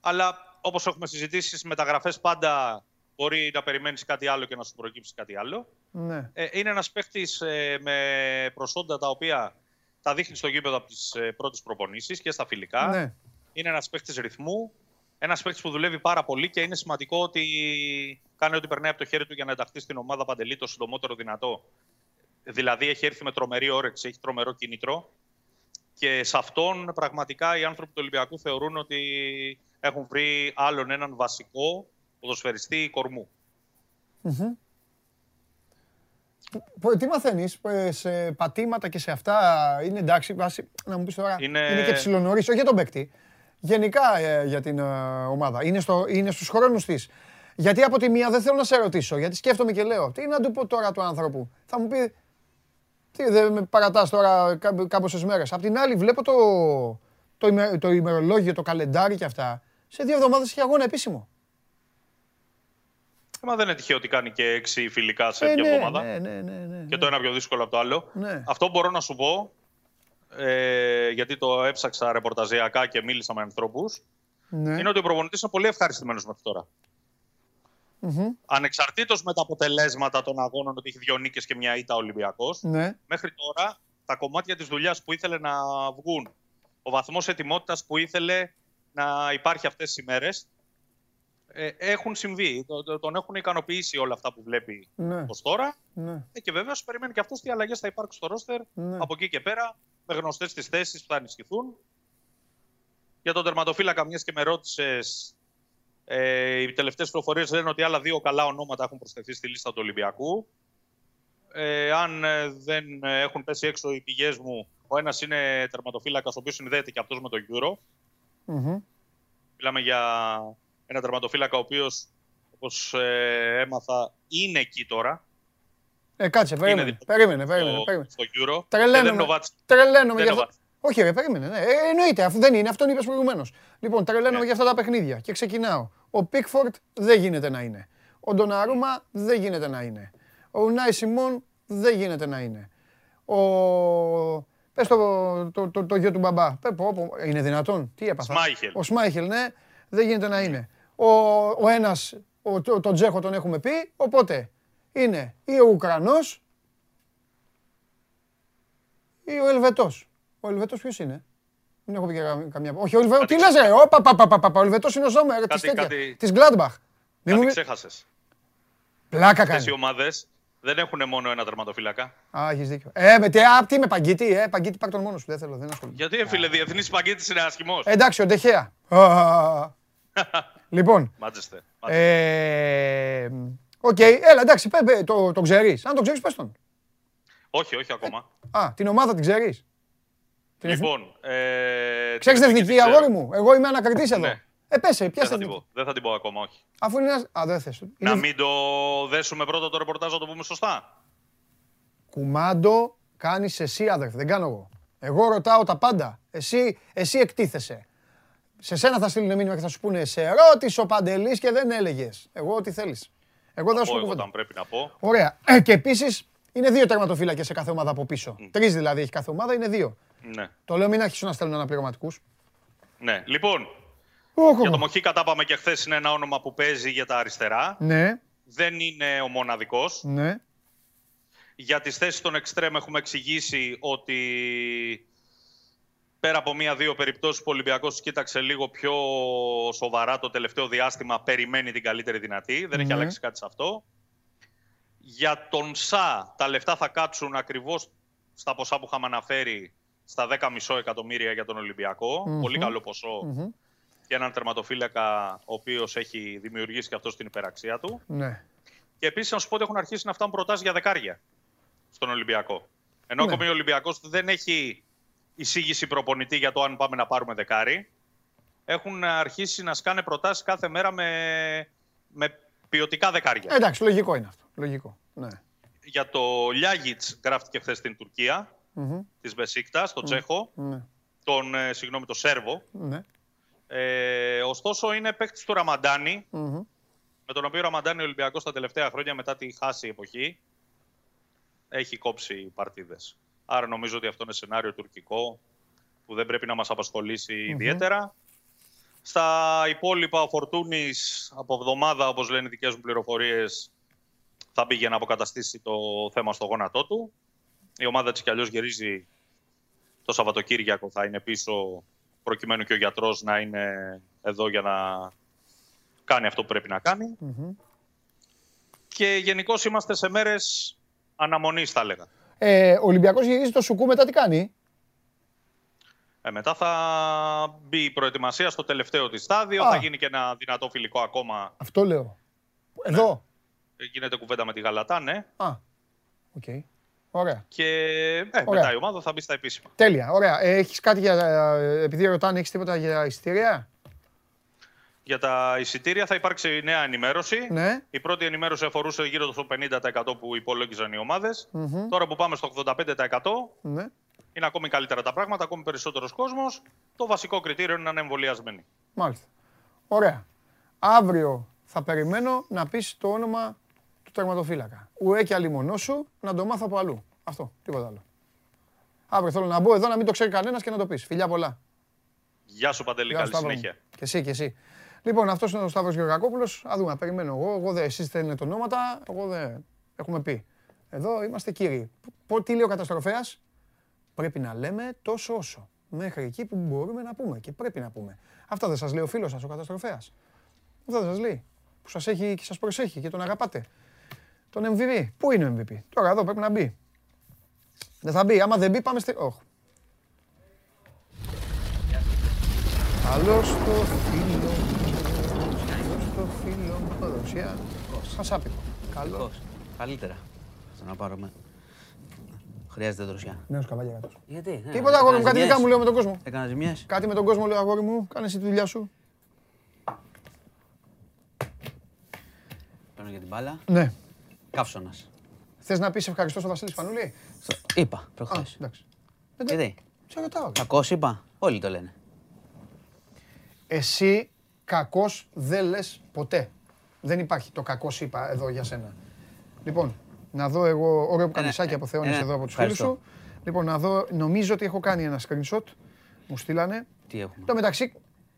αλλά όπως έχουμε συζητήσει στις μεταγραφές πάντα μπορεί να περιμένεις κάτι άλλο και να σου προκύψει κάτι άλλο. Ναι. Ε, είναι ένας παίχτης ε, με προσόντα τα οποία τα δείχνει στο γήπεδο από τις ε, πρώτες προπονήσεις και στα φιλικά. Ναι. Είναι ένας παίχτης ρυθμού, ένας παίχτης που δουλεύει πάρα πολύ και είναι σημαντικό ότι κάνει ό,τι περνάει από το χέρι του για να ενταχθεί στην ομάδα Παντελή το συντομότερο δυνατό. Δηλαδή έχει έρθει με τρομερή όρεξη, έχει τρομερό κίνητρο και σε αυτόν πραγματικά οι άνθρωποι του Ολυμπιακού θεωρούν ότι έχουν βρει άλλον έναν βασικό ποδοσφαιριστή κορμού. Πο- Τι μαθαίνεις σε πατήματα και σε αυτά, είναι εντάξει, βάση, να μου πεις τώρα. Είναι- Είναι και ψιλονορί, όχι για τον παίκτη. Γενικά ε, για την ε, ομάδα. Είναι, στο, είναι στους χρόνους της. Γιατί από τη μία δεν θέλω να σε ρωτήσω, γιατί σκέφτομαι και λέω, τι να του πω τώρα του άνθρωπου; Θα μου πει, τι δεν με παρατάς τώρα κάμποσες μέρες. Απ' την άλλη, βλέπω το, το, ημε- το ημερολόγιο, το καλεντάρι και αυτά. Σε δύο εβδομάδες έχει αγώνα επίσημο. Μα δεν είναι τυχαίο ότι κάνει και έξι φιλικά σε Ε, μια ναι, εβδομάδα. ναι, ναι, ναι, ναι, Και το ένα πιο δύσκολο από το άλλο. Ναι. Αυτό μπορώ να σου πω, ε, γιατί το έψαξα ρεπορταζιακά και μίλησα με ανθρώπους, ναι. είναι ότι ο προπονητής είναι πολύ ευχαριστημένος μέχρι τώρα. Μμμ. Ανεξαρτήτως με τα αποτελέσματα των αγώνων, ότι έχει δύο νίκες και μια ήττα Ολυμπιακός, Ναι. μέχρι τώρα τα κομμάτια της δουλειάς που ήθελε να βγουν, ο βαθμός ετοιμότητας που ήθελε να υπάρχει αυτές τις ημέρες, ε, έχουν συμβεί. Το- το- Τον έχουν ικανοποιήσει όλα αυτά που βλέπει Ναι. ως τώρα. Ναι. Ε, και βέβαια περιμένει και αυτός τι αλλαγές θα υπάρξουν στο ρόστερ Ναι. από εκεί και πέρα, με γνωστές τις θέσεις που θα ενισχυθούν. Για τον τερματοφύλακα, μιας και με ρώτησες, ε, οι τελευταίες πληροφορίες λένε ότι άλλα δύο καλά ονόματα έχουν προσθεθεί στη λίστα του Ολυμπιακού. Ε, αν ε, δεν ε, έχουν πέσει έξω οι πηγές μου, Ο ένας είναι τερματοφύλακας, ο οποίος συνδέεται και αυτός με το Euro. Μιλάμε για ένα τερματοφύλακα ο οποίος, όπως ε, έμαθα, είναι εκεί τώρα. Ε, κάτσε, περίμενε, Είναι περίμενε, περίμενε, στο, περίμενε. στο Euro. Τρελαίνομαι. Ε, δεν είναι ο Βάτς. Τρελαίνομαι Δεν για είναι ο αυτό. Όχι, ρε, περίμενε. Ναι. Ε, εννοείται, αφού δεν είναι, αυτόν είπες προηγουμένως. Λοιπόν, τρελαίνομαι Ναι. για αυτά τα παιχνίδια και ξεκινάω. Ο Πίκφορντ δεν γίνεται να είναι. Ο Ντοναρούμα δεν γίνεται να είναι. Ο Νάι Σιμών δεν γίνεται να είναι. Ο. Πες το, το, το, το γιο του μπαμπά. Πε, πω, πω, είναι δυνατόν; Τι έπαθα; Σμάιχελ. Ο Σμάιχελ, ναι. Δεν γίνεται να είναι. Ο, ο ένας, ο, το, τον Τζέχο τον έχουμε πει. Οπότε είναι ή ο Ουκρανός ή ο Ελβετός. Ο Ελβετός ποιος είναι; Δεν έχω πει και κα- καμιά. Όχι, ο Ελβετός. Τι λες ρε. Ω, πα, πα, πα, πα, πα, Ο Ελβετός είναι ο Ζόμερ της Κάτι- τέτοια. κάτι- Της Gladbach. Μη μου Κάτι πει- ξέχασες. Πλάκα Αυτές οι κάνει. ομάδες δεν έχουν μόνο ένα τερματοφύλακα. Α, έχεις δίκιο. Ε, με τι, α, τι με παγκίτη, ε, παγκίτη πάρ' τον μόνος σου. Δεν θέλω, δεν ασχολούμαι. Γιατί, ε, φίλε, διεθνής παγκίτης είναι άσχημος. Εντάξει, ο Ντεχέα. Α, Λοιπόν, Μάτζεστε. ε, οκ, έλα, εντάξει, πέ, πέ, το, το ξέρεις. Αν το ξέρεις, πες τον. Όχι, όχι ακόμα. Α, την ομάδα την ξέρεις. Την εθνική- Λοιπόν. Ε, Ξέρεις την εθνική, ξέρω. αγόρι μου; Εγώ είμαι ανακριτής εδώ. Ναι. Ε, πες, Δεν πιάσε θα την την. πω. Δεν θα την πω ακόμα, όχι. Αφού είναι ένας... Α, δεν θες. Να Είναι μην το δέσουμε πρώτα το ρεπορτάζ, να το πούμε σωστά. κουμάντο κάνεις εσύ, αδερφε. Δεν κάνω εγώ. Εγώ ρωτάω τα πάντα. Εσύ, εσύ εκτίθεσαι. Σε σένα θα στείλουν μήνυμα και θα σου πούνε σε ρώτησε ο Παντελής και δεν έλεγες. Εγώ ό,τι θέλεις. Εγώ δεν σου πω πω εγώ κουβέντα. όταν πρέπει να πω. Ωραία. Ε, και επίσης είναι δύο τερματοφύλακες σε κάθε ομάδα από πίσω. Τρεις δηλαδή έχει κάθε ομάδα, είναι δύο. Ναι. Το λέω μην άρχισουν να στέλνουν αναπληρωματικούς. ναι. Λοιπόν, Όχο. για το Μοχίκα τα είπαμε και χθες είναι ένα όνομα που παίζει για τα αριστερά. Ναι, Δεν είναι ο μοναδικός. ναι. Για τις θέσεις των εξτρέμ έχουμε εξηγήσει ότι πέρα από μία-δύο περιπτώσεις που ο Ολυμπιακός τις κοίταξε λίγο πιο σοβαρά το τελευταίο διάστημα, περιμένει την καλύτερη δυνατή. Δεν έχει Ναι. αλλάξει κάτι σε αυτό. Για τον ΣΑ τα λεφτά θα κάτσουν ακριβώς στα ποσά που είχαμε αναφέρει στα 10,5 εκατομμύρια για τον ολυμπιακο Μμμ. Πολύ καλό ποσό Μμμ. για έναν τερματοφύλακα ο οποίος έχει δημιουργήσει και αυτός την υπεραξία του. Ναι. Και επίσης να σου πω ότι έχουν αρχίσει να φτάνουν προτάσεις για δεκάρια στον Ολυμπιακό. Ενώ Ναι. ακόμη ο Ολυμπιακός δεν έχει εισήγηση προπονητή για το αν πάμε να πάρουμε δεκάρι. Έχουν αρχίσει να σκάνε προτάσεις κάθε μέρα με, με ποιοτικά δεκάρια. Ε, εντάξει, λογικό είναι αυτό. Λογικό. Ναι. Για το Λιάγιτς γράφτηκε χθες στην Τουρκία, Μμμ. της Μπεσίκτα, στο Τσέχο, Ναι. τον, ε, συγγνώμη, το Σέρβο. Ναι. Ε, ωστόσο είναι παίκτης του Ραμαντάνη, Μμμ. με τον οποίο ο Ραμαντάνη ο Ολυμπιακός τα τελευταία χρόνια μετά τη χάση εποχή έχει κόψει παρτίδες. Άρα νομίζω ότι αυτό είναι σενάριο τουρκικό που δεν πρέπει να μας απασχολήσει ιδιαίτερα. Στα υπόλοιπα ο Φορτούνης από εβδομάδα, όπως λένε οι δικές μου πληροφορίες, θα μπει για να αποκαταστήσει το θέμα στο γόνατό του. Η ομάδα της κι αλλιώς γυρίζει το Σαββατοκύριακο, θα είναι πίσω προκειμένου και ο γιατρός να είναι εδώ για να κάνει αυτό που πρέπει να κάνει. Μμμ. Και γενικώς είμαστε σε μέρες αναμονής, θα έλεγα. Ε, ο Ολυμπιακός γυρίζει το Σουκού μετά τι κάνει; Ε, μετά θα μπει η προετοιμασία στο τελευταίο της στάδιο. Α. Θα γίνει και ένα δυνατό φιλικό ακόμα. Αυτό λέω. Εδώ; Ε, Γίνεται κουβέντα με τη Γαλατά, ναι. Α, οκ. Ωραία. Και ε, μετά η ομάδα θα μπει στα επίσημα. Τέλεια. Ωραία. Ε, έχεις κάτι για... ε, Επειδή ρωτάνε, έχεις τίποτα για εισιτήρια; Για τα εισιτήρια θα υπάρξει νέα ενημέρωση. Ναι. Η πρώτη ενημέρωση αφορούσε γύρω στο 50% που υπολόγιζαν οι ομάδες. Μμμ. Τώρα που πάμε στο 85% Ναι. είναι ακόμη καλύτερα τα πράγματα, ακόμη περισσότερος κόσμος. Το βασικό κριτήριο είναι να είναι εμβολιασμένοι. Μάλιστα. Ωραία. Αύριο θα περιμένω να πεις το όνομα του τερματοφύλακα. Ουέ και αλίμονό σου να το μάθω από αλλού. Αυτό. Τίποτα άλλο. Αύριο θέλω να μπω εδώ να μην το ξέρει κανένας και να το πεις. Φιλιά πολλά. Γεια σου Παντελή, Γεια σου, καλή Σταύρο μου. συνέχεια. Και εσύ, και εσύ. Λοιπόν, αυτός είναι ο Σταύρος Γεωργακόπουλος. Α δούμε, περιμένω εγώ. εγώ δεν, εσείς στέλνετε τα ονόματα, εγώ δεν. Έχουμε πει. Εδώ είμαστε κύριοι. Πο- Τι λέει ο καταστροφέας, Πρέπει να λέμε τόσο όσο. Μέχρι εκεί που μπορούμε να πούμε και πρέπει να πούμε. Αυτό δεν σας λέει ο φίλος σας, ο καταστροφέας. Αυτό δεν σας λέει. Που σας έχει και σας προσέχει και τον αγαπάτε. Τον MVP. Πού είναι ο MVP. Τώρα εδώ πρέπει να μπει. Δεν θα μπει. Άμα δεν μπει, πάμε στη. Όχι. Καλό στο φίλο μου, καλό στο φίλο μου, το δοσιά. Σας άπικο. Καλό. Καλώς. Καλύτερα. Στο να πάρω με. Χρειάζεται δροσιά. Νέος καβάλια γάτο. Γιατί; ναι, Τίποτα αγόρι μου, έκανες κάτι δικά ζημιές. μου λέω με τον κόσμο. Έκανα ζημιές; Κάτι με τον κόσμο λέω αγόρι μου, κάνε εσύ τη δουλειά σου. Παίρνω για την μπάλα. Ναι. Καύσωνας. Θες να πεις ευχαριστώ στον Βασίλη Σπανούλη; Είπα Α, προχθέ. εντάξει. Γιατί. Σε ρωτάω. Κακός είπα. Όλοι το λένε. Εσύ κακός δεν λες ποτέ. Δεν υπάρχει το κακό είπα εδώ για σένα. Λοιπόν, να δω εγώ, ωραίο που καμισάκι από Θεόνης ε, εδώ από τους φίλους ευχαριστώ. σου. Λοιπόν, να δω, νομίζω ότι έχω κάνει ένα screenshot. Μου στείλανε. Τι έχουμε; Το μεταξύ,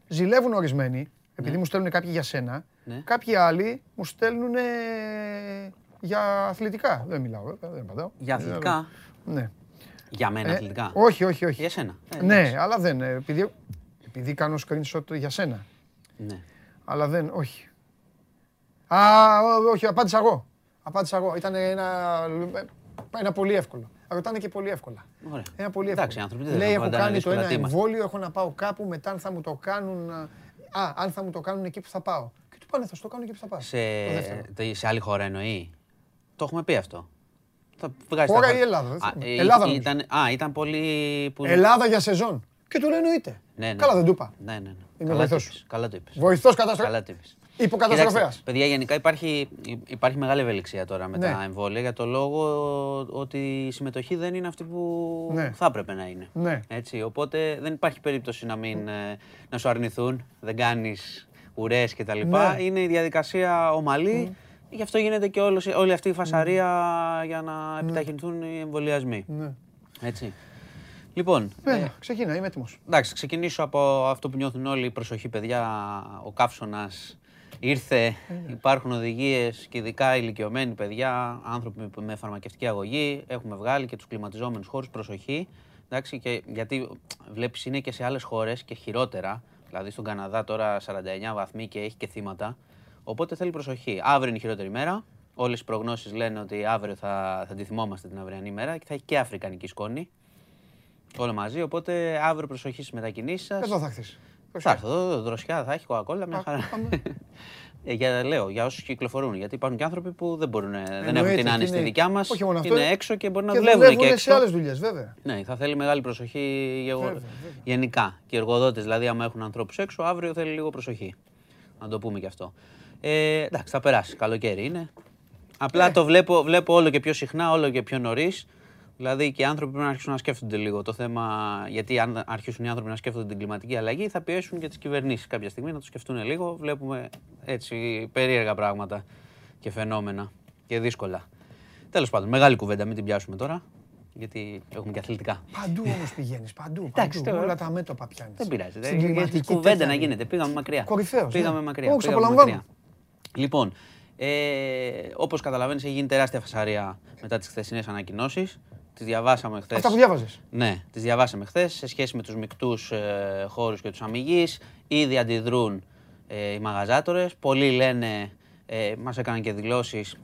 ζηλεύουν ορισμένοι, επειδή μου στέλνουν κάποιοι για σένα. Ναι. Κάποιοι άλλοι μου στέλνουν για αθλητικά. Δεν μιλάω, βέβαια, δεν απαντάω. Για αθλητικά; Ναι. Για μένα Ε, αθλητικά; όχι, όχι, όχι. Για σένα. Ε, Ναι, εντάξει. αλλά δεν. ε, Επειδή, επειδή κάνω screenshot για σένα. Ναι. Αλλά δεν, όχι. Α, ό- όχι, απάντησα εγώ. Απάντησα εγώ. Ήταν ένα, ένα πολύ εύκολο. Ρωτάνε και πολύ εύκολα. Ωραία. Ένα πολύ εύκολο. Εντάξει, οι άνθρωποι δεν Λέει, θα έχω απαντάνε κάνει το δύσκολα, ένα τι είμαστε. εμβόλιο, έχω να πάω κάπου, μετά αν θα μου το κάνουν... Α, αν θα μου το κάνουν εκεί που θα πάω. Και του πάνε, θα σου το κάνουν εκεί που θα πάω. Σε, Το δεύτερο. τε- σε άλλη χώρα εννοεί; Το έχουμε πει αυτό. Θα βγάζεις Χώρα τα ή χα- Ελλάδα, δεν Α, θυμάμαι. ε, Ελλάδα νομίζω. ήταν, α, ήταν πολύ. Που... Ελλάδα για σεζόν. Και του λέει εννοείται. Ναι, ναι. Καλά δεν του είπα. Ναι, ναι, ναι. Είμαι Καλά βοηθός το σου. είπες, Καλά το είπες. Βοηθός καταστρο... Καλά το είπες. Υποκαταστροφέας. Κοιτάξτε, παιδιά, γενικά υπάρχει, υπάρχει μεγάλη ευελιξία τώρα με Ναι. τα εμβόλια για το λόγο ότι η συμμετοχή δεν είναι αυτή που Ναι. θα έπρεπε να είναι. Ναι. Έτσι, οπότε δεν υπάρχει περίπτωση να, μην, ε, να σου αρνηθούν, δεν κάνεις ουρές κτλ. Ναι. Είναι η διαδικασία ομαλή, γι' αυτό γίνεται και όλος, όλη αυτή η φασαρία για να επιταχυνθούν οι εμβολιασμοί. Ναι. Έτσι. Λοιπόν, ε, Ναι, ξεκίνα, είμαι έτοιμος. Εντάξει, ξεκινήσω από αυτό που νιώθουν όλοι. Προσοχή, παιδιά. Ο καύσωνας ήρθε. Υπάρχουν οδηγίες και ειδικά ηλικιωμένοι παιδιά, άνθρωποι με φαρμακευτική αγωγή. Έχουμε βγάλει και τους κλιματιζόμενους χώρους. Προσοχή. Εντάξει, και γιατί βλέπεις είναι και σε άλλες χώρες και χειρότερα. Δηλαδή στον Καναδά τώρα 49 βαθμοί και έχει και θύματα. Οπότε θέλει προσοχή. Αύριο είναι η χειρότερη μέρα. Όλες οι προγνώσεις λένε ότι αύριο θα, θα τη θυμόμαστε την αυριανή μέρα και θα έχει και αφρικανική σκόνη. Όλο μαζί. Οπότε αύριο προσοχή στις μετακινήσεις σας. Εδώ θα χθείς. Θα έρθω εδώ, δροσιά θα έχει, κοκακόλα, μια Α, χαρά. πάμε. Ε, για, λέω, για όσους κυκλοφορούν. Γιατί υπάρχουν και άνθρωποι που δεν, μπορούν, δεν έχουν Εννοείται, την και άνεση στη είναι- δικιά μας. όχι μόνο αυτό, Είναι έξω και μπορεί να Και δουλεύουν και δουλεύουν σε έξω. άλλες δουλειές, βέβαια. Ναι, θα θέλει μεγάλη προσοχή γεγο- Βέβαια, βέβαια. γενικά. Και οι εργοδότες, δηλαδή, άμα έχουν ανθρώπους έξω, αύριο θέλει λίγο προσοχή. Να το πούμε και αυτό. Ε, εντάξει, θα περάσει. Καλοκαίρι είναι. Απλά Ε. το βλέπω, βλέπω όλο και πιο συχνά, όλο και πιο νωρίς. Δηλαδή και οι άνθρωποι πρέπει να αρχίσουν να σκέφτονται λίγο το θέμα. Γιατί αν αρχίσουν οι άνθρωποι να σκέφτονται την κλιματική αλλαγή, θα πιέσουν και τις κυβερνήσεις κάποια στιγμή να το σκεφτούν λίγο. Βλέπουμε έτσι περίεργα πράγματα και φαινόμενα και δύσκολα. Τέλος πάντων, μεγάλη κουβέντα, μην την πιάσουμε τώρα. Γιατί έχουμε και αθλητικά. Παντού όμως πηγαίνεις, παντού, Εντάξει, παντού. τώρα- Όλα τα μέτωπα πιάνεις. Δεν πειράζει. Στην Δεν κλιματική κουβέντα τέτοια να είναι. γίνεται. Πήγαμε μακριά. Κορυφαίος, Πήγαμε ναι. μακριά. Όχι, πήγαμε απολαμβάνω. μακριά. Λοιπόν, ε, όπως καταλαβαίνεις έχει γίνει τεράστια φασαρία μετά τις χθεσινές ανακοινώσεις. Τις διαβάσαμε χθες. Αυτά που διάβαζες. Ναι, τις διαβάσαμε χθες σε σχέση με τους μικτούς ε, χώρους και τους αμυγείς. Ήδη αντιδρούν ε, οι μαγαζάτορες. Πολλοί λένε, ε, μας έκαναν και δηλώσεις,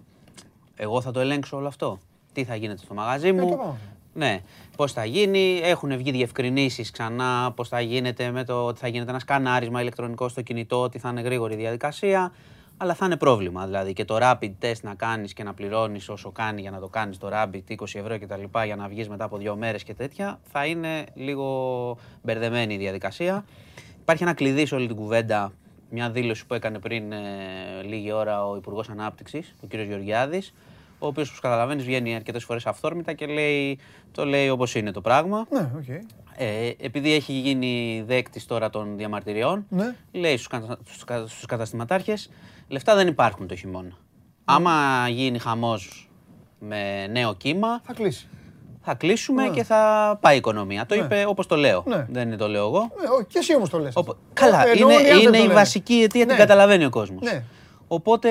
εγώ θα το ελέγξω όλο αυτό. Τι θα γίνεται στο μαγαζί μου; το πάμε. Ναι, πώς θα γίνει, έχουν βγει διευκρινήσεις ξανά, πώς θα γίνεται με το ότι θα γίνεται ένα σκανάρισμα ηλεκτρονικό στο κινητό, ότι θα είναι γρήγορη η διαδικασία. Αλλά θα είναι πρόβλημα. Δηλαδή και το rapid test να κάνεις και να πληρώνεις όσο κάνει για να το κάνεις το rapid 20 ευρώ κτλ. για να βγεις μετά από δύο μέρες και τέτοια, θα είναι λίγο μπερδεμένη η διαδικασία. Υπάρχει ένα κλειδί σε όλη την κουβέντα, μια δήλωση που έκανε πριν ε, λίγη ώρα ο Υπουργός Ανάπτυξης, ο κ. Γεωργιάδης, ο οποίος, όπως καταλαβαίνεις, βγαίνει αρκετές φορές αυθόρμητα και λέει, το λέει όπως είναι το πράγμα. Ναι, οκ. Ε, επειδή έχει γίνει δέκτης τώρα των διαμαρτυριών, Ναι. λέει στους κατα... στους κα- στους καταστηματάρχες, λεφτά δεν υπάρχουν το χειμώνα. Άμα γίνει χαμός με νέο κύμα, Θα κλείσει. θα κλείσουμε Ναι. και θα πάει η οικονομία. Το Ναι. είπε όπως το λέω. Ναι. Δεν είναι το λέω εγώ. Ναι, όχι, και εσύ όμως το λες. Οπο- Καλά, Ε, εννοώ είναι, όλοι οι άλλοι είναι το η λένε. βασική αιτία, την Ναι. καταλαβαίνει ο κόσμος. Ναι. Οπότε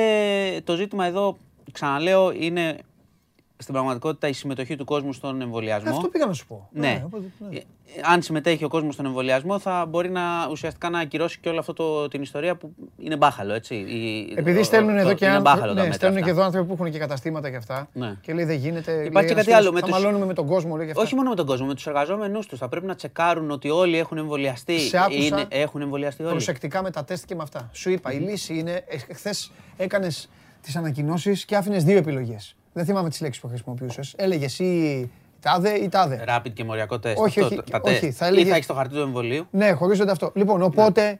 το ζήτημα εδώ, ξαναλέω, είναι στην πραγματικότητα η συμμετοχή του κόσμου στον εμβολιασμό. Αυτό πήγα να σου πω. Ναι. οπότε, ναι. Ε, Αν συμμετέχει ο κόσμος στον εμβολιασμό, θα μπορεί να ουσιαστικά να ακυρώσει και όλη αυτό το, την ιστορία που είναι μπάχαλο, έτσι. Η- Επειδή ο- στέλνουν το- εδώ και είναι αν- μπάχαλο τα ναι, μέτρα στέλνουν αυτά. και εδώ άνθρωποι που έχουν και καταστήματα και αυτά. Ναι. Και λέει δεν γίνεται. λέει Υπάρχει και ένας κάτι άλλο, φίλος, με Θα τους- μαλώνουμε με τον κόσμο, λέει και αυτά. Όχι μόνο με τον κόσμο, με τους εργαζόμενους τους. Θα πρέπει να τσεκάρουν ότι όλοι έχουν εμβολιαστεί. Σε άκουσα Είναι, έχουν εμβολιαστεί όλοι. Προσεκτικά με τα τεστ και με αυτά. Σου είπα, η λύση είναι. Χθες έκανες τις ανακοινώσεις και άφηνες δύο επιλογές. Δεν θυμάμαι τις λέξεις που χρησιμοποιούσες. Έλεγες ή Τάδε ή τάδε. Rapid και μοριακό τεστ. Όχι, Αυτό, όχι, τα όχι, τεστ. θα έλεγε- Ή θα έχεις το χαρτί του εμβολίου. Ναι, χωρίζονται αυτό. Λοιπόν, οπότε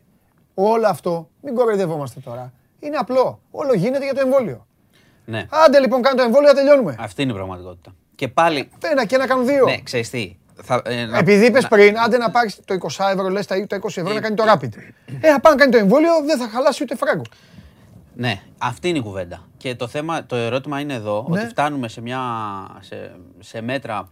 όλο αυτό, μην κοροϊδευόμαστε τώρα. Είναι απλό. Όλο γίνεται για το εμβόλιο. Ναι. Άντε λοιπόν, κάνε το εμβόλιο, τελειώνουμε. Αυτή είναι η πραγματικότητα. Και πάλι. Ένα και ένα κάνουν δύο. Ναι, ξέρεις τι. Θα, ε, να- Επειδή είπες να- πριν, άντε να πάρεις το 20 ευρώ, λες το 20 ευρώ να κάνει το rapid. Ε, να πάει να κάνει το εμβόλιο, δεν θα χαλάσει ούτε φράγκο. Ναι, αυτή είναι η κουβέντα. Και το, θέμα, το ερώτημα είναι εδώ Ναι. ότι φτάνουμε σε, μια, σε, σε μέτρα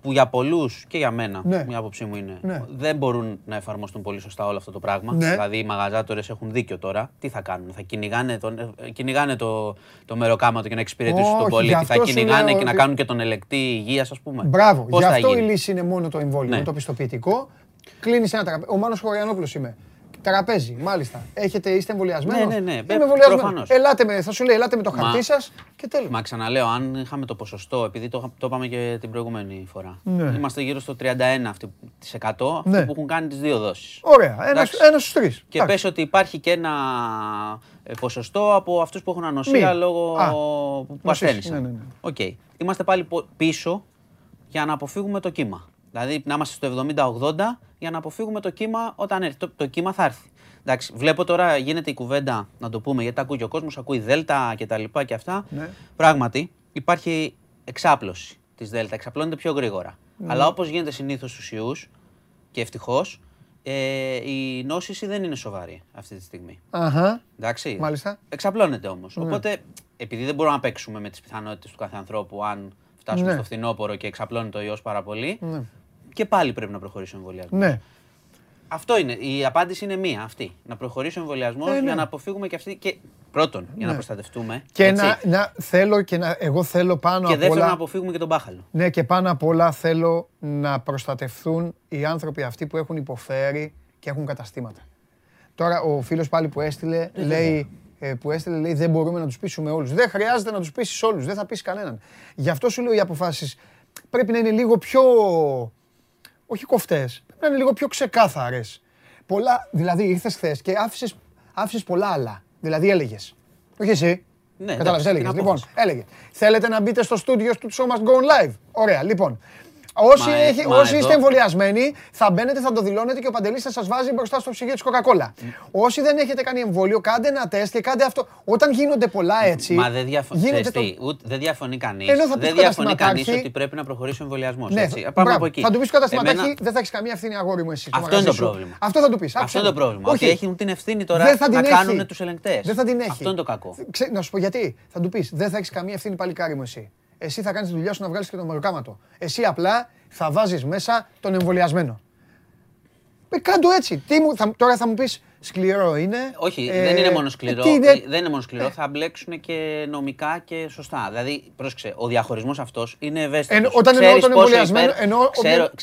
που για πολλούς και για μένα, Ναι. μια άποψή μου είναι, Ναι. δεν μπορούν να εφαρμοστούν πολύ σωστά όλο αυτό το πράγμα. Ναι. Δηλαδή οι μαγαζάτορες έχουν δίκιο τώρα. Τι θα κάνουν, θα κυνηγάνε, τον, ε, κυνηγάνε το, το μεροκάματο και να εξυπηρετήσουν Όχι, τον γι' πολίτη. Θα αυτό σου κυνηγάνε λέω και να ότι- κάνουν και τον ελεκτή υγείας, ας πούμε. Μπράβο. Πώς Γι' θα αυτό η γίνει; λύση είναι μόνο το εμβόλιο, Ναι. με το πιστοποιητικό. Κλείνεις ένα τραπέζι. Ο Μάνος Χωριανόπουλος είμαι. Τραπέζι, μάλιστα. Έχετε, είστε εμβολιασμένος. Ναι, ναι, ναι. Είμαι Ε, εμβολιασμένος. προφανώς. Ελάτε με, θα σου λέει, ελάτε με το Μα- χαρτί σας και τέλος. Μα ξαναλέω, αν είχαμε το ποσοστό, επειδή το, το είπαμε και την προηγούμενη φορά, Ναι. είμαστε γύρω στο 31% αυτοί, τις 100, αυτοί Ναι. που έχουν κάνει τις δύο δόσεις. Ωραία. Ένα Εντάξει. ένας στους τρεις. Και πες ότι υπάρχει και ένα ε, ποσοστό από αυτούς που έχουν ανοσία Μία. λόγω Α, που νοσήσεις. ασθένησαν. Ναι, ναι, ναι. Οκ. Είμαστε πάλι πο- πίσω για να αποφύγουμε το κύμα. Δηλαδή να είμαστε στο 70-80 για να αποφύγουμε το κύμα όταν έρθει. Το, το κύμα θα έρθει. Εντάξει, βλέπω τώρα γίνεται η κουβέντα, να το πούμε, γιατί τα ακούει και ο κόσμος, ακούει Δέλτα και τα λοιπά και αυτά. Ναι. Πράγματι, υπάρχει εξάπλωση της Δέλτα, εξαπλώνεται πιο γρήγορα. Ναι. Αλλά όπως γίνεται συνήθως στους ιούς, και ευτυχώς, ε, η νόσηση δεν είναι σοβαρή αυτή τη στιγμή. Αχα. Εντάξει. Μάλιστα. Εξαπλώνεται όμως. Ναι. Οπότε, επειδή δεν μπορούμε να παίξουμε με τις πιθανότητες του κάθε ανθρώπου, αν φτάσουμε Ναι. στο φθινόπωρο και εξαπλώνεται ο ιός πάρα πολύ, Ναι. Και πάλι πρέπει να προχωρήσει ο εμβολιασμό. Ναι. Αυτό είναι. Η απάντηση είναι μία αυτή. Να προχωρήσει ο εμβολιασμό Ε, ναι. για να αποφύγουμε και αυτή. Και πρώτον, για να Ναι. προστατευτούμε. Και έτσι, να, να θέλω και να, εγώ θέλω πάνω και απ' δεύτερον, όλα. να αποφύγουμε και τον μπάχαλο. Ναι, και πάνω απ' όλα θέλω να προστατευθούν οι άνθρωποι αυτοί που έχουν υποφέρει και έχουν καταστήματα. Τώρα ο φίλος πάλι που έστειλε λέει, ε, που έστειλε λέει δεν μπορούμε να τους πείσουμε όλους. Δεν χρειάζεται να τους πείσεις όλους, δεν θα πείσει κανέναν. Γι' αυτό σου λέω οι αποφάσεις πρέπει να είναι λίγο πιο, όχι κοφτές, πρέπει να είναι λίγο πιο ξεκάθαρες. Πολλά, δηλαδή ήρθες χθες και άφησες, άφησες πολλά άλλα. Δηλαδή έλεγες, όχι εσύ, Ναι, Κατάλαβες, εντάξει, έλεγες. την Λοιπόν, απόφαση. έλεγες. Θέλετε να μπείτε στο στούντιο του Show Must Go On Live. Ωραία, λοιπόν. Όσοι, Μα, ε, έχει- μα όσοι εδώ- είστε εμβολιασμένοι, θα μπαίνετε, θα το δηλώνετε και ο Παντελής θα σας βάζει μπροστά στο ψυγείο της Coca-Cola. Όσοι δεν έχετε κάνει εμβόλιο, κάντε ένα τεστ και κάντε αυτό. Όταν γίνονται πολλά έτσι. Μα δεν, διαφο... γίνεται ξέρεις το- τι, ούτε, δεν διαφωνεί κανείς. Ενώ θα πεις Δεν στο διαφωνεί κανείς καταστηματάρχη- ότι πρέπει να προχωρήσει ο εμβολιασμός. Ναι, έτσι. θα- Πάμε μπράβο. από εκεί. Θα του πεις στο καταστηματάρχη, Εμένα- δεν θα έχει καμία ευθύνη αγόρι μου εσύ. στο Αυτό μαγαζί είναι το σου. πρόβλημα. Αυτό θα του πεις. Αυτό είναι το πρόβλημα. Όχι. Ότι έχουν την ευθύνη τώρα Δεν θα να την κάνουν έχει. τους ελεγκτές. Δεν θα την έχει. Αυτό είναι το κακό. Ξέ- να σου πω γιατί. Θα του πεις: Δεν θα έχεις καμία ευθύνη, παλικάρι μου εσύ. Εσύ θα κάνεις τη δουλειά σου να βγάλεις και τον μεροκάματο. Εσύ απλά θα βάζεις μέσα τον εμβολιασμένο. Ε, κάντο έτσι. Τι μου, θα, τώρα θα μου πεις σκληρό είναι. Όχι, ε, δεν είναι μόνο ε, σκληρό. τι είναι- ε, Δεν είναι μόνο σκληρό. Θα μπλέξουν και νομικά και σωστά. Δηλαδή, πρόσεξε, ο διαχωρισμός αυτός είναι ευαίσθητος. Ενώ- όταν εννοώ τον εμβολιασμένο, εννοώ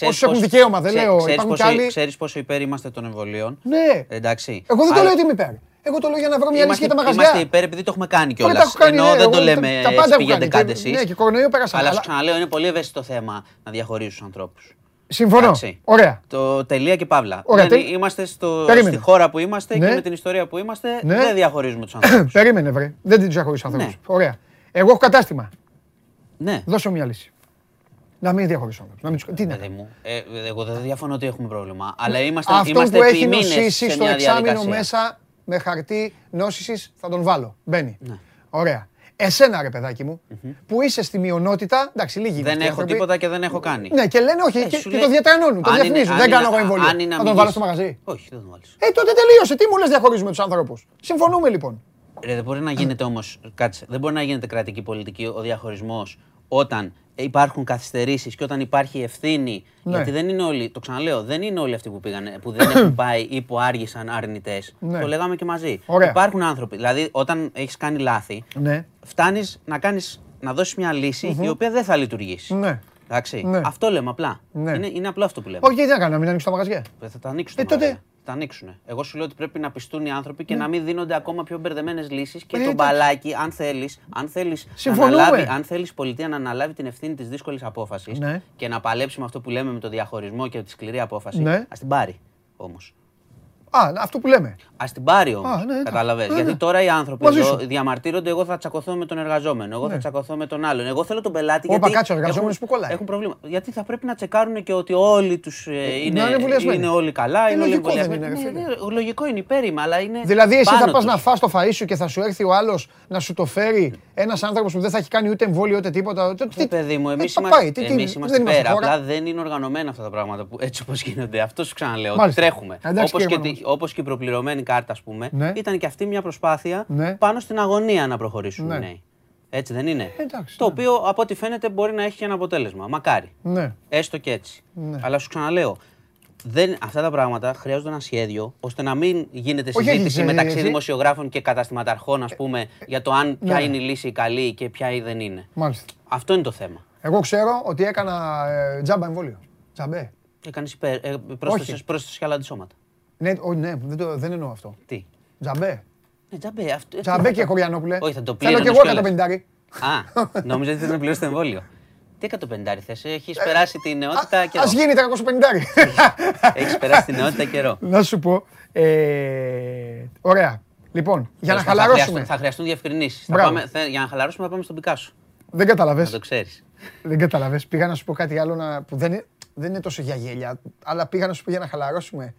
όσους έχουν δικαίωμα, δεν λέω, υπάρχουν κι άλλοι- Ξέρεις πόσο υπέρ είμαστε των εμβολίων. Ναι. Εντάξει. Εγώ δεν το Αλλά- λέω ότι είμαι υπέρ. Εγώ το λέω για να βρω μια λύση Είμαστε, για τα μαγαζιά. είμαστε υπέρ επειδή το έχουμε κάνει Όλα κιόλας. τα έχω κάνει, Ενώ ναι, δεν το εγώ λέμε τα- τα πάντα έτσι έχω πήγαινε κάνει. κάντε Και- εσείς. ναι, και κορονοϊό πέρασαμε, Αλλά σου αλλά- ξαναλέω, είναι πολύ ευαίσθητο θέμα να διαχωρίζει του ανθρώπους. Συμφωνώ. Ωραία. Το τελεία και παύλα. Ωραία, Δεν τε- Είμαστε στο, Περίμενε. στη χώρα που είμαστε Ναι. και με την ιστορία που είμαστε. Ναι. Δεν διαχωρίζουμε τους ανθρώπους. Περίμενε, βρε. Δεν την διαχωρίσω ανθρώπους. Ναι. Ωραία. Εγώ έχω κατάστημα. ναι. Δώσε μου μια λύση. Να μην διαχωρίσω ανθρώπους. Να μην τους... Τι να Παιδί μου, ε, εγώ δεν διαφωνώ ότι έχουμε πρόβλημα. Αλλά είμαστε, Αυτό είμαστε που επί έχει μήνες νοσήσει σε στο μια εξάμεινο διαδικασία. μέσα με χαρτί νόσησης θα τον βάλω. Μπαίνει. Ναι. Ωραία. Εσένα ρε παιδάκι μου, που είσαι στη μειονότητα, εντάξει, λίγοι είναι Δεν αυτοί οι έχω άνθρωποι. τίποτα και δεν έχω κάνει. Ναι, και λένε όχι, Ε, και, σου και λέει- το διατρανώνουν, το αν είναι- διαφημίζουν. αν Δεν είναι- κάνω εγώ εμβόλιο. αν είναι Θα τον αμυγής- βάλω στο μαγαζί. Όχι, δεν τον βάλεις. Ε, τότε τελείωσε. Τι μου λες διαχωρίζουμε τους ανθρώπου. Συμφωνούμε λοιπόν. Ρε, δεν μπορεί να γίνεται όμως, κάτσε, δεν μπορεί να γίνεται κρατική πολιτική ο διαχωρισμός όταν υπάρχουν καθυστερήσεις και όταν υπάρχει ευθύνη. Ναι. Γιατί δεν είναι όλοι, το ξαναλέω, δεν είναι όλοι αυτοί που πήγαν, που δεν έχουν πάει ή που άργησαν αρνητές. Ναι. Το λέγαμε και μαζί. Ωραία. Υπάρχουν άνθρωποι. Δηλαδή, όταν έχεις κάνει λάθη, Ναι. φτάνεις να, κάνεις, να δώσεις μια λυση η οποία δεν θα λειτουργήσει. Ναι. Εντάξει. Ναι. Αυτό λέμε απλά. Ναι. Είναι, είναι απλό αυτό που λέμε. Όχι, τι να κάνω, να μην ανοίξω τα μαγαζιά. Ε, Θα τα ανοίξουν. Ε, τα τότε- μαγαζιά. Θα τα ανοίξουν. Εγώ σου λέω ότι πρέπει να πιστούν οι άνθρωποι και να μην δίνονται ακόμα πιο μπερδεμένες λύσεις και Ε, το τότε- μπαλάκι, αν θέλεις, αν θέλεις να Συμφωνούμε. αναλάβει, αν θέλεις η πολιτεία να αναλάβει την ευθύνη της δύσκολης απόφασης Ναι. και να παλέψει με αυτό που λέμε με το διαχωρισμό και τη σκληρή απόφαση, Ναι. ας την πάρει όμως. Α, αυτό που λέμε. Α την πάρει όμως. Α, ναι, ναι. Κατάλαβες. Ναι, Γιατί ναι. τώρα οι άνθρωποι Μαζί εδώ σου. διαμαρτύρονται. Εγώ θα τσακωθώ με τον εργαζόμενο. Εγώ θα Ναι. τσακωθώ με τον άλλον. Εγώ θέλω τον πελάτη. Όπα, γιατί κάτσε, ο εργαζόμενος έχουν- που κολλάει. Έχουν πρόβλημα. Γιατί θα πρέπει να τσεκάρουν και ότι όλοι τους είναι, είναι εμβολιασμένοι. είναι όλοι καλά. Ε, είναι όλοι λογικό δεν εμβολιασμένοι. είναι, ρε Ναι, ναι, λογικό είναι υπέρημα, αλλά είναι. Δηλαδή, εσύ θα πάνω πας τους. να φας το φαΐ σου και θα σου έρθει ο άλλος να σου το φέρει ένας άνθρωπος που δεν θα έχει κάνει ούτε εμβόλιο ούτε τίποτα. Τι- Ε, παιδί μου, ε, εμείς θα είμαστε, πάει, τι- τι- εμείς δεν είμαστε είμαστε πέρα. χώρα. Απλά δεν είναι οργανωμένα αυτά τα πράγματα που, έτσι όπως γίνονται. Αυτό σου ξαναλέω. Ότι Μάλιστα. τρέχουμε. Εντάξει, Όπως κύριε και, τη- όπως και η προπληρωμένη κάρτα, ας πούμε, Ναι. ήταν και αυτή μια προσπάθεια Ναι. πάνω στην αγωνία να προχωρήσουν Ναι. οι νέοι. Έτσι δεν είναι; Εντάξει, το ναι. οποίο από ό,τι φαίνεται μπορεί να έχει και ένα αποτέλεσμα. Μακάρι. Ναι. Έστω και έτσι. Ναι. Αλλά σου ξαναλέω, δεν, αυτά τα πράγματα χρειάζονται ένα σχέδιο ώστε να μην γίνεται Όχι, συζήτηση όχι, μεταξύ εσύ- δημοσιογράφων και καταστηματαρχών, ας πούμε, για το αν ποια ναι. είναι η λύση καλή και ποια δεν είναι. Μάλιστα. Αυτό είναι το θέμα. Εγώ ξέρω ότι έκανα ε, τζάμπα εμβόλιο. Τζαμπέ. Έκανες υπέρ. Ε, πρόσθεσες, πρόσθεσες και άλλα αντισώματα. Ναι, ο, ναι δεν, το, δεν εννοώ αυτό. Τι; Τζαμπέ. Ναι, τζαμπέ. Αυτό, Τζαμπέ και χωριανόπουλε. Όχι, θα το Θέλω κι πλήρωνες εγώ κιόλας. 150. Α, νόμιζα ότι θες να πληρώσεις το εμβόλιο. Τι 150 θες, έχεις περάσει τη νεότητα καιρό; Α γίνει 350. Έχεις περάσει τη νεότητα καιρό. Να σου πω. Ε, ωραία. Λοιπόν, για να Θα χρειαστούν- χαλαρώσουμε. Θα χρειαστούν διευκρινήσεις. Θα Μπράβο. πάμε, θε- για να χαλαρώσουμε θα πάμε στον Πικάσο. Δεν κατάλαβε. Να το ξέρεις. Δεν κατάλαβε. Πήγα να σου πω κάτι άλλο να, που δεν είναι, δεν είναι τόσο για γέλια. Αλλά πήγα να σου πω για να χαλαρώσουμε.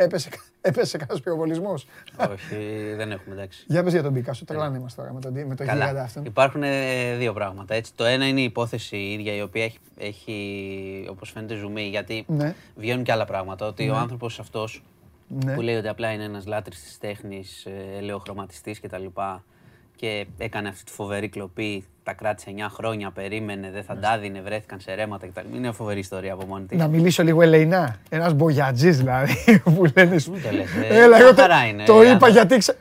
Έπεσε, έπεσε κανένας πυροβολισμός. Όχι, δεν έχουμε εντάξει. Για πες για τον Πικάσο. Τρελάνε μα τώρα με τον, με τον γίγαντα Καλά. αυτόν. Υπάρχουν ε, δύο πράγματα. Έτσι. Το ένα είναι η υπόθεση η ίδια, η οποία έχει, έχει όπως φαίνεται, ζουμί, γιατί Ναι. βγαίνουν και άλλα πράγματα. Ότι ο άνθρωπος αυτός Ναι. που λέει ότι απλά είναι ένας λάτρης της τέχνης, ελαιοχρωματιστής κτλ. Και έκανε αυτή τη φοβερή κλοπή. Τα κράτησε 9 χρόνια, περίμενε, δεν θα Ναι. τα έδινε, βρέθηκαν σε ρέματα κτλ. Είναι φοβερή ιστορία από μόνη της. Να μιλήσω λίγο ελεηνά. Ένας μπογιατζής δηλαδή που λένε. Μην το λες, ε, Έλα, μια εγώ το, χαρά είναι, το ε, είπα άνθρωπο. γιατί. Ξε...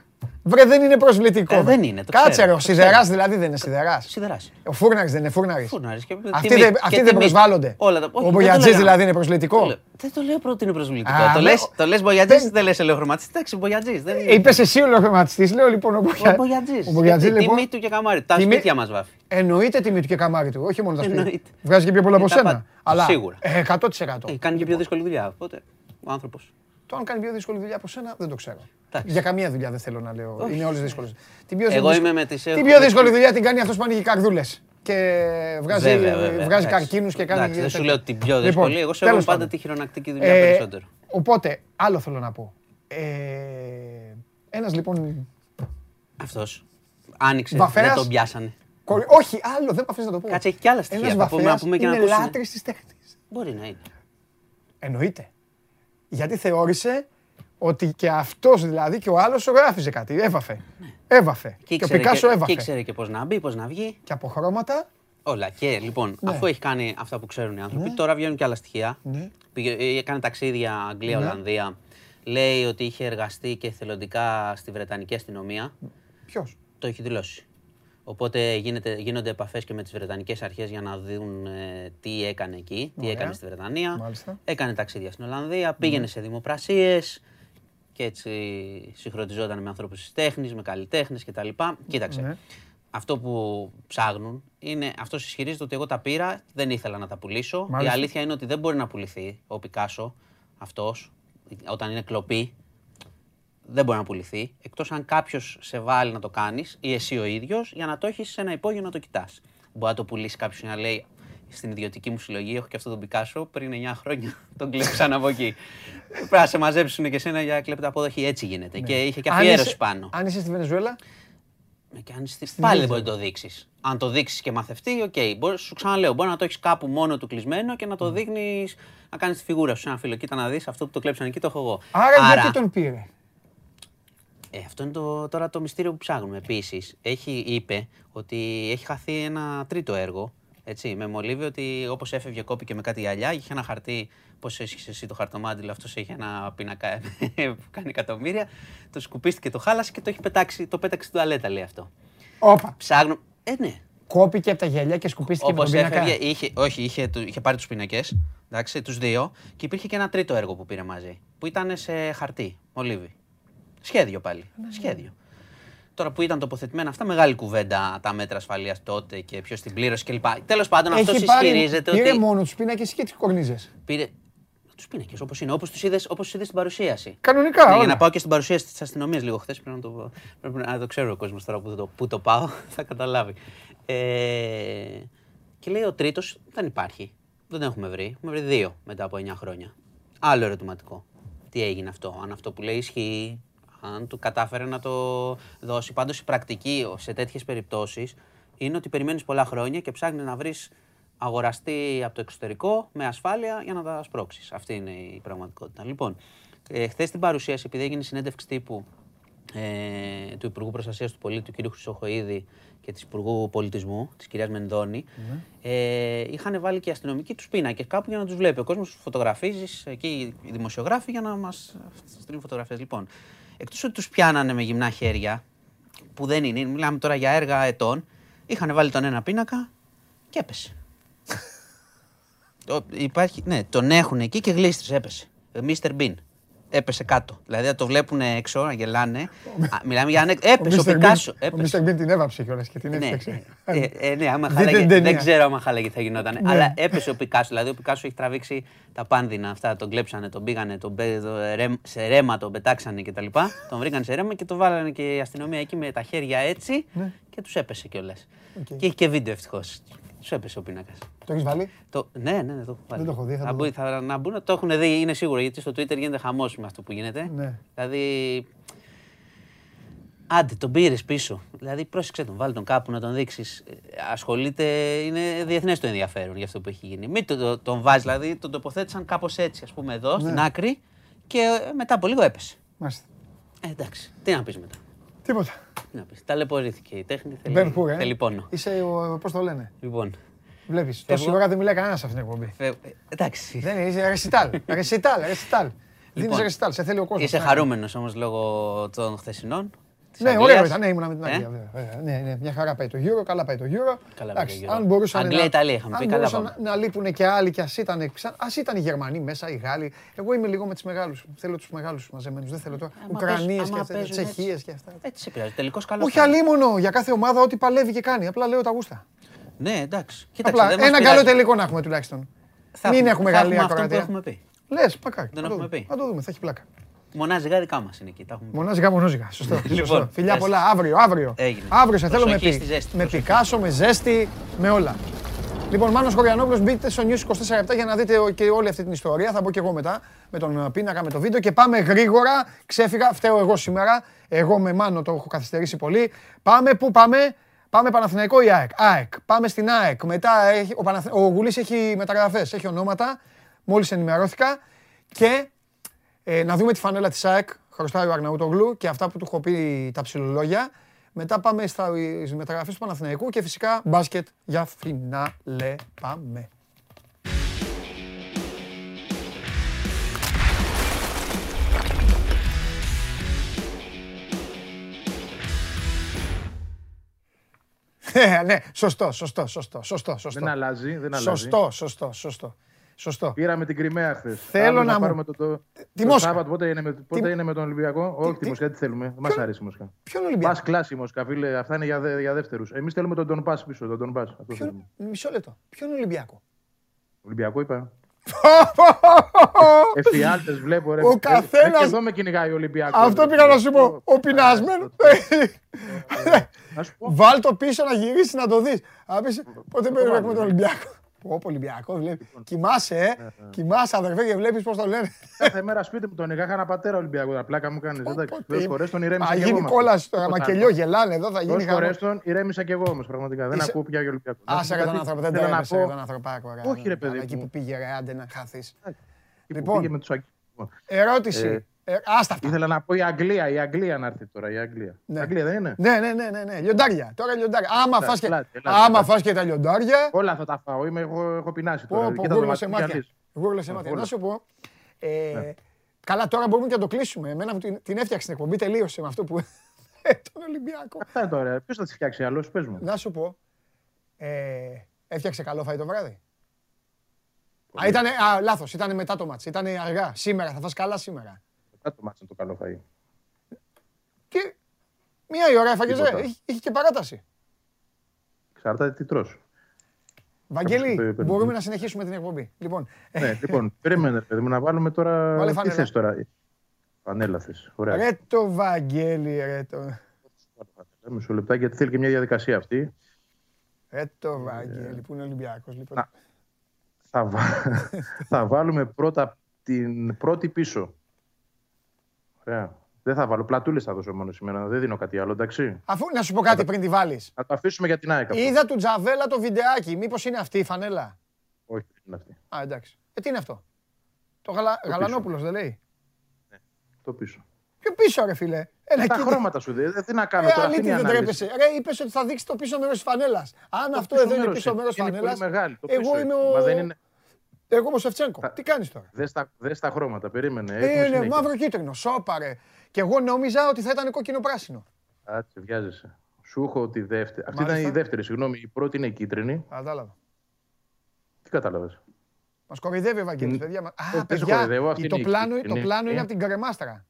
Βρε, δεν είναι προσβλητικό. Ε, δεν είναι, το Κάτσε ξέρω, ρε, ο το Σιδεράς ξέρω. δηλαδή δεν είναι Σιδεράς. Σιδεράς. Ο Φούρναρης δεν είναι Φούρναρης. Φούρναρης και Αυτοί τιμή. δεν, Και αυτοί δεν τιμή. προσβάλλονται. Όλα τα- όχι, Ο δεν το Μπογιατζής λέγαμε. δηλαδή είναι Το προσβλητικό. λέω- Δεν το λέω πρώτο ότι είναι προσβλητικό. Α, το με- λες, το λες μπογιατζής, δεν λες ελαιοχρωματιστής. Εντάξει, μπογιατζής. δεν είναι. Είπες εσύ ο λογοματιστή, λέω λοιπόν ο Ο Μπογιατζής. μπογιατζής. Ο Μπογιατζής Γιατί λοιπόν. Τιμή του και καμάρι. Τα Τιμή- σπίτια μας βάφει. Εννοείται τιμή του και καμάρι του, όχι μόνο τα σπίτια. Εννοείται. Βγάζει και πιο πολλά από Ε, τα σένα. πάντα. Αλλά Σίγουρα. ε, 100%. Έχει κάνει και πιο δύσκολη δουλειά. Οπότε ο άνθρωπος. Το αν κάνει πιο δύσκολη δουλειά από σένα δεν το ξέρω. Εντάξει. Για καμία δουλειά δεν θέλω να λέω. Όχι. Είναι όλες δύσκολες. Την πιο Εγώ δύσκολη- είμαι με τις- Την έχω- πιο δύσκολη δουλειά την κάνει αυτός που ανοίγει καρδούλες. Και βγάζει, Βέβαια, βέβαια. βγάζει Εντάξει. καρκίνους και κάνει. Εντάξει, δεν σου τέτοια. λέω την πιο Λοιπόν, δύσκολη. Εγώ σέβομαι τέλος πάντα πάντων. τη χειρονακτική δουλειά Ε, περισσότερο. Οπότε, άλλο θέλω να πω. Ε, ένας λοιπόν. Αυτός άνοιξε, Βαφέας. δεν τον πιάσανε. κορι- Όχι, άλλο, δεν με αφήνεις να το πω. Κάτσε, έχει κι άλλα στοιχεία. Ένας Θα πούμε- να βαφέας πούμε και να είναι ακούσουν. λάτρης της τέχνης. Μπορεί να είναι. Εννοείται. Γιατί θεώρησε ότι και αυτός δηλαδή και ο άλλος ζωγράφιζε κάτι. Έβαφε. Έβαφε. Και Και, ο ήξερε Πικάσο και, έβαφε. και ήξερε και πώς να μπει, πώς να βγει. Και από χρώματα. Όλα. Και λοιπόν, Ναι. αφού έχει κάνει αυτά που ξέρουν οι άνθρωποι, τώρα βγαίνουν και άλλα στοιχεία. Ναι. Πήγε, ε, έκανε ταξίδια Αγγλία-Ολλανδία. Λέει ότι είχε εργαστεί και εθελοντικά στη Βρετανική αστυνομία. Ποιος; Το έχει δηλώσει. Οπότε γίνεται, γίνονται επαφές και με τις Βρετανικές αρχές για να δουν ε, τι έκανε εκεί, τι Ωραία. έκανε στη Βρετανία. Μάλιστα. Έκανε ταξίδια στην Ολλανδία, πήγαινε σε δημοπρασίες και έτσι συγχρονιζόταν με ανθρώπους της τέχνης, με καλλιτέχνες κτλ. Κοίταξε, Ναι. αυτό που ψάχνουν είναι, αυτός ισχυρίζεται ότι εγώ τα πήρα, δεν ήθελα να τα πουλήσω. Μάλιστα. Η αλήθεια είναι ότι δεν μπορεί να πουληθεί ο Πικάσο αυτός, όταν είναι κλοπή, δεν μπορεί να πουληθεί, εκτός αν κάποιος σε βάλει να το κάνεις ή εσύ ο ίδιος για να το έχεις σε ένα υπόγειο να το κοιτάς. Μπορεί να το πουλήσει κάποιος να λέει στην ιδιωτική μου συλλογή έχω και αυτό τον Πικάσο πριν 9 χρόνια τον κλέψαν από εκεί. Πρέπει να σε μαζέψουν και εσένα για κλεπταποδοχή. Έτσι γίνεται. Και είχε και Αν αφιέρωση είσαι- πάνω. Αν είσαι στη Βενεζουέλα; Ε, Και αν είσαι- Πάλι δεν μπορεί να το δείξεις. Αν το δείξεις και μαθευτεί, οκ. Μπορεί, σου ξαναλέω, μπορεί να το έχεις κάπου μόνο του κλεισμένο και να το δείχνεις, να κάνεις τη φιγούρα σου σε ένα φίλο. Κοίτα να δεις αυτό που το κλέψαν εκεί, το έχω εγώ. Άρα, γιατί τον πήρε; Ε, αυτό είναι το, τώρα το μυστήριο που ψάχνουμε. Επίσης, είπε ότι έχει χαθεί ένα τρίτο έργο. Έτσι, με μολύβι ότι όπως έφευγε, κόπηκε με κάτι γυαλιά, είχε ένα χαρτί. Πώς έσχισε εσύ το χαρτομάτιλο, αυτός είχε ένα πίνακα που κάνει εκατομμύρια. Το σκουπίστηκε, το χάλασε και το έχει πετάξει, το πέταξε στην τουαλέτα, λέει αυτό. Όπα. Ψάχνω. Ε, ναι. Κόπηκε από τα γυαλιά και σκουπίστηκε με Όπως τον πίνακα. έφευγε, είχε, όχι, είχε, του- είχε πάρει τους πίνακες, τους δύο, και υπήρχε και ένα τρίτο έργο που πήρε μαζί. Που ήταν σε χαρτί, μολύβι. Σχέδιο πάλι. Ναι, Σχέδιο. Τώρα που ήταν τοποθετημένα αυτά, μεγάλη κουβέντα τα μέτρα ασφαλείας τότε και ποιος την πλήρωσε κλπ. Τέλος πάντων, αυτός Έχει πάρει, ισχυρίζεται πήρε ότι. μόνος τους πίνακες και τις κορνίζες; Πήρε. Τους πίνακες όπως είναι, όπως τους είδε όπως στην παρουσίαση. Κανονικά. Ναι, όλα. για να πάω και στην παρουσίαση της αστυνομίας λίγο χθες, πρέπει, να το, πρέπει να το ξέρει ο κόσμος τώρα που το, που το πάω, θα καταλάβει. Ε, και λέει ο τρίτος δεν υπάρχει. Δεν τον έχουμε βρει. Έχουμε βρει δύο μετά από 9 χρόνια. Άλλο ερωτηματικό. Τι έγινε αυτό, αν αυτό που λέει ισχύει, αν του κατάφερε να το δώσει. Πάντως η πρακτική σε τέτοιες περιπτώσεις είναι ότι περιμένεις πολλά χρόνια και ψάχνει να βρεις αγοραστεί από το εξωτερικό με ασφάλεια για να τα σπρώξεις. Αυτή είναι η πραγματικότητα. Λοιπόν, ε, χθες στην παρουσίαση, επειδή έγινε συνέντευξη τύπου ε, του Υπουργού Προστασίας του Πολίτη, του κ. Χρυσοχοίδη και της Υπουργού Πολιτισμού, της κυρίας Μενδώνη, ε, είχαν βάλει και οι αστυνομικοί τους πίνακες κάπου για να τους βλέπει. Ο κόσμος φωτογραφίζεις, εκεί οι δημοσιογράφοι για να μας στείλουν φωτογραφίες. Λοιπόν, εκτός ότι τους πιάνανε με γυμνά χέρια, που δεν είναι, μιλάμε τώρα για έργα ετών, είχαν βάλει τον ένα πίνακα και έπεσε. Το- Υπάρχει, ναι, τον έχουν εκεί και γλίστρησε, έπεσε. Mr. Bean. Έπεσε κάτω. Δηλαδή, αν το βλέπουν έξω, να γελάνε. Α, μιλάμε για. ανε- Έπεσε ο, Mr. Bean- Πικάσο. Ο Έπεσε. Mr. Bean την έβαψε κιόλας και την Ναι, έφτιαξε. ε, ε, ναι, άμα Δείτε χάλαγε, την δεν ταινία. ξέρω άμα χάλαγε θα γινόταν. Ναι. Αλλά έπεσε ο Πικάσο. Δηλαδή, ο Πικάσο έχει τραβήξει τα πάνδεινα αυτά. Τον κλέψανε, τον πήγανε, τον, πέ- το ρέμ- σε ρέμα τον πετάξανε κτλ. τον βρήκαν σε ρέμα και το βάλανε και η αστυνομία εκεί με τα χέρια έτσι Ναι. Και τους έπεσε κιόλας. Οκ. Και έχει και βίντεο ευτυχώς. Τους έπεσε ο πίνακας. Το έχεις βάλει; Το... Ναι, ναι, ναι, το έχω βάλει. Δεν το έχω δει, θα να, το μπουν, δω. θα, να μπουν, το έχουν δει, είναι σίγουρο, γιατί στο Twitter γίνεται χαμός με αυτό που γίνεται. Ναι. Δηλαδή, άντε, τον πήρες πίσω. Δηλαδή, πρόσεξε τον, βάλει τον κάπου να τον δείξεις. Ασχολείται, είναι διεθνές το ενδιαφέρον για αυτό που έχει γίνει. Μην το- το- τον βάζεις, δηλαδή, τον τοποθέτησαν κάπως έτσι, ας πούμε, εδώ, Ναι. στην άκρη και ε, μετά από λίγο έπεσε. Μάλιστα. Ε, εντάξει, τι να πεις μετά. Τίποτα. Τι να πεις. Ταλαιπωρήθηκε η τέχνη. Θέλει, Μπεν Χουρ, ε. θέλει πόνο. Είσαι, πώς το λένε; Λοιπόν, Βλέπεις. Τόση ώρα δεν μιλάει κανένας σε αυτήν την εκπομπή. φε- ε, εντάξει. Δεν είναι, είσαι ρεσιτάλ. Ρεσιτάλ, ρεσιτάλ. Δίνεις Λοιπόν, ρεσιτάλ, σε θέλει ο κόσμος. Είσαι χαρούμενος όμως λόγω των χθεσινών. Της Ναι, Αγγλίας. ωραίο ήταν. Ναι, ήμουνα με την Ε; Αγγλία. βέβαια, βέβαια. Ναι, ναι, μια χαρά πάει το Euro, καλά πάει το Euro. Καλά πάει Εντάξει, το Euro. Αν μπορούσαν Αγγλία, να, Ιταλία είχαμε αν πει, καλά μπορούσαν πάμε. να, να λείπουν και άλλοι και ας ήταν, ξα- ας ήταν οι Γερμανοί μέσα, οι Γάλλοι. Εγώ είμαι λίγο με του μεγάλους. Θέλω τους μεγάλους μαζεμένους. Δεν θέλω τώρα. Άμα Ουκρανίες παίζουν- και άμα αυτά. παίζουν Τσεχίες έτσι. και αυτά. Έτσι σε πειράζει. Τελικός καλός. Όχι θα είναι. αλίμονο για κάθε ομάδα ό,τι παλεύει και κάνει. Απλά λέω τα γούστα. Ναι, εντάξει. Κοίταξε, Απλά δεν μας ένα πειράζει. καλό τελικό να έχουμε τουλάχιστον. Θα Μην έχουμε- έχουμε θα Γαλλία, αυτό που Κροατία. έχουμε πει. Λες, πακάκι. Δεν θα το έχουμε δούμε. πει. Θα το δούμε, θα έχει πλάκα. Μονάζιγα δικά μας είναι εκεί. Τα έχουμε πει. Μονάζικα, μονόζικα. Σωστό. Λοιπόν, σωστό. Φιλιά πες. πολλά. Αύριο, αύριο. Έγινε. Αύριο σε θέλω με, Προσοχή πι... στη ζέστη, με προσοχή. Πικάσο, με ζέστη, με όλα. Λοιπόν, Μάνος Χωριανόπουλος, μπείτε στο News 24 για να δείτε ο- και όλη αυτή την ιστορία. Θα μπω και εγώ μετά με τον ε, πίνακα, με το βίντεο. Και πάμε γρήγορα. Ξέφυγα, φταίω εγώ σήμερα. Εγώ με Μάνο το έχω καθυστερήσει πολύ. Πάμε, πού πάμε. Πάμε Παναθηναϊκό ή ΑΕΚ. ΑΕΚ. Πάμε στην ΑΕΚ. Μετά έχει, ο, Παναθ... ο Γουλής έχει μεταγραφές, έχει ονόματα. Μόλις ενημερώθηκα. Και ε, να δούμε τη φανέλα της ΑΕΚ, χρωστάει ο Αρναούτογλου και αυτά που του έχω πει τα ψηλολόγια. Μετά πάμε στα στις μεταγραφές του Παναθηναϊκού και φυσικά μπάσκετ για φινάλε. Πάμε. Ε, ναι, σωστό, σωστό, σωστό, σωστό, σωστό. Δεν αλλάζει, δεν αλλάζει. Σωστό, σωστό, σωστό. Σωστό. Πήραμε την Κρυμαία χθε. Θέλω να μου- πάρουμε το, το, Τη το Μόσχα. Σάββατο, πότε είναι με, πότε Τι- είναι με τον Ολυμπιακό. Όχι τι- τη Μόσχα, τι θέλουμε. Δεν μα αρέσει η Μόσχα. Ποιον Πα Ολυμπιακό. κλάση η Μόσχα, φίλε. Αυτά είναι για, δε, για δεύτερου. Εμεί θέλουμε τον Τον Πα πίσω. Τον Τον Πας. Αυτό θέλουμε. Ποιον... Μισό λεπτό. Ποιον Ολυμπιακό. Ολυμπιακό είπα. Εφιάλτε βλέπω ρε. Ο Ε, καθένας- ε, Εδώ με κυνηγάει ο Ολυμπιακό. Αυτό πήγα να σου πω. Ο πεινασμένο. Να σου πω. Βάλ το πίσω να γυρίσει να το δει. Πότε περιμένουμε τον Ολυμπιακό. Πω, πω, Ολυμπιακός βλέπει. Κοιμάσαι, ε. Κοιμάσαι, αδερφέ, και βλέπεις πώς το λένε. Κάθε μέρα σπίτι μου τον είχα ένα πατέρα Ολυμπιακό. Τα πλάκα μου κάνεις. Εντάξει. Πω, Δύο τι- φορέ τον Θα ηρέμησα και εγώ. γίνει με κόλαση αυτό. τώρα. Τίποτα Μακελιό άλλο. γελάνε εδώ, θα γίνει Τόσε φορέ χαμό. τον ηρέμησα και εγώ όμως πραγματικά. Δεν Είσαι- ακούω πια για Ολυμπιακός. Να σου Άσε πω ρε τον κάτι, άνθρωπο, δεν θέλω να τρέπεσαι ρε πω- τον ανθρωπάκο. ρε. Όχι, ρε, παιδί Εκεί μου. που πήγε ρε, άντε να χαθείς. Εκεί που Λοιπόν. πήγε με τους Αγγλικούς. Ερώτηση. Ε, Άστα αυτά. Ήθελα να πω η Αγγλία, η Αγγλία να έρθει τώρα. Η Αγγλία. Ναι. Η Αγγλία δεν είναι; Ναι, ναι, ναι, ναι, ναι. Λιοντάρια. Τώρα λιοντάρια. Άμα φας και, ελάτε, ελάτε, άμα ελάτε. φας και τα λιοντάρια. Όλα θα τα φάω. Είμαι, έχω, έχω πεινάσει τώρα. Πω, πω, Κοίτα το γούρλωσε μάτι μου, μάτια. γυαλίζει. Γούρλωσε μάτια. Να γούρλωσε. σου πω. ε, Καλά, τώρα μπορούμε και να το κλείσουμε. Εμένα μου την, την έφτιαξε την εκπομπή, τελείωσε με αυτό που. Ε, τον Ολυμπιακό. Αυτά είναι τώρα. Ποιος θα τη φτιάξει άλλο, πες μου. Να σου πω. Ε, έφτιαξε καλό φαΐ το βράδυ. Α, ήτανε, α, λάθος, ήταν μετά το μάτς. Ήταν αργά. Σήμερα, θα φας καλά σήμερα. Μετά το μάτσο το καλό φαΐ. Και μία η ώρα έφαγες, ρε. Τίποτα. Είχε, είχε και παράταση. Εξαρτάται τι τρως. Βαγγέλη, Κάποιος το είπε. μπορούμε να συνεχίσουμε την εκπομπή. Λοιπόν, Ναι, λοιπόν, περίμενε, παιδί μου, να βάλουμε τώρα. Βάλε Τι φανέλα. θες τώρα. Φανέλα θες. Ωραία. ρε το Βαγγέλη, ρε το. Μισό λεπτάκι, γιατί θέλει και μια διαδικασία αυτή. Ρε το Βαγγέλη, που είναι Ολυμπιακός. Λοιπόν. Να. Θα, βα- θα βάλουμε πρώτα την πρώτη πίσω. Ωραία. Δεν θα βάλω. Πλατούλες θα δώσω μόνο σήμερα. Δεν δίνω κάτι άλλο, εντάξει. Αφού να σου πω κάτι πριν τη βάλεις. Θα το αφήσουμε για την ΑΕΚ. αυτό. Είδα του Τζαβέλα το βιντεάκι. Μήπως είναι αυτή η φανέλα; Όχι, δεν είναι αυτή. Α, εντάξει. Ε, τι είναι αυτό; Το γαλα... Το Γαλανόπουλος δεν λέει; Το πίσω. Πιο πίσω ρε φίλε; Ένα Τα κοίτα. χρώματα σου δεν τι να κάνω Ε, τώρα. Αυτή αλήθεια είναι η δεν ανάλυση; τρέπεσαι. Ρε, είπες ότι θα δείξεις το πίσω μέρος της φανέλας. Αν Το αυτό πίσω εδώ είναι μέρος πίσω μέρος της είναι φανέλας, πολύ μεγάλη. Το εγώ πίσω είμαι είναι. ο... Μα δεν είναι. Εγώ είμαι ο Σεφτσένκο. Θα- Τι κάνεις τώρα; Δες τα, δες τα χρώματα, περίμενε. Έχουμε Είναι συνέχεια. μαύρο κίτρινο. Σόπα ρε. Και εγώ νόμιζα ότι θα ήταν κόκκινο πράσινο. Κάτσε, βιάζεσαι. Σου έχω τη δεύτερη. Αυτή ήταν Μάλιστα. η δεύτερη, συγγνώμη. Η πρώτη είναι η κίτρινη. Κατάλαβα. Τι κατάλαβες; Μας κοροϊδεύει ο Ευαγγέλης, Την- παιδιά. μα- δεν Α, σε παιδιά, κοροϊδεύω, αυτή το είναι η πλάνο, το κίτρινη. πλάνο είναι Ε. από την κρεμάστρα.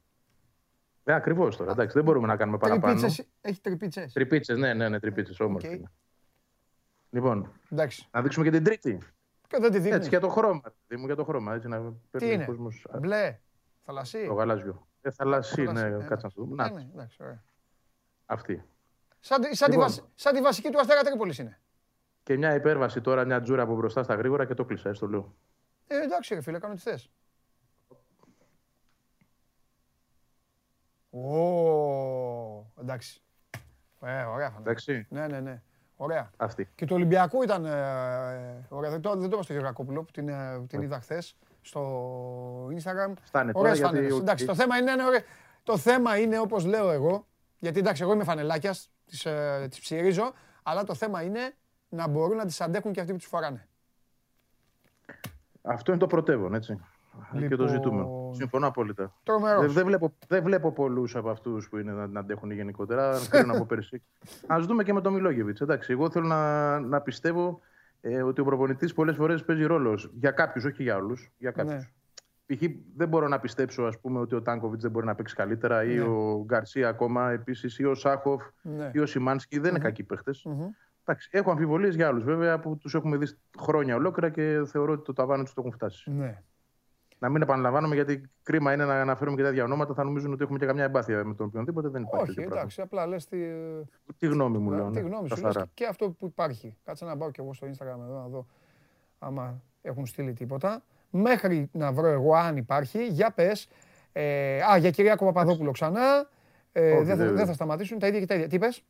Ναι, ακριβώς τώρα. Εντάξει, δεν μπορούμε να κάνουμε παραπάνω. Τρυπίτσες, έχει τρυπίτσες. Τρυπίτσες, ναι, ναι, ναι, τρυπίτσες. Όμορφη. Οκ. είναι. Λοιπόν, Εντάξει. να δείξουμε και την τρίτη. Και δεν τη δείχνει. Έτσι, για το χρώμα. Δήμου για το χρώμα. Έτσι, να παίρνει είναι; ο κόσμος α, Μπλε, θαλασσί; το γαλάζιο. Ε, θαλασσί, Θαλασσί, ναι, ναι. κάτσε να το δούμε. Ναι, Να, ναι, εντάξει, ωραία. αυτή. Σαν, τη- σαν, τη Λοιπόν. βασι- σαν τη βασική του Αστέρα Τρίπολης είναι. Και μια υπέρβαση τώρα, μια τζούρα από μπροστά στα γρήγορα και το κλείσα, έτσι το λέω. Ε, εντάξει ρε φίλε, κάνω τι θες. Ω, εντάξει. Ε, ωραία φανέλα. Εντάξει, Ναι, ναι, ναι. Ωραία. αυτή. Και του Ολυμπιακού ήταν ε, ε, ωραία. Δεν το, δεν το είπα στο Γεωργακόπουλο που την, ε, την είδα χθες στο Instagram. Φτάνε τώρα, Ωραίες γιατί φανέλες. ο- Εντάξει, το θέμα είναι, είναι ωραία. Το θέμα είναι όπως λέω εγώ, γιατί εντάξει, εγώ είμαι φανελάκιας, τις, ε, τις ψυρίζω, αλλά το θέμα είναι να μπορούν να τις αντέχουν και αυτοί που τις φοράνε. Αυτό είναι το πρωτεύον, έτσι. Και το Λοιπόν, ζητούμενο. Συμφωνώ απόλυτα. Τρομερός. Δεν, δεν βλέπω, δεν βλέπω πολλούς από αυτούς που είναι να, να αντέχουν γενικότερα. Αν κρίνω από πέρσι. Α δούμε και με τον Μιλόγεβιτς. Εντάξει, εγώ θέλω να, να πιστεύω ε, ότι ο προπονητής πολλές φορές παίζει ρόλος. Για κάποιους, όχι για όλους. Για κάποιους. Ναι. Π.χ. δεν μπορώ να πιστέψω ας πούμε, ότι ο Τάνκοβιτς δεν μπορεί να παίξει καλύτερα ή Ναι. ο Γκαρσία ακόμα επίσης ή ο Σάχοφ Ναι. ή ο Σιμάνσκι. Δεν είναι κακοί παίχτες. Μμμ. Εντάξει, έχω αμφιβολίες για άλλους βέβαια που τους έχουμε δει χρόνια ολόκληρα και θεωρώ ότι το ταβάνι τους το έχουν φτάσει. Ναι. Να μην επαναλαμβάνουμε γιατί κρίμα είναι να αναφέρουμε και τέτοια ονόματα. Θα νομίζουν ότι έχουμε και καμιά εμπάθεια με τον οποιονδήποτε. Δεν υπάρχει. Όχι, τέτοιο πράγμα. εντάξει, απλά λες τι, Τι γνώμη μου λέω. τι ναι, γνώμη σου καθαρά. λες και αυτό που υπάρχει. Κάτσε να πάω κι εγώ στο Instagram εδώ να δω άμα έχουν στείλει τίποτα. Μέχρι να βρω εγώ αν υπάρχει, για πες. Ε, α, για Κυριάκο Παπαδόπουλο ξανά. Ε, Όχι, δεν, θα, δεν- δεν θα σταματήσουν τα ίδια και τα ίδια. Τι πες;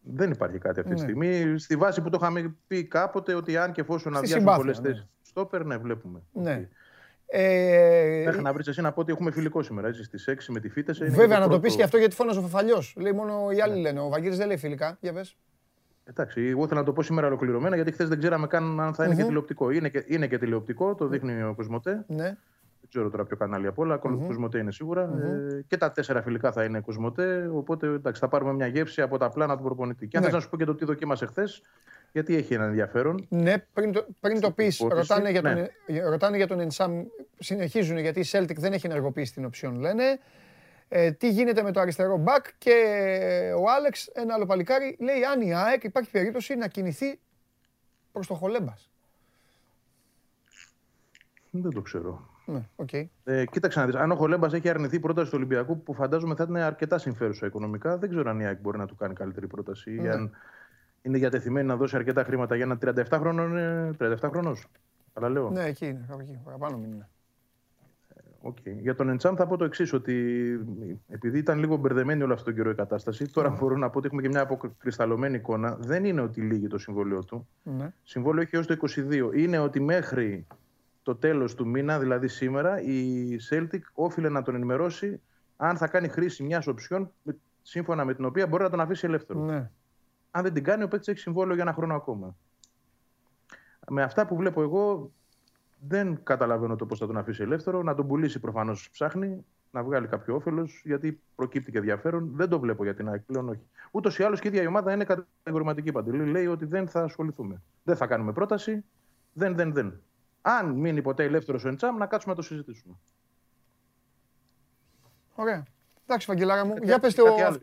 Δεν υπάρχει κάτι αυτή τη Ναι. στιγμή. Στη βάση που το είχαμε πει κάποτε ότι αν και εφόσον Στη αδειάσουν συμπάθεια, πολλές ναι. θέσει στο ναι, βλέπουμε. Ναι. Ότι- Ε, Μέχρι να βρεις εσύ να πω ότι έχουμε φιλικό σήμερα. Έτσι, στις 6 με τη φύτεση. είναι βέβαια, να το πρώτο- πεις και αυτό γιατί φώναζε ο Φαφαλιός. Λέει μόνο οι άλλοι λένε. Ο Βαγγέλης δεν λέει φιλικά. Για πες. Εντάξει, εγώ ήθελα να το πω σήμερα ολοκληρωμένα γιατί χθες δεν ξέραμε καν αν θα είναι Μμμ. και τηλεοπτικό. Είναι και, είναι και τηλεοπτικό, το δείχνει ο Κοσμοτέ. Ναι. Δεν ξέρω τώρα ποιο κανάλι απ' όλα. Μμμ. Κοσμοτέ είναι σίγουρα. Ε, και τα τέσσερα φιλικά θα είναι Κοσμοτέ. Οπότε εντάξει, θα πάρουμε μια γεύση από τα πλάνα του προπονητή. Και αν Ναι. θες να σου πω και το τι δοκίμασε χθες, γιατί έχει ένα ενδιαφέρον; Ναι, πριν το, πριν το πεις, υπόθεση, ρωτάνε για, τον, ναι. ρωτάνε για τον Ενσάμ, συνεχίζουν γιατί η Celtic δεν έχει ενεργοποιήσει την οψιόν, λένε. Ε, τι γίνεται με το αριστερό μπακ και ο Άλεξ, ένα άλλο παλικάρι, λέει αν η ΑΕΚ υπάρχει περίπτωση να κινηθεί προς το Χολέμπας. Δεν το ξέρω. Ναι, οκ. Ε, κοίταξε να δεις, αν ο Χολέμπας έχει αρνηθεί πρόταση του Ολυμπιακού, που φαντάζομαι θα ήταν αρκετά συμφέρουσα οικονομικά, δεν ξέρω αν η ΑΕΚ μπορεί να του κάνει καλύτερη πρόταση ή Ναι. αν είναι διατεθειμένη να δώσει αρκετά χρήματα για ένα 37χρονο. ε, 37χρονο. Αλλά λέω. Ναι, εκεί είναι, κάπου εκεί, παραπάνω μην είναι. Οκ. Για τον Εντσάμ θα πω το εξής, ότι επειδή ήταν λίγο μπερδεμένη όλο αυτόν τον καιρό η κατάσταση, τώρα μπορώ να πω ότι έχουμε και μια αποκρισταλωμένη εικόνα. Δεν είναι ότι λύγει το συμβόλαιο του. Ναι. Συμβόλαιο έχει έως το 22. Είναι ότι μέχρι το τέλος του μήνα, δηλαδή σήμερα, η Celtic όφιλε να τον ενημερώσει αν θα κάνει χρήση μιας οψιόν με- σύμφωνα με την οποία μπορεί να τον αφήσει ελεύθερο. ναι. Αν δεν την κάνει, ο παίκτης έχει συμβόλαιο για ένα χρόνο ακόμα. Με αυτά που βλέπω εγώ, δεν καταλαβαίνω το πώς θα τον αφήσει ελεύθερο. Να τον πουλήσει προφανώς ψάχνει, να βγάλει κάποιο όφελος, γιατί προκύπτει και ενδιαφέρον. Δεν το βλέπω για την ΑΕΚ πλέον, όχι. Ούτως ή άλλως και η ίδια η ομάδα είναι κατηγορηματική παντελή. Λέει ότι δεν θα ασχοληθούμε. Δεν θα κάνουμε πρόταση. Δεν, δεν, δεν. Αν μείνει ποτέ ελεύθερος ο Εντσάμ, να κάτσουμε να το συζητήσουμε. Ωραία. Εντάξει, Βαγγελάρα μου, Κάτι- για πες, κάτι το... άλλο.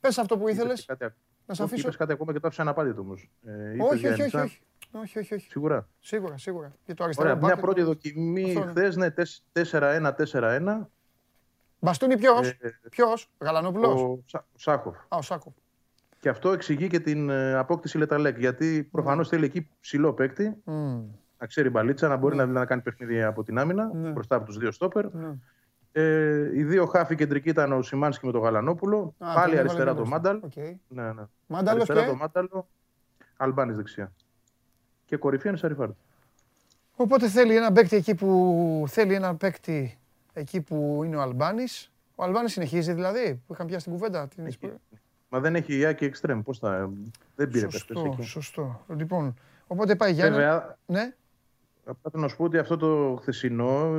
πες αυτό που Είπες ήθελες. και κάτι- Να σε όχι, αφήσω. είπες κάτι ακόμα και το άφησα αναπάντητο όμως. Ε, είπες Όχι, για όχι, όχι, Εντσάμ. όχι. Όχι, όχι, όχι. Σίγουρα. Σίγουρα, σίγουρα. Και το αριστερό Ωραία, μια πρώτη δοκιμή χθες, ναι, 4-1-4-1. Μπαστούνι ποιος, ε, ποιος, Γαλανόπουλος; Ο, Σα, ο Σάκοφ. Α, ο Σάκοφ. Και αυτό εξηγεί και την ε, απόκτηση Λεταλέκ. Γιατί προφανώς mm. θέλει εκεί ψηλό παίκτη, mm. να ξέρει μπαλίτσα, να μπορεί mm. να, να κάνει παιχνίδι από την άμυνα mm. μπροστά από τους δύο στόπερ. Mm. Ε, οι δύο χάφοι κεντρικοί ήταν ο Σιμάνσκι με τον Γαλανόπουλο. Α, Πάλι αριστερά το Μάνταλ. Okay. Ναι, ναι. Μάνταλος αριστερά και... το Μάνταλο. Αλμπάνης δεξιά. Και κορυφή είναι Σαριφάρντ. Οπότε θέλει ένα παίκτη εκεί που θέλει ένα παίκτη εκεί που είναι ο Αλμπάνης. Ο Αλμπάνης συνεχίζει δηλαδή, που είχαμε πιάσει την κουβέντα. Την έχει. Μα δεν έχει Ιάκη Εξτρέμ. Πώς θα. Δεν πήρε σωστό, σωστό. Λοιπόν, οπότε πάει Γιάννη. Βέβαια, ναι. Απλά να σου πω ότι αυτό το χθεσινό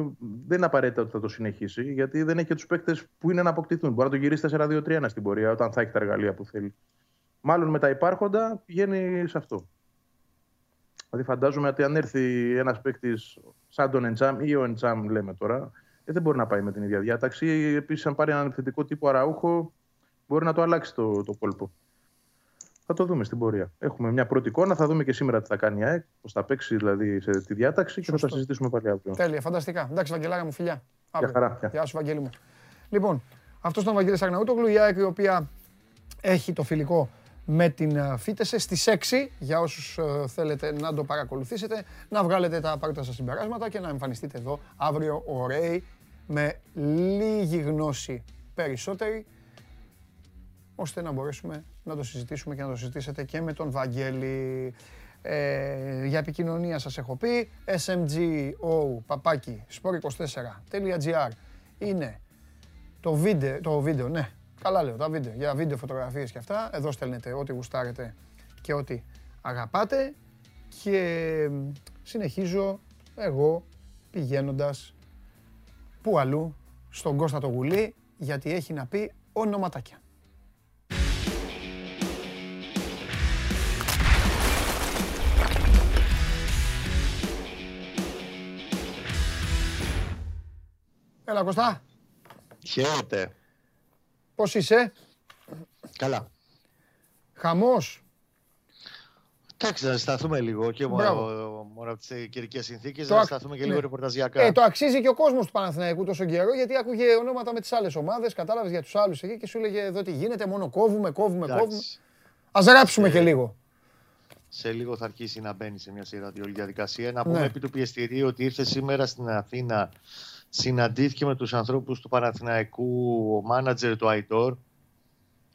δεν είναι απαραίτητα ότι θα το συνεχίσει, γιατί δεν έχει και τους παίκτες που είναι να αποκτηθούν. Μπορεί να το γυρίσεις 4-2-3 στην πορεία, όταν θα έχει τα εργαλεία που θέλει. Μάλλον με τα υπάρχοντα πηγαίνει σε αυτό. Δηλαδή, φαντάζομαι ότι αν έρθει ένας παίκτης σαν τον Εντσάμ ή ο Εντσάμ, λέμε τώρα, ε, δεν μπορεί να πάει με την ίδια διάταξη. Επίσης, αν πάρει έναν επιθετικό τύπο αραούχο, μπορεί να το αλλάξει το, το κόλπο. Θα το δούμε στην πορεία. Έχουμε μια πρώτη εικόνα. Θα δούμε και σήμερα τι θα κάνει η ΑΕΚ, πώς θα παίξει δηλαδή σε τη διάταξη και θα τα συζητήσουμε πάλι αύριο. Τέλεια, φανταστικά. Εντάξει, Βαγγελάρα μου, φιλιά. Γεια χαρά. Γεια σου, Βαγγέλη μου. Λοιπόν, αυτός ήταν ο Βαγγέλης Αγναούτογλου, η ΑΕΚ η οποία έχει το φιλικό με την Φίτεσε στις 6 για όσους ε, θέλετε να το παρακολουθήσετε, να βγάλετε τα πρώτα σας συμπεράσματα και να εμφανιστείτε εδώ αύριο ωραίοι με λίγη γνώση περισσότερη ώστε να μπορέσουμε να το συζητήσουμε και να το συζητήσετε και με τον Βαγγέλη. Ε, για επικοινωνία σας έχω πει, smgo παπάκι sport24.gr είναι το βίντεο, το βίντεο, ναι, καλά λέω, τα βίντεο, για βίντεο, φωτογραφίες και αυτά. Εδώ στέλνετε ό,τι γουστάρετε και ό,τι αγαπάτε και συνεχίζω εγώ πηγαίνοντας που αλλού, στον Κώστα το Γουλή, γιατί έχει να πει ονοματάκια. Έλα Κωστά. Χαίρετε. Πώς είσαι; Καλά. Χαμός. Εντάξει, να σταθούμε λίγο και μόνο, μόνο από τις καιρικές συνθήκες, να σταθούμε και λίγο ναι. ρεπορταζιακά. Ε, το αξίζει και ο κόσμος του Παναθηναϊκού τόσο καιρό, γιατί άκουγε ονόματα με τις άλλες ομάδες, κατάλαβες για τους άλλους εκεί και σου έλεγε εδώ τι γίνεται, μόνο κόβουμε, κόβουμε, Εντάξει. κόβουμε. Α γράψουμε ε, και λίγο. Σε λίγο θα αρχίσει να μπαίνει σε μια σειρά όλη διαδικασία. Να πούμε ναι. επί του πιεστηρίου ότι ήρθε σήμερα στην Αθήνα συναντήθηκε με τους ανθρώπους του Παναθηναϊκού, ο μάνατζερ του Αϊτόρ,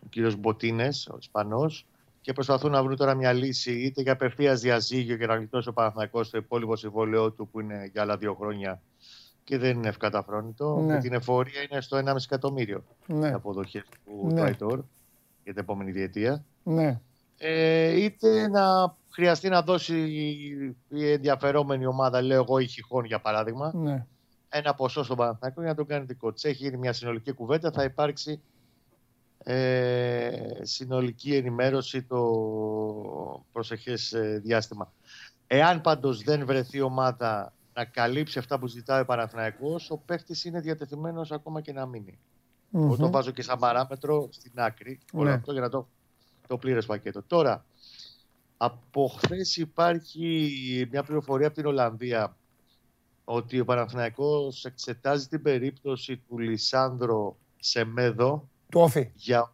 ο κύριος Μποτίνες, ο Ισπανός, και προσπαθούν να βρουν τώρα μια λύση είτε για απευθείας διαζύγιο και να γλιτώσει ο Παναθηναϊκός στο υπόλοιπο συμβόλαιό του που είναι για άλλα δύο χρόνια και δεν είναι ευκαταφρόνητο. Ναι. Και την εφορία είναι στο 1,5 εκατομμύριο ναι. αποδοχές του ναι. Αϊτόρ για την επόμενη διετία. Ναι. Ε, είτε να χρειαστεί να δώσει η ενδιαφερόμενη ομάδα, λέω εγώ, η Χιχόν για παράδειγμα, ναι ένα ποσό στον Παναθηναϊκό για να τον κάνει δικό της. Έχει γίνει μια συνολική κουβέντα, θα υπάρξει ε, συνολική ενημέρωση το προσεχές ε, διάστημα. Εάν πάντως δεν βρεθεί ομάδα να καλύψει αυτά που ζητάει ο Παναθηναϊκός, ο παίχτης είναι διατεθειμένος ακόμα και να μείνει. Mm-hmm. Το βάζω και σαν παράμετρο στην άκρη, όλο ναι. αυτό για να το, το πλήρες πακέτο. Τώρα, από χθες υπάρχει μια πληροφορία από την Ολλανδία ότι ο Παναθηναϊκός εξετάζει την περίπτωση του Λισάνδρο Σεμέδο. Του Όφη. Για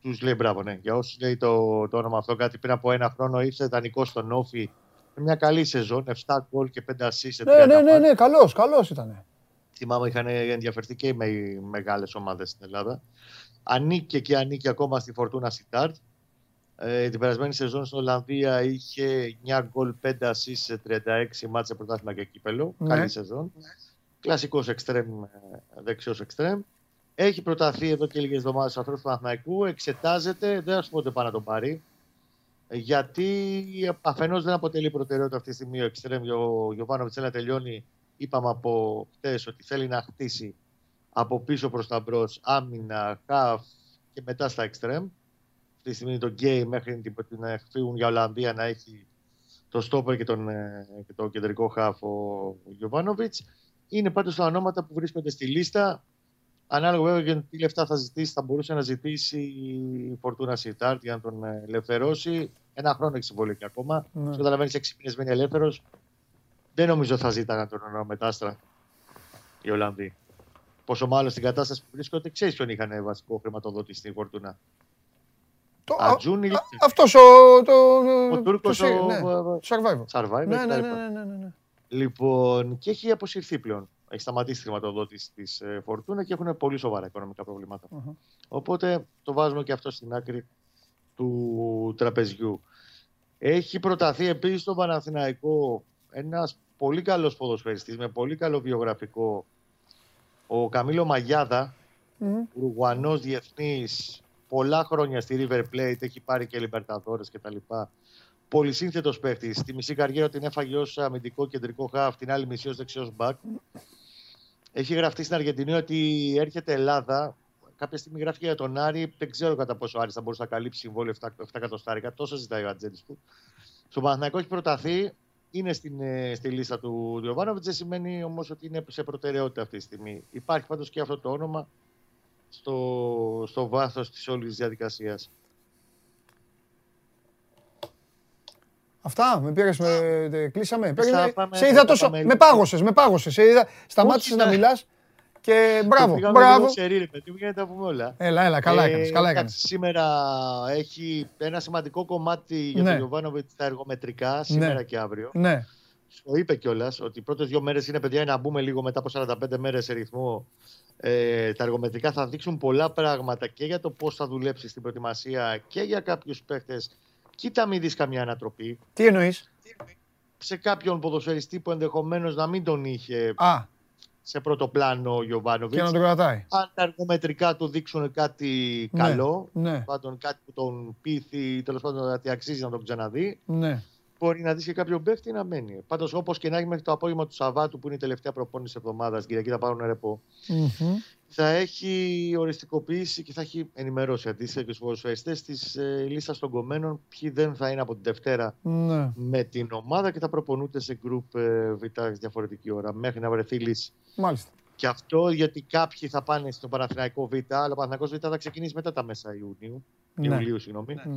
τους λέει μπράβο, ναι. Για όσους λέει το, το όνομα αυτό, κάτι πριν από ένα χρόνο ήρθε δανεικό στον Όφη. Μια καλή σεζόν, 7 γκολ και 5 ασίς σε 30 Ναι, ναι, ναι, ναι, καλός, καλός ήταν. Θυμάμαι είχαν ενδιαφερθεί και οι μεγάλες ομάδες στην Ελλάδα. Ανήκε και ανήκει ακόμα στη Φορτούνα Σιτάρτ. Ε, την περασμένη σεζόν στην Ολλανδία είχε 9 γκολ 5 ασίς σε 36 μάτσε πρωτάθλημα και κύπελο. Ναι. Καλή σεζόν. Ναι. Κλασικός εξτρέμ, δεξιός εξτρέμ. Έχει προταθεί εδώ και λίγες εβδομάδες στου ανθρώπου του Παναθηναϊκού. Εξετάζεται, δεν θα σου πω ότι πάει να τον πάρει. Γιατί αφενός δεν αποτελεί προτεραιότητα αυτή τη στιγμή ο εξτρέμ. Ο Γιωβάνο να τελειώνει. Είπαμε από χτες ότι θέλει να χτίσει από πίσω προς τα μπρος άμυνα, χαφ και μετά στα εξτρέμ αυτή τη στιγμή το γκέι μέχρι την να φύγουν για Ολλανδία να έχει το στόπερ και, τον, ε, και το κεντρικό χαφ ο Γιωβάνοβιτς. Είναι πάντως τα ονόματα που βρίσκονται στη λίστα Ανάλογα βέβαια και τι λεφτά θα ζητήσει, θα μπορούσε να ζητήσει η Φορτούνα Σιτάρτ για να τον ε, ελευθερώσει. Ένα χρόνο έχει συμβολή ακόμα. Ναι. καταλαβαίνεις, έξι μήνες μένει ελεύθερος. Δεν νομίζω θα ζήταγαν τον μετάστρα οι Ολλανδοί. Πόσο μάλλον στην κατάσταση που βρίσκονται, ξέρεις ποιον είχαν βασικό χρηματοδότη στην Φορτούνα. Το, Ατζούνι, α, αυτός ο, το, ο Τούρκος, το, ο, ναι, Survivor. Survivor ναι, ναι, ναι, ναι, ναι, ναι. Λοιπόν, και έχει αποσυρθεί πλέον. Έχει σταματήσει τη χρηματοδότηση της ε, Φορτούνα και έχουν πολύ σοβαρά οικονομικά προβλήματα. Uh-huh. Οπότε το βάζουμε και αυτό στην άκρη του τραπεζιού. Έχει προταθεί επίσης στο Παναθηναϊκό ένας πολύ καλός ποδοσφαιριστής με πολύ καλό βιογραφικό, ο Καμίλο Μαγιάδα, mm. Ουρουγουανός διεθνής, πολλά χρόνια στη River Plate, έχει πάρει και Λιμπερταδόρες κτλ. Πολυσύνθετος παίχτης, στη μισή καριέρα την έφαγε ως αμυντικό κεντρικό χαφ, την άλλη μισή ως δεξιός μπακ. Έχει γραφτεί στην Αργεντινή ότι έρχεται Ελλάδα. Κάποια στιγμή γράφει για τον Άρη. Δεν ξέρω κατά πόσο ο Άρης θα μπορούσε να καλύψει συμβόλαιο 7, 7 εκατοστάρικα. Τόσο ζητάει ο Ατζέντης του. Στο Παναθηναϊκό έχει προταθεί είναι στην, ε, στη λίστα του Διοβάνοβιτ. Δεν σημαίνει όμως ότι είναι σε προτεραιότητα αυτή τη στιγμή. Υπάρχει πάντως και αυτό το όνομα στο, στο βάθος της όλης διαδικασίας. Αυτά, με πήρες, με, κλείσαμε. σε είδα τόσο, με πάγωσες, με πάγωσες. Σε είδα, σταμάτησες να μιλάς και μπράβο, το μπράβο. Σε ρίλε, παιδί για να τα πούμε όλα. Έλα, έλα, καλά έκανες, καλά έκανες. Σήμερα έχει ένα σημαντικό κομμάτι για ναι. τον Ιωβάνοβιτ στα εργομετρικά, ναι. σήμερα και αύριο. Ναι. Το είπε κιόλας ότι οι πρώτες δύο μέρες είναι παιδιά να μπούμε λίγο μετά από 45 μέρες σε ρυθμό. Ε, τα εργομετρικά θα δείξουν πολλά πράγματα και για το πώς θα δουλέψεις στην προετοιμασία και για κάποιους παίχτες. Κοίτα, μην δεις καμιά ανατροπή. Τι εννοείς; Σε κάποιον ποδοσφαιριστή που ενδεχομένως να μην τον είχε. Α σε πρώτο πλάνο ο Γιωβάνοβιτς. Και να τον κρατάει. Αν τα αργομετρικά του δείξουν κάτι ναι, καλό, ναι. Πάντων, κάτι που τον πείθει, τέλος πάντων ότι αξίζει να τον ξαναδεί, ναι. Μπορεί να δεις και κάποιον παίχτη να μένει. Πάντως, όπως και να έχει μέχρι το απόγευμα του Σαββάτου, που είναι η τελευταία προπόνηση εβδομάδας, Κυριακή θα πάρουν ρεπό, θα έχει οριστικοποιήσει και θα έχει ενημερώσει αντίστοιχα και στους ποδοσφαιριστές της ε, λίστας των κομμένων ποιοι δεν θα είναι από την Δευτέρα ναι. με την ομάδα και θα προπονούνται σε γκρουπ ε, β' διαφορετική ώρα μέχρι να βρεθεί λύση. Μάλιστα. Και αυτό γιατί κάποιοι θα πάνε στο Παναθηναϊκό Β, αλλά ο Παναθηναϊκός Β θα ξεκινήσει μετά τα μέσα Ιουνίου. Ναι. Ιουλίου, συγγνώμη. Ναι.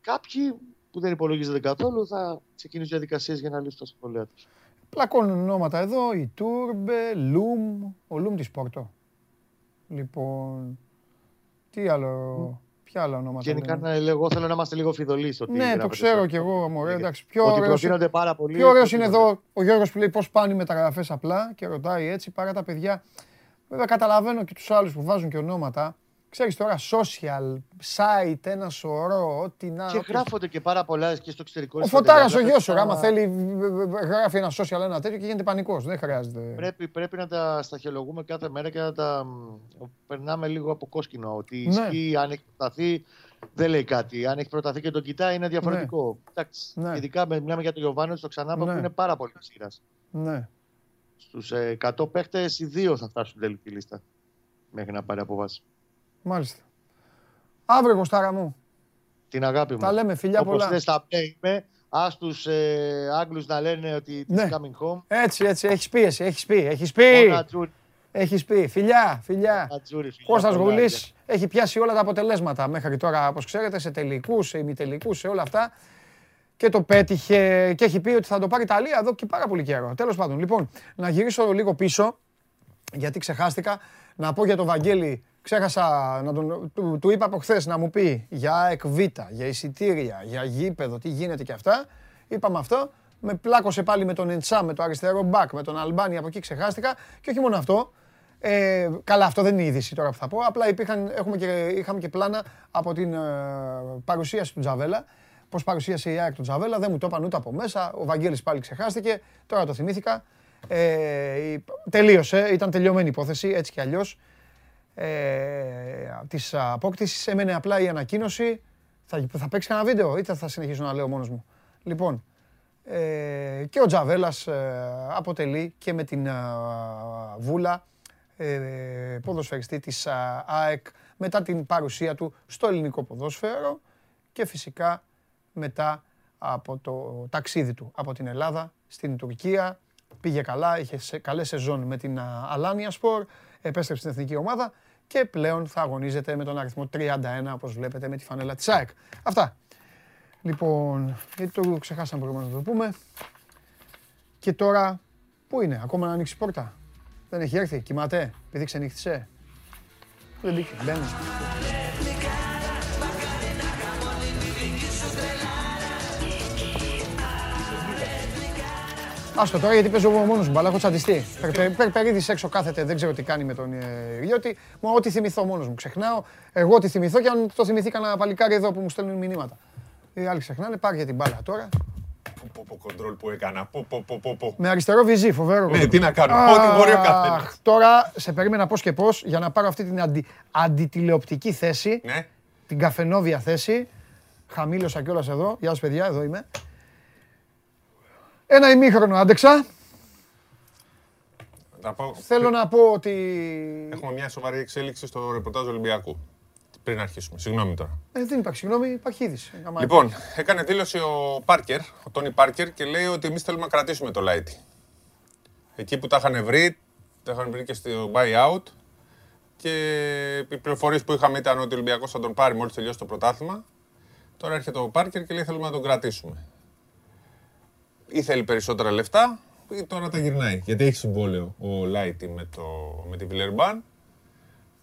Κάποιοι που δεν υπολογίζονται καθόλου θα ξεκινήσουν διαδικασίες για να λύσουν τα σχολεία τους. Πλακώνουν ονόματα εδώ, η Τούρμπε, Λουμ, ο Λουμ της Πόρτο. Λοιπόν, τι άλλο, ποια άλλα ονόματα. Γενικά, ναι, εγώ θέλω να είμαστε λίγο φιδωλοί στο Ναι, το ξέρω κι εγώ, μωρέ, εντάξει. Πιο ότι προτείνονται πάρα πολύ. Πιο ωραίος είναι εδώ ο Γιώργος που λέει πώς πάνε οι μεταγραφές απλά και ρωτάει έτσι, παρά τα παιδιά. Βέβαια καταλαβαίνω και τους άλλους που βάζουν και ονόματα. Ξέρεις τώρα, social, site, ένα σωρό, ό,τι να... Και γράφονται και πάρα πολλά και στο εξωτερικό. Ο Φωτάρας ο γιος σου, άμα θέλει, γράφει ένα social ένα τέτοιο και γίνεται πανικός, δεν χρειάζεται. Πρέπει, πρέπει να τα σταχυολογούμε κάθε μέρα και να τα περνάμε λίγο από κόσκινο. Ότι ναι. ισχύει, αν έχει προταθεί, δεν λέει κάτι. Αν έχει προταθεί και τον κοιτάει, είναι διαφορετικό. Ναι. Εντάξει, ναι. Ειδικά μιλάμε για τον Γιωβάνο στο ξανά ναι. που είναι πάρα πολύ ψήρα. Ναι. Στους 100 παίχτες, οι δύο θα φτάσουν στην τελική λίστα μέχρι να πάρει απόφαση. Μάλιστα. Αύριο, Κωστάρα μου. Την αγάπη μου. Τα λέμε, φιλιά Όπως πολλά. Όπως στα είμαι, ας τους ε, Άγγλους να λένε ότι ναι. coming home. Έτσι, έτσι, έχεις πίεση, έχεις πει, έχεις πει. Έχεις πει, φιλιά, φιλιά. Ατζούρι, φιλιά Κώστας Γουλής έχει πιάσει όλα τα αποτελέσματα μέχρι τώρα, όπως ξέρετε, σε τελικούς, σε ημιτελικούς, σε όλα αυτά. Και το πέτυχε και έχει πει ότι θα το πάρει Ιταλία εδώ και πάρα πολύ καιρό. Τέλος πάντων, λοιπόν, να γυρίσω λίγο πίσω, γιατί ξεχάστηκα, να πω για τον Βαγγέλη Ξέχασα να τον. Του, του είπα από χθες να μου πει για εκβίτα, για εισιτήρια, για γήπεδο, τι γίνεται και αυτά. Είπαμε αυτό. Με πλάκωσε πάλι με τον Εντσά, με το αριστερό μπακ, με τον Αλμπάνι, από εκεί ξεχάστηκα. Και όχι μόνο αυτό. Ε, καλά, αυτό δεν είναι είδηση τώρα που θα πω. Απλά υπήρχαν, έχουμε και, είχαμε και πλάνα από την ε, παρουσίαση του Τζαβέλα. Πώς παρουσίασε η ΑΕΚ του Τζαβέλα, δεν μου το είπαν ούτε από μέσα. Ο Βαγγέλης πάλι ξεχάστηκε. Τώρα το θυμήθηκα. Ε, τελείωσε, ήταν τελειωμένη υπόθεση έτσι κι αλλιώς ε, της απόκτησης. Έμενε απλά η ανακοίνωση. Θα, θα παίξει κανένα βίντεο ή θα συνεχίσω να λέω μόνος μου. Λοιπόν, ε, και ο Τζαβέλας ε, αποτελεί και με την ε, Βούλα ε, ποδοσφαιριστή της ΑΕΚ μετά την παρουσία του στο ελληνικό ποδόσφαιρο και φυσικά μετά από το ταξίδι του από την Ελλάδα στην Τουρκία. Πήγε καλά, είχε σε, καλές σεζόν με την Αλάνια Σπορ, επέστρεψε στην εθνική ομάδα και πλέον θα αγωνίζεται με τον αριθμό 31 όπως βλέπετε με τη φανέλα της ΑΕΚ. Αυτά. Λοιπόν, γιατί το ξεχάσαμε προηγουμένως να το πούμε. Και τώρα, πού είναι, ακόμα να ανοίξει πόρτα; Δεν έχει έρθει, κοιμάται, επειδή ξενύχτησε. Δεν μπήκε, μπαίνει. Άστο τώρα γιατί παίζω εγώ μόνος μου, αλλά έχω τσαντιστεί. Περπερίδης έξω κάθεται, δεν ξέρω τι κάνει με τον Ριώτη. Μου ό,τι θυμηθώ μόνος μου, ξεχνάω. Εγώ τι θυμηθώ και αν το θυμηθεί κανένα παλικάρι εδώ που μου στέλνουν μηνύματα. Οι άλλοι ξεχνάνε, πάρει για την μπάλα τώρα. Πω, πω, κοντρόλ που έκανα. Πω, πω, πω, πω, πω. Με αριστερό βυζί, φοβερό. Ναι, τι να κάνω. Ό,τι μπορεί ο καθένας. Τώρα σε περίμενα πώς και πώς για να πάρω αυτή την αντι, αντιτηλεοπτική θέση. Ναι. Την καφενόβια θέση. Χαμήλωσα κιόλας εδώ. Γεια σας παιδιά, εδώ είμαι. Ένα ημίχρονο άντεξα. Να πω- Θέλω να πω ότι... Έχουμε μια σοβαρή εξέλιξη στο ρεπορτάζ Ολυμπιακού. Πριν αρχίσουμε. Συγγνώμη τώρα. Ε, δεν υπάρχει συγγνώμη, υπάρχει είδηση. Άμα- Λοιπόν, έκανε δήλωση ο Πάρκερ, ο Τόνι Πάρκερ, και λέει ότι εμείς θέλουμε να κρατήσουμε το Λάιτι. Εκεί που τα είχαν βρει, τα είχαν βρει και στο buyout. Και οι πληροφορίες που είχαμε ήταν ότι ο Ολυμπιακός θα τον πάρει μόλις τελειώσει το πρωτάθλημα. Τώρα έρχεται ο Πάρκερ και λέει θέλουμε να τον κρατήσουμε. Ή θέλει περισσότερα λεφτά, ή τώρα τα γυρνάει. Γιατί έχει συμβόλαιο ο Λάιτι με, το, με τη Βιλερμπάν.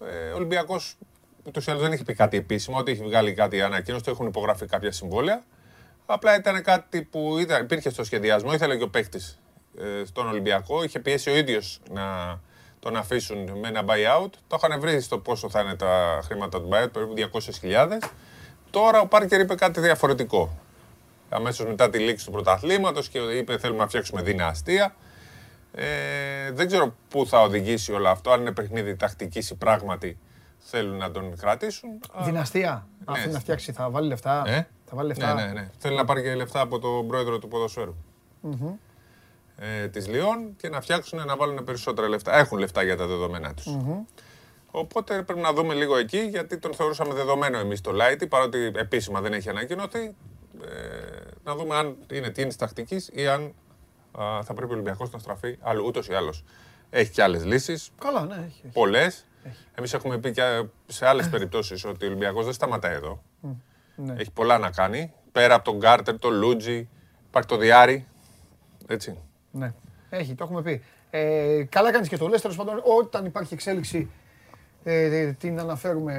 Ε, ο Ολυμπιακός ούτως ή άλλως δεν έχει πει κάτι επίσημο, ότι έχει βγάλει κάτι ανακοίνωση, το έχουν υπογραφεί κάποια συμβόλαια. Απλά ήταν κάτι που ήταν, υπήρχε στο σχεδιασμό, ήθελε και ο παίχτη ε, στον Ολυμπιακό. Είχε πιέσει ο ίδιος να τον αφήσουν με ένα buyout. Το είχαν βρει στο πόσο θα είναι τα χρήματα του buyout, περίπου 200.000. Τώρα ο Πάρκερ είπε κάτι διαφορετικό. Αμέσως μετά τη λήξη του πρωταθλήματος και είπε: Θέλουμε να φτιάξουμε δυναστεία. Ε, δεν ξέρω πού θα οδηγήσει όλο αυτό, αν είναι παιχνίδι τακτικής ή πράγματι θέλουν να τον κρατήσουν. Δυναστεία. Αν θέλει να φτιάξει, θα βάλει λεφτά. Ε; Θα βάλει λεφτά. Ναι, ναι, ναι. Θέλει να πάρει και λεφτά από τον πρόεδρο του ποδοσφαίρου. Ε, της Λιόν και να φτιάξουν να βάλουν περισσότερα λεφτά. Έχουν λεφτά για τα δεδομένα τους. Οπότε πρέπει να δούμε λίγο εκεί, γιατί τον θεωρούσαμε δεδομένο εμείς το Λάιτι, παρότι επίσημα δεν έχει ανακοινωθεί. Ε, να δούμε αν είναι τι είναι τακτικής ή αν α, θα πρέπει ο Ολυμπιακός να στραφεί αλλού, ούτως ή άλλως. Έχει και άλλες λύσεις, Καλά, ναι, έχει. έχει. πολλές. Εμείς έχουμε πει και σε άλλες περιπτώσεις ότι ο Ολυμπιακός δεν σταματάει εδώ. Ναι. Έχει πολλά να κάνει. Πέρα από τον Γκάρτερ, τον Λούτζι, υπάρχει το Διάρη. Έτσι. Ναι. Έχει, το έχουμε πει. Ε, καλά κάνεις και το λες, τέλος πάντων, όταν υπάρχει εξέλιξη ε, την αναφέρουμε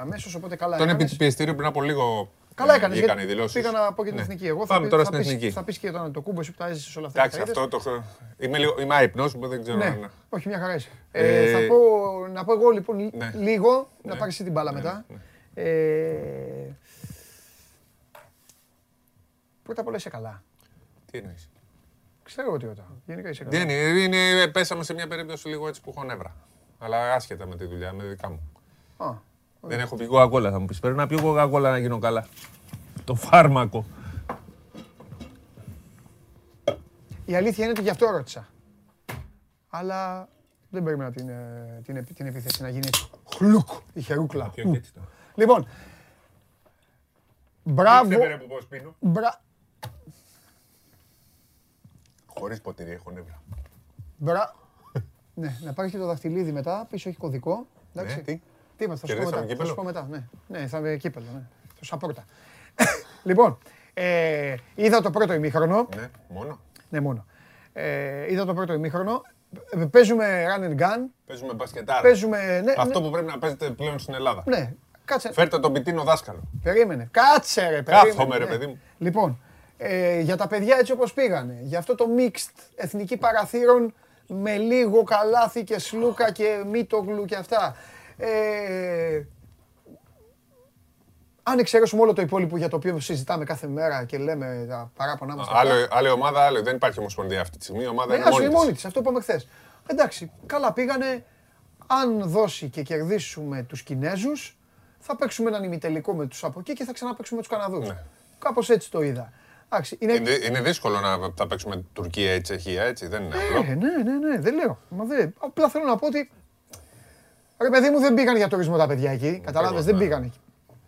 αμέσως, οπότε καλά Τον έκανες. επί πιεστήριο πριν από λίγο Καλά ε, έκανες, βγήκαν γιατί οι δηλώσεις. πήγα να πω και την Ναι. εθνική. Εγώ Πάμε θα, τώρα θα στην πεις, εθνική. Θα πεις και τον το κούμπο εσύ που τα έζησες όλα αυτά. Εντάξει, τα είδες. αυτό το. χ- Είμαι, λίγο, είμαι άϊπνος, που δεν ξέρω Ναι, αν. όχι μια χαρά είσαι. Ε, Ε, θα πω, να πω εγώ λοιπόν ναι. λίγο, να Ναι. πάρεις εσύ την μπάλα Ναι, μετά. ναι. Ε, πρώτα απ' όλα είσαι καλά. Τι εννοείς; Ξέρω ότι ρωτάω. Γενικά είσαι καλά. Δεν είναι, είναι, πέσαμε σε μια περίπτωση λίγο έτσι που έχω νεύρα. Αλλά άσχετα με τη δουλειά, με δικά μου. Α, Δεν έχω πει κοκακόλα, θα μου πεις. Πρέπει να πιω κοκακόλα να γίνω καλά. Το φάρμακο. Η αλήθεια είναι ότι γι' αυτό ρώτησα. Αλλά δεν περίμενα την, ε, την, επι- την επίθεση να γίνει χλουκ, η χερούκλα. Πιω και έτσι τώρα. Λοιπόν, μπράβο, Δεν πέρα που πώς πίνω. μπρα, Χωρίς ποτήρι έχω νεύρα. μπρα, ναι, να πάρεις και το δαχτυλίδι μετά, πίσω έχει κωδικό. Εντάξει. Ναι, τι. Τι είμαστε, θα σου πω Κερδίσαμε μετά. Θα σου κύπελλο. πω μετά, ναι. Ναι, θα είναι κύπελο, ναι. Στο Σαπόρτα. λοιπόν, ε, είδα το πρώτο ημίχρονο. Ναι, μόνο. Ναι, μόνο. Ε, είδα το πρώτο ημίχρονο. Ε, Παίζουμε run and gun. Παίζουμε μπασκετάρα. Παίζουμε. Ναι, Αυτό ναι, που πρέπει να παίζετε πλέον στην Ελλάδα. ναι. Κάτσε. Φέρτε τον πιτίνο δάσκαλο. Περίμενε. Κάτσε ρε. περίμενε, Κάθομαι, ρε, ναι. παιδί μου. Λοιπόν, ε, για τα παιδιά έτσι όπως πήγανε, για αυτό το mixed εθνική παραθύρων με λίγο καλάθι και σλούκα και μύτογλου και αυτά. Ε, αν εξαιρέσουμε όλο το υπόλοιπο για το οποίο συζητάμε κάθε μέρα και λέμε τα παράπονά μας. τα Άλλο, άλλη ομάδα, άλλο. Δεν υπάρχει ομοσπονδία αυτή τη στιγμή. Η ομάδα ναι, είναι άσου, μόνη η της. μόνη της, αυτό είπαμε χθες. Εντάξει, καλά πήγανε. Αν δώσει και κερδίσουμε τους Κινέζους, θα παίξουμε έναν ημιτελικό με τους από εκεί και θα ξαναπαίξουμε τους Καναδούς. Ναι. Κάπως έτσι το είδα. Εντάξει, είναι... Είναι, είναι δύσκολο να θα παίξουμε Τουρκία ή Τσεχία, έτσι. Δεν είναι απλό. Ε, ναι, ναι, ναι, δεν λέω. Μα δεν... Απλά θέλω να πω ότι. Ρε παιδί μου, δεν πήγαν για τουρισμό τα παιδιά εκεί. Κατάλαβες, δεν ναι. πήγαν εκεί.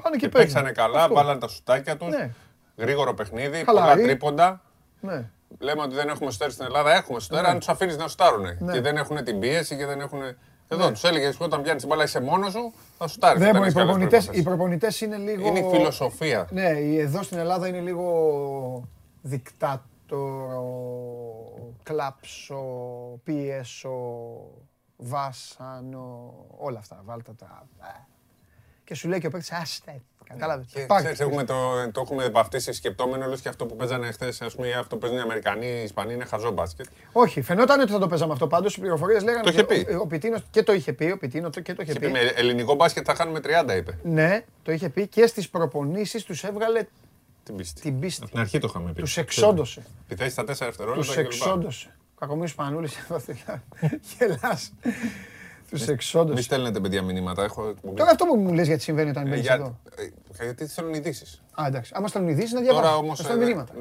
Πάνε και Και παίζουν. παίξανε καλά, Αυτό. βάλανε τα σουτάκια τους. Ναι. Γρήγορο παιχνίδι, Χαλαροί. πολλά τρίποντα. Ναι. Λέμε ότι δεν έχουμε σουτέρ στην Ελλάδα. Έχουμε σουτέρ, αν τους αφήνεις να σουτάρουν. Ναι. Και δεν έχουν την πίεση και δεν έχουν. Εδώ τους έλεγες όταν πιάνεις την μπάλα είσαι μόνος σου, θα σου τάρει. Δεν μπορεί. Οι προπονητές, οι προπονητές είναι λίγο. Είναι η φιλοσοφία. Ναι, εδώ στην Ελλάδα είναι λίγο δικτάτορο, κλάψω, πίεσο, βάσανο, όλα αυτά. Βάλτε τα. ε. Και σου λέει και ο παίκτης, άστε, κατάλαβες. Και ξέρεις, έχουμε το, το έχουμε βαφτίσει σκεπτόμενο, λες και αυτό που παίζανε χθες, ας πούμε, ή αυτό που παίζουν οι Αμερικανοί, οι Ισπανοί είναι χαζό μπάσκετ. Όχι, φαινόταν ότι θα το παίζαμε αυτό. Πάντως οι πληροφορίες λέγανε Το είχε ότι πει. ο, ο Πιτίνος και το είχε πει. Ο Πιτίνος και το είχε Και πει. πει, με ελληνικό μπάσκετ θα χάνουμε 30, είπε. Ναι, το είχε πει και στις προπονήσεις τους έβγαλε Την πίστη. την πίστη. Από την αρχή το είχαμε πει. Τους εξόντωσε. Τη θέση στα 4 δευτερόλεπτα. Τους κλπ. εξόντωσε. Κακομοίρης Πανούλης, γελάς. Τους Μη εξόντωσε. στέλνετε παιδιά μηνύματα. Έχω εκπομπή. Τώρα αυτό που μου λες γιατί συμβαίνει όταν Ε, μπαίνεις για- εδώ. ε, Γιατί θέλουν ειδήσεις. Α, εντάξει. Άμα στέλνουν ειδήσεις να Τώρα διαβάζω. όμως Να στέλνουν μηνύματα.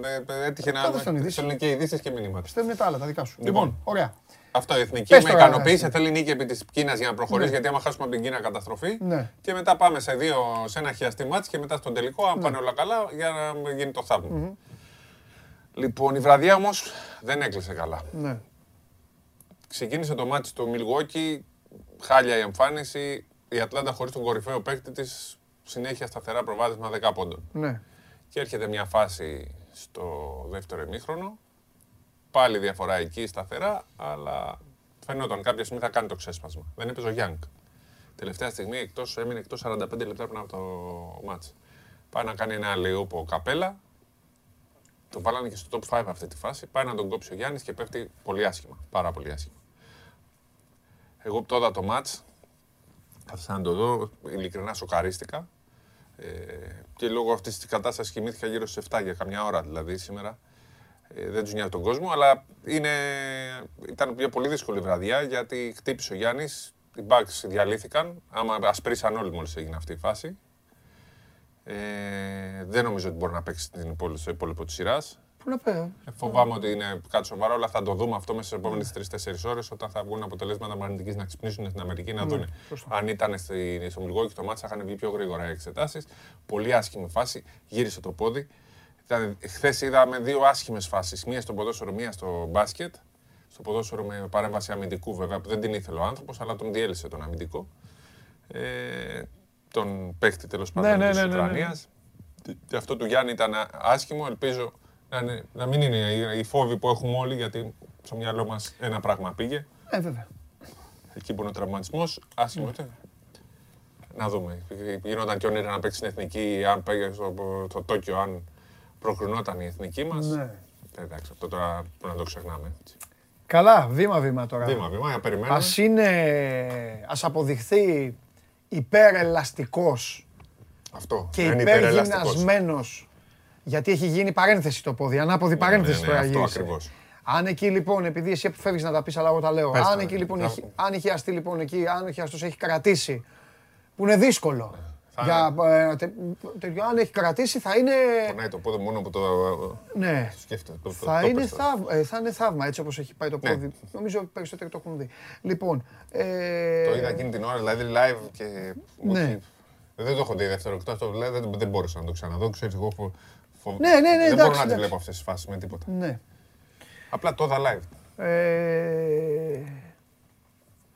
έτυχε να. Αυτό δεν στέλνουν ειδήσεις. Στέλνουν και ειδήσεις και μηνύματα. Στέλνουν τα άλλα, τα δικά σου. Λοιπόν. Λοιπόν, ωραία. Αυτό η εθνική Πες με τώρα, ικανοποίησε. εσύ. Θέλει νίκη επί της Κίνας για να προχωρήσει. Ναι. Γιατί άμα χάσουμε από την Κίνα καταστροφή. Ναι. Και μετά πάμε σε, δύο, σε ένα χιαστί ματς και μετά στον τελικό, αν πάνε όλα καλά, για να γίνει το θαύμα. Λοιπόν, η βραδιά όμως δεν έκλεισε καλά. Ναι. Ξεκίνησε το ματς του Μιλγουόκι, χάλια η εμφάνιση. Η Ατλάντα χωρίς τον κορυφαίο παίκτη της συνέχεια σταθερά προβάδισμα 10 πόντων. Ναι. Και έρχεται μια φάση στο δεύτερο ημίχρονο. Πάλι διαφορά εκεί σταθερά, αλλά φαινόταν κάποια στιγμή θα κάνει το ξέσπασμα. Δεν έπαιζε ο Γιάνγκ. Τελευταία στιγμή εκτός, έμεινε εκτός 45 λεπτά πριν από το μάτς. Πάει να κάνει ένα αλλιούπο καπέλα. Το βάλανε και στο top 5 αυτή τη φάση. Πάει να τον κόψει ο Γιάννης και πέφτει πολύ άσχημα. Πάρα πολύ άσχημα. Εγώ που το είδα το μάτς, κάθισα να το δω, ειλικρινά σοκαρίστηκα. Ε, και λόγω αυτής της κατάστασης κοιμήθηκα γύρω στις 7 για καμιά ώρα δηλαδή σήμερα. Ε, δεν τους νοιάζει τον κόσμο, αλλά είναι, ήταν μια πολύ δύσκολη βραδιά γιατί χτύπησε ο Γιάννης. Οι Bucks διαλύθηκαν. Άμα ασπρίσαν όλοι μόλις έγινε αυτή η φάση. Ε, δεν νομίζω ότι μπορεί να παίξει την υπόλοιπη, στο υπόλοιπο της σειράς. Πού να πω. Ε, φοβάμαι ότι είναι κάτι σοβαρό, αλλά θα το δούμε αυτό μέσα στις επόμενες 3-4 ώρες όταν θα βγουν αποτελέσματα μαγνητικής να ξυπνήσουν στην Αμερική να δουν. Αν ήταν στη, στο Μιλγόκι το μάτσα, είχαν βγει πιο γρήγορα οι εξετάσεις. Πολύ άσχημη φάση, γύρισε το πόδι. Χθες είδαμε δύο άσχημες φάσεις. Μία στο ποδόσφαιρο, μία στο μπάσκετ. Στο ποδόσφαιρο με παρέμβαση αμυντικού βέβαια, που δεν την ήθελε ο άνθρωπος, αλλά τον διέλυσε τον αμυντικό. Ε, τον παίχτη τέλος πάντων ναι, της ναι, ναι, ναι, ναι. Ουκρανίας. Και αυτό του Γιάννη ήταν άσχημο. Ελπίζω να, είναι- να μην είναι οι- οι φόβοι που έχουμε όλοι, γιατί στο μυαλό μας ένα πράγμα πήγε. Ε, βέβαια. Εκεί που είναι ο τραυματισμός, άσχημο. είτε. Να δούμε. Γινόταν και όνειρα να παίξει στην εθνική, αν πήγε στο, στο Τόκιο, αν προκρινόταν η εθνική μας. Ναι. Εντάξει, αυτό τώρα πρέπει να το ξεχνάμε. έτσι. Καλά, βήμα-βήμα τώρα. Βήμα, βήμα, για περιμένουμε. Ας είναι, ας αποδειχθεί υπερελαστικός Αυτό. και να είναι υπερελαστικός. υπεργυμνασμένος γιατί έχει γίνει παρένθεση το πόδι, ανάποδη παρένθεση ναι, τώρα αυτό γύρισε. ακριβώς. Αν εκεί λοιπόν, επειδή εσύ αποφεύγεις να τα πεις, αλλά εγώ τα λέω, Πες τα, αν ναι. εκεί λοιπόν, Θα- έχει, αν είχε αστεί λοιπόν εκεί, αν ο χιαστός έχει κρατήσει, που είναι δύσκολο, Θα για, ε, τε- τέτοιο, αν έχει κρατήσει θα είναι, Πονάει το πόδι μόνο που το, ναι, το σκέφτεται. Το, το- θα το είναι, πες τώρα. θαύμα, ε, θα είναι θαύμα έτσι όπως έχει πάει το Ναι. πόδι. Νομίζω ότι περισσότεροι το έχουν δει. Λοιπόν, ε, Το είδα εκείνη την ώρα, δηλαδή live και. Ναι. όχι, Δεν το έχω δει δεύτερο εκτός, το δηλαδή δεν, δεν μπόρεσα να το ξαναδώ. Ξέρεις, εγώ φο, φο- Ναι, ναι, ναι, δεν μπορώ εντάξει, να τις εντάξει. βλέπω αυτές τις φάσεις με τίποτα. ναι. Απλά το είδα live. Ε,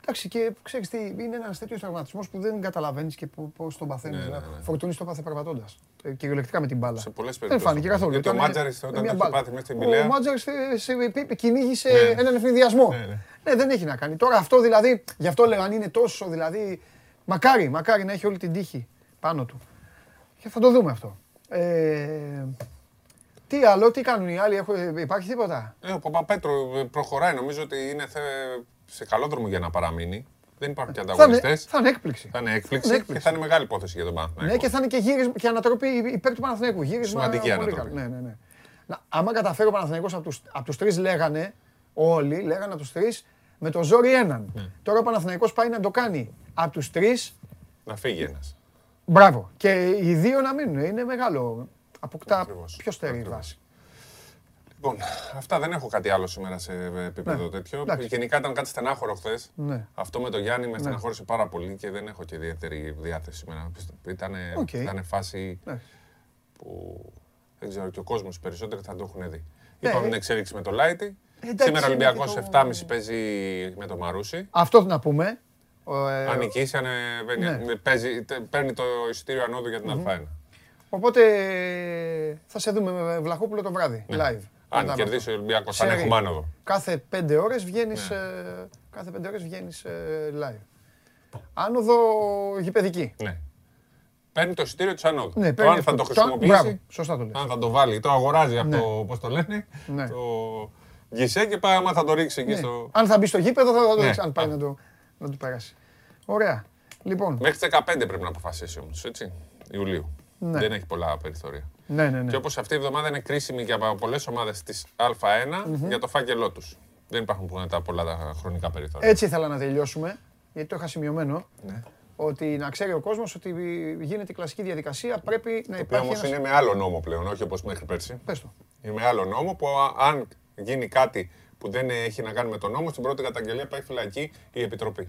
εντάξει, και ξέρεις τι, είναι ένας τέτοιος τραυματισμός που δεν καταλαβαίνεις και πώς τον παθαίνεις. Ναι, ναι, ναι. Φορτούνη το πάθε περπατώντας. Ε, κυριολεκτικά με την μπάλα. Σε πολλές Δεν περιπτώσεις. φάνηκε καθόλου. Γιατί ο Ήταν, Μάτζαρης ε, όταν μια το είχε μπάλα. πάθει μέσα στην Ο Πηλαία- Μάτζαρης κυνήγησε Ναι. έναν ευνηδιασμό. Ναι, ναι. Ναι, δεν έχει να κάνει. Τώρα αυτό δηλαδή, γι' αυτό λέω αν είναι τόσο δηλαδή. Μακάρι, μακάρι να έχει όλη την τύχη πάνω του. Και θα το δούμε αυτό. Ε, τι άλλο, τι κάνουν οι άλλοι, έχω, υπάρχει τίποτα; Ε, ο Παπαπέτρου ε, προχωράει, νομίζω ότι είναι θε- σε καλό δρόμο για να παραμείνει. Δεν υπάρχουν και Θα είναι, ανταγωνιστές. θα είναι έκπληξη. Θα είναι είναι έκπληξη έκπληξη. και θα είναι μεγάλη υπόθεση για τον Παναθηναϊκό. Ναι, και θα είναι και, γύρισμα, και ανατροπή υπέρ του Παναθηναϊκού. Γύρισμα Σημαντική πολύ ανατροπή. καλό. Ναι, ναι, ναι. Να, άμα καταφέρει ο Παναθηναϊκός από τους, από τους τρεις λέγανε, όλοι λέγανε από τους τρεις, με το ζόρι έναν. Ναι. Τώρα ο Παναθηναϊκός πάει να το κάνει από τους τρεις, Να φύγει ένας. μπράβο. Και οι δύο να μείνουν. Είναι μεγάλο. Αποκτά Ακριβώς. πιο στέρεη Ακριβώς. βάση. Λοιπόν, αυτά δεν έχω κάτι άλλο σήμερα σε επίπεδο Ναι, τέτοιο. εντάξει. Γενικά ήταν κάτι στενάχωρο χθες. Ναι. Αυτό με τον Γιάννη με στεναχώρησε πάρα πολύ και δεν έχω και ιδιαίτερη διάθεση σήμερα. Ήταν Οκ. ήτανε φάση Ναι. που δεν ξέρω και ο κόσμος περισσότεροι θα το έχουν δει. Ναι. Είπαμε την εξέλιξη με το Λάιτι. Εντάξει, Σήμερα ο είναι Ολυμπιακός και το- 7.30 παίζει με το Μαρούσι. Αυτό να πούμε, Ο, ε, Αν νικήσει, αν, ε, παίρνει- Ναι. παίζει- τε- παίρνει το εισιτήριο ανώδου για την Α1. Οπότε θα σε δούμε με Βλαχόπουλο το βράδυ, live. Ναι. Αν Μετά από κερδίσει ο αυτό. Ολυμπιακός, αν Ξέρει, έχουμε άνοδο. Κάθε πέντε ώρες βγαίνεις, Ναι. ε, κάθε πέντε ώρες βγαίνεις ε, live. Άνοδο γηπαιδική. Ναι. Παίρνει το εισιτήριο της ανώδου. Ναι, Το παίρνει αν θα το αυτό. χρησιμοποιήσει, Μπράβο, σωστά το λες. αν θα το βάλει, το αγοράζει από Ναι. το, πώς το λένε, Ναι. το γκισέ και πάει, άμα θα το ρίξει εκεί Ναι. στο... Αν θα μπει στο γήπεδο θα το Ναι. δεις, αν πάει να το, να το περάσει. Ωραία. Λοιπόν, Μέχρι τις 15 πρέπει να αποφασίσει όμως, έτσι, Ιουλίου. Ναι. Δεν έχει πολλά περιθώρια. ναι, ναι, ναι. Και όπως αυτή η εβδομάδα είναι κρίσιμη για πολλές ομάδες της Α1 για το φάκελό τους. Δεν υπάρχουν που είναι τα πολλά τα χρονικά περιθώρια. Έτσι ήθελα να τελειώσουμε, γιατί το είχα σημειωμένο, Ναι. ότι να ξέρει ο κόσμος ότι γίνεται η κλασική διαδικασία, πρέπει να Το οποίο υπάρχει όμως ένας... είναι με άλλο νόμο πλέον, όχι όπως μέχρι πέρσι. Πες το. Είναι με άλλο νόμο που α- αν γίνει κάτι που δεν έχει να κάνει με τον νόμο, στην πρώτη καταγγελία πάει φυλακή η Επιτροπή.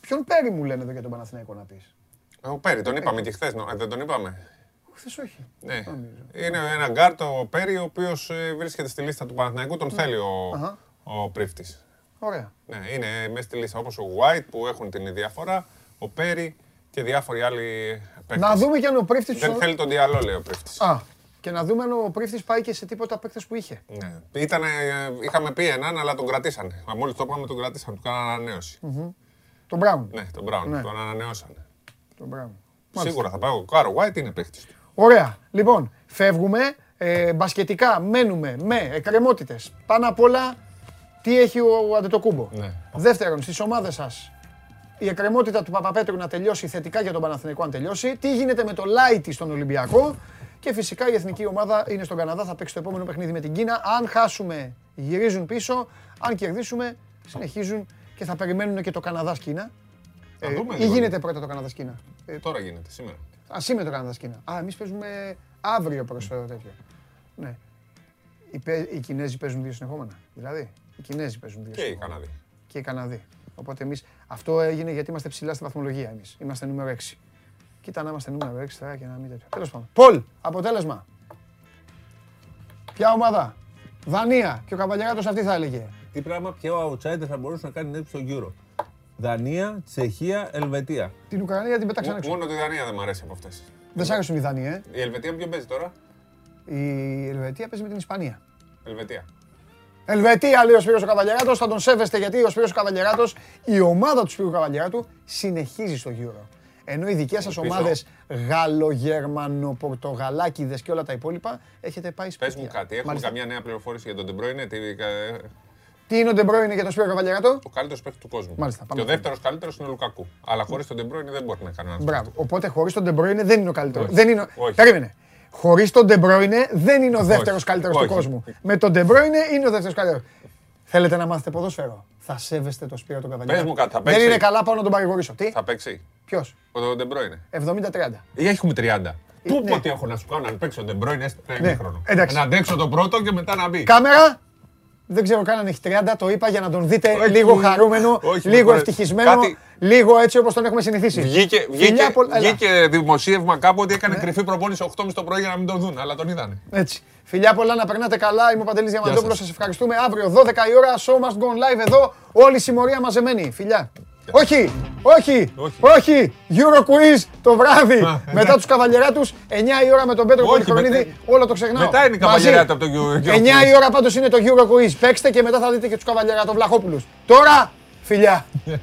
Ποιον Πέρι μου λένε εδώ για τον Παναθηναϊκό να πεις; Ο Πέρι, τον είπαμε και χθες, δεν τον είπαμε. Χθες όχι. Ναι. Είναι ένα γκαρντ ο Πέρι, ο οποίος βρίσκεται στη λίστα του Παναθηναϊκού, τον θέλει ο, Αχα. ο πρίφτης. Ωραία. Ναι, είναι μέσα στη λίστα όπως ο White που έχουν την διαφορά, ο Πέρι και διάφοροι άλλοι παίκτες. Να δούμε και αν ο πρίφτης... Δεν θέλει τον διαλό, λέει ο πρίφτης. Α, και να δούμε αν ο πρίφτης πάει και σε τίποτα παίκτες που είχε. Ναι. Ήτανε, ε, είχαμε πει έναν, αλλά τον κρατήσανε. Μόλις το πάμε, τον κρατήσανε, του κάνανε ανανέωση. Τον Μπράουν. Ναι, τον Brown, Ναι. τον ανανεώσανε. Τον Μπράουν. Σίγουρα θα πάει. Ο Κάρο White είναι παίχτη του. Ωραία. Λοιπόν, φεύγουμε. Ε, μπασκετικά μένουμε με εκκρεμότητες. Πάνω απ' όλα, τι έχει ο Αντετοκούμπο; Ναι. Δεύτερον, στις ομάδες σας, η εκκρεμότητα του Παπαπέτρου να τελειώσει θετικά για τον Παναθηναϊκό αν τελειώσει. Τι γίνεται με το Λάιτι στον Ολυμπιακό; Και φυσικά η εθνική ομάδα είναι στον Καναδά, θα παίξει το επόμενο παιχνίδι με την Κίνα. Αν χάσουμε, γυρίζουν πίσω. Αν κερδίσουμε, συνεχίζουν και θα περιμένουν και το Καναδάς-Κίνα. Θα Ε, δούμε ή λίγο. γίνεται πρώτα το Καναδάς-Κίνα; Ε, Τώρα γίνεται, σήμερα. Α σήμερα το Καναδά Κίνα. Α, εμείς παίζουμε αύριο προς το τέτοιο. Ναι. Οι, παι- οι Κινέζοι παίζουν δύο συνεχόμενα. Δηλαδή, οι Κινέζοι παίζουν δύο Και οι συνεχόμενα. Καναδοί. Και οι Καναδοί. Οπότε εμείς. Αυτό έγινε γιατί είμαστε ψηλά στη βαθμολογία εμείς. Είμαστε νούμερο 6. Κοίτα να είμαστε νούμερο 6 τώρα και να μην τέτοιο. Τέλος πάντων. Πολ, αποτέλεσμα. Ποια ομάδα; Δανία. Και ο Καβαλιαράτος αυτής θα έλεγε. Τι πράγμα, ποιο outsider θα μπορούσε να κάνει νέο στο Euro; Δανία, Τσεχία, Ελβετία. Την Ουκρανία την πετάξαν Μο- έξω. Μόνο τη Δανία δεν μου αρέσει από αυτές. Δεν σ' άρεσουν οι Δανείοι, ε. Η Ελβετία ποιο παίζει τώρα; Η Ελβετία παίζει με την Ισπανία. Ελβετία. Ελβετία, λέει ο Σπύρος ο Καβαλιαράτος, θα τον σέβεστε γιατί ο Σπύρος ο Καβαλιαράτος, η ομάδα του Σπύρου Καβαλιαράτου συνεχίζει στο Euro. Ενώ οι δικές σας Ελπίζω. ομάδες Γάλλο, Γερμανο, Πορτογαλάκηδες και όλα τα υπόλοιπα έχετε πάει Πες σπίτια. μου κάτι, έχουμε Μάλιστα. καμιά νέα πληροφόρηση για τον Ντεμπρόινε. Τι, κα- Τι είναι ο Ντεμπρόινε για τον Σπύρο Καβαλιαράτο; ο καλύτερος παίκτης του κόσμου. Μάλιστα, πάμε και ο να δεύτερος καλύτερος είναι ο Λουκακού. Αλλά χωρίς τον Ντεμπρόινε δεν μπορεί να κάνει ένα Μπράβο. Οπότε χωρίς τον Ντεμπρόινε δεν είναι ο καλύτερος. Όχι. Δεν είναι... ο- Όχι. Περίμενε. Χωρίς τον Ντεμπρόινε δεν είναι ο δεύτερος καλύτερος του Όχι. κόσμου. Με τον Ντεμπρόινε είναι ο δεύτερος καλύτερος. Θέλετε να μάθετε ποδόσφαιρο; Θα σέβεστε τον Σπύρο τον Καβαλιαράτο. Πες μου κάτι, θα Δεν παίξει. είναι καλά, πάω να τον παρηγορήσω. Τι, Θα παίξει. ποιος; Ο Ντεμπρόινε. 70-30. Ή έχουμε 30. Πού ναι. πω τι έχω να σου κάνω, αν παίξει ο Ντεμπρόινε έστω ένα Ναι, ημίχρονο. εντάξει. Να αντέξω τον πρώτο και μετά να μπει. Κάμερα. Δεν ξέρω καν αν έχει 30, το είπα για να τον δείτε Όχι. λίγο χαρούμενο, Όχι, λίγο με ευτυχισμένο, κάτι- λίγο έτσι όπως τον έχουμε συνηθίσει. Βγήκε, Φιλιά βγήκε, πολλά- έλα. βγήκε δημοσίευμα κάπου ότι έκανε Ναι. κρυφή προπόνηση 8.30 το πρωί για να μην τον δουν, αλλά τον είδανε. Έτσι. Φιλιά πολλά να περνάτε καλά. Είμαι ο Παντελής Διαμαντόπουλος. σας. Σας ευχαριστούμε. Αύριο 12 η ώρα, show must go live εδώ. Όλη η συμμορία μαζεμένη. Φιλιά. Όχι, όχι, Όχι. όχι. Euro quiz το βράδυ. Α, Μετά τους καβαλιεράτους, 9 η ώρα με τον Πέτρο Όχι, Πολυχρονίδη. μετά- Όλο το ξεχνάω. μετά είναι η Μαζί. καβαλιεράτα από το Euro- Euro 9 η quiz. ώρα πάντως είναι το Euro quiz. Παίξτε και μετά θα δείτε και τους καβαλιεράτων Βλαχόπουλους. Τώρα, φιλιά.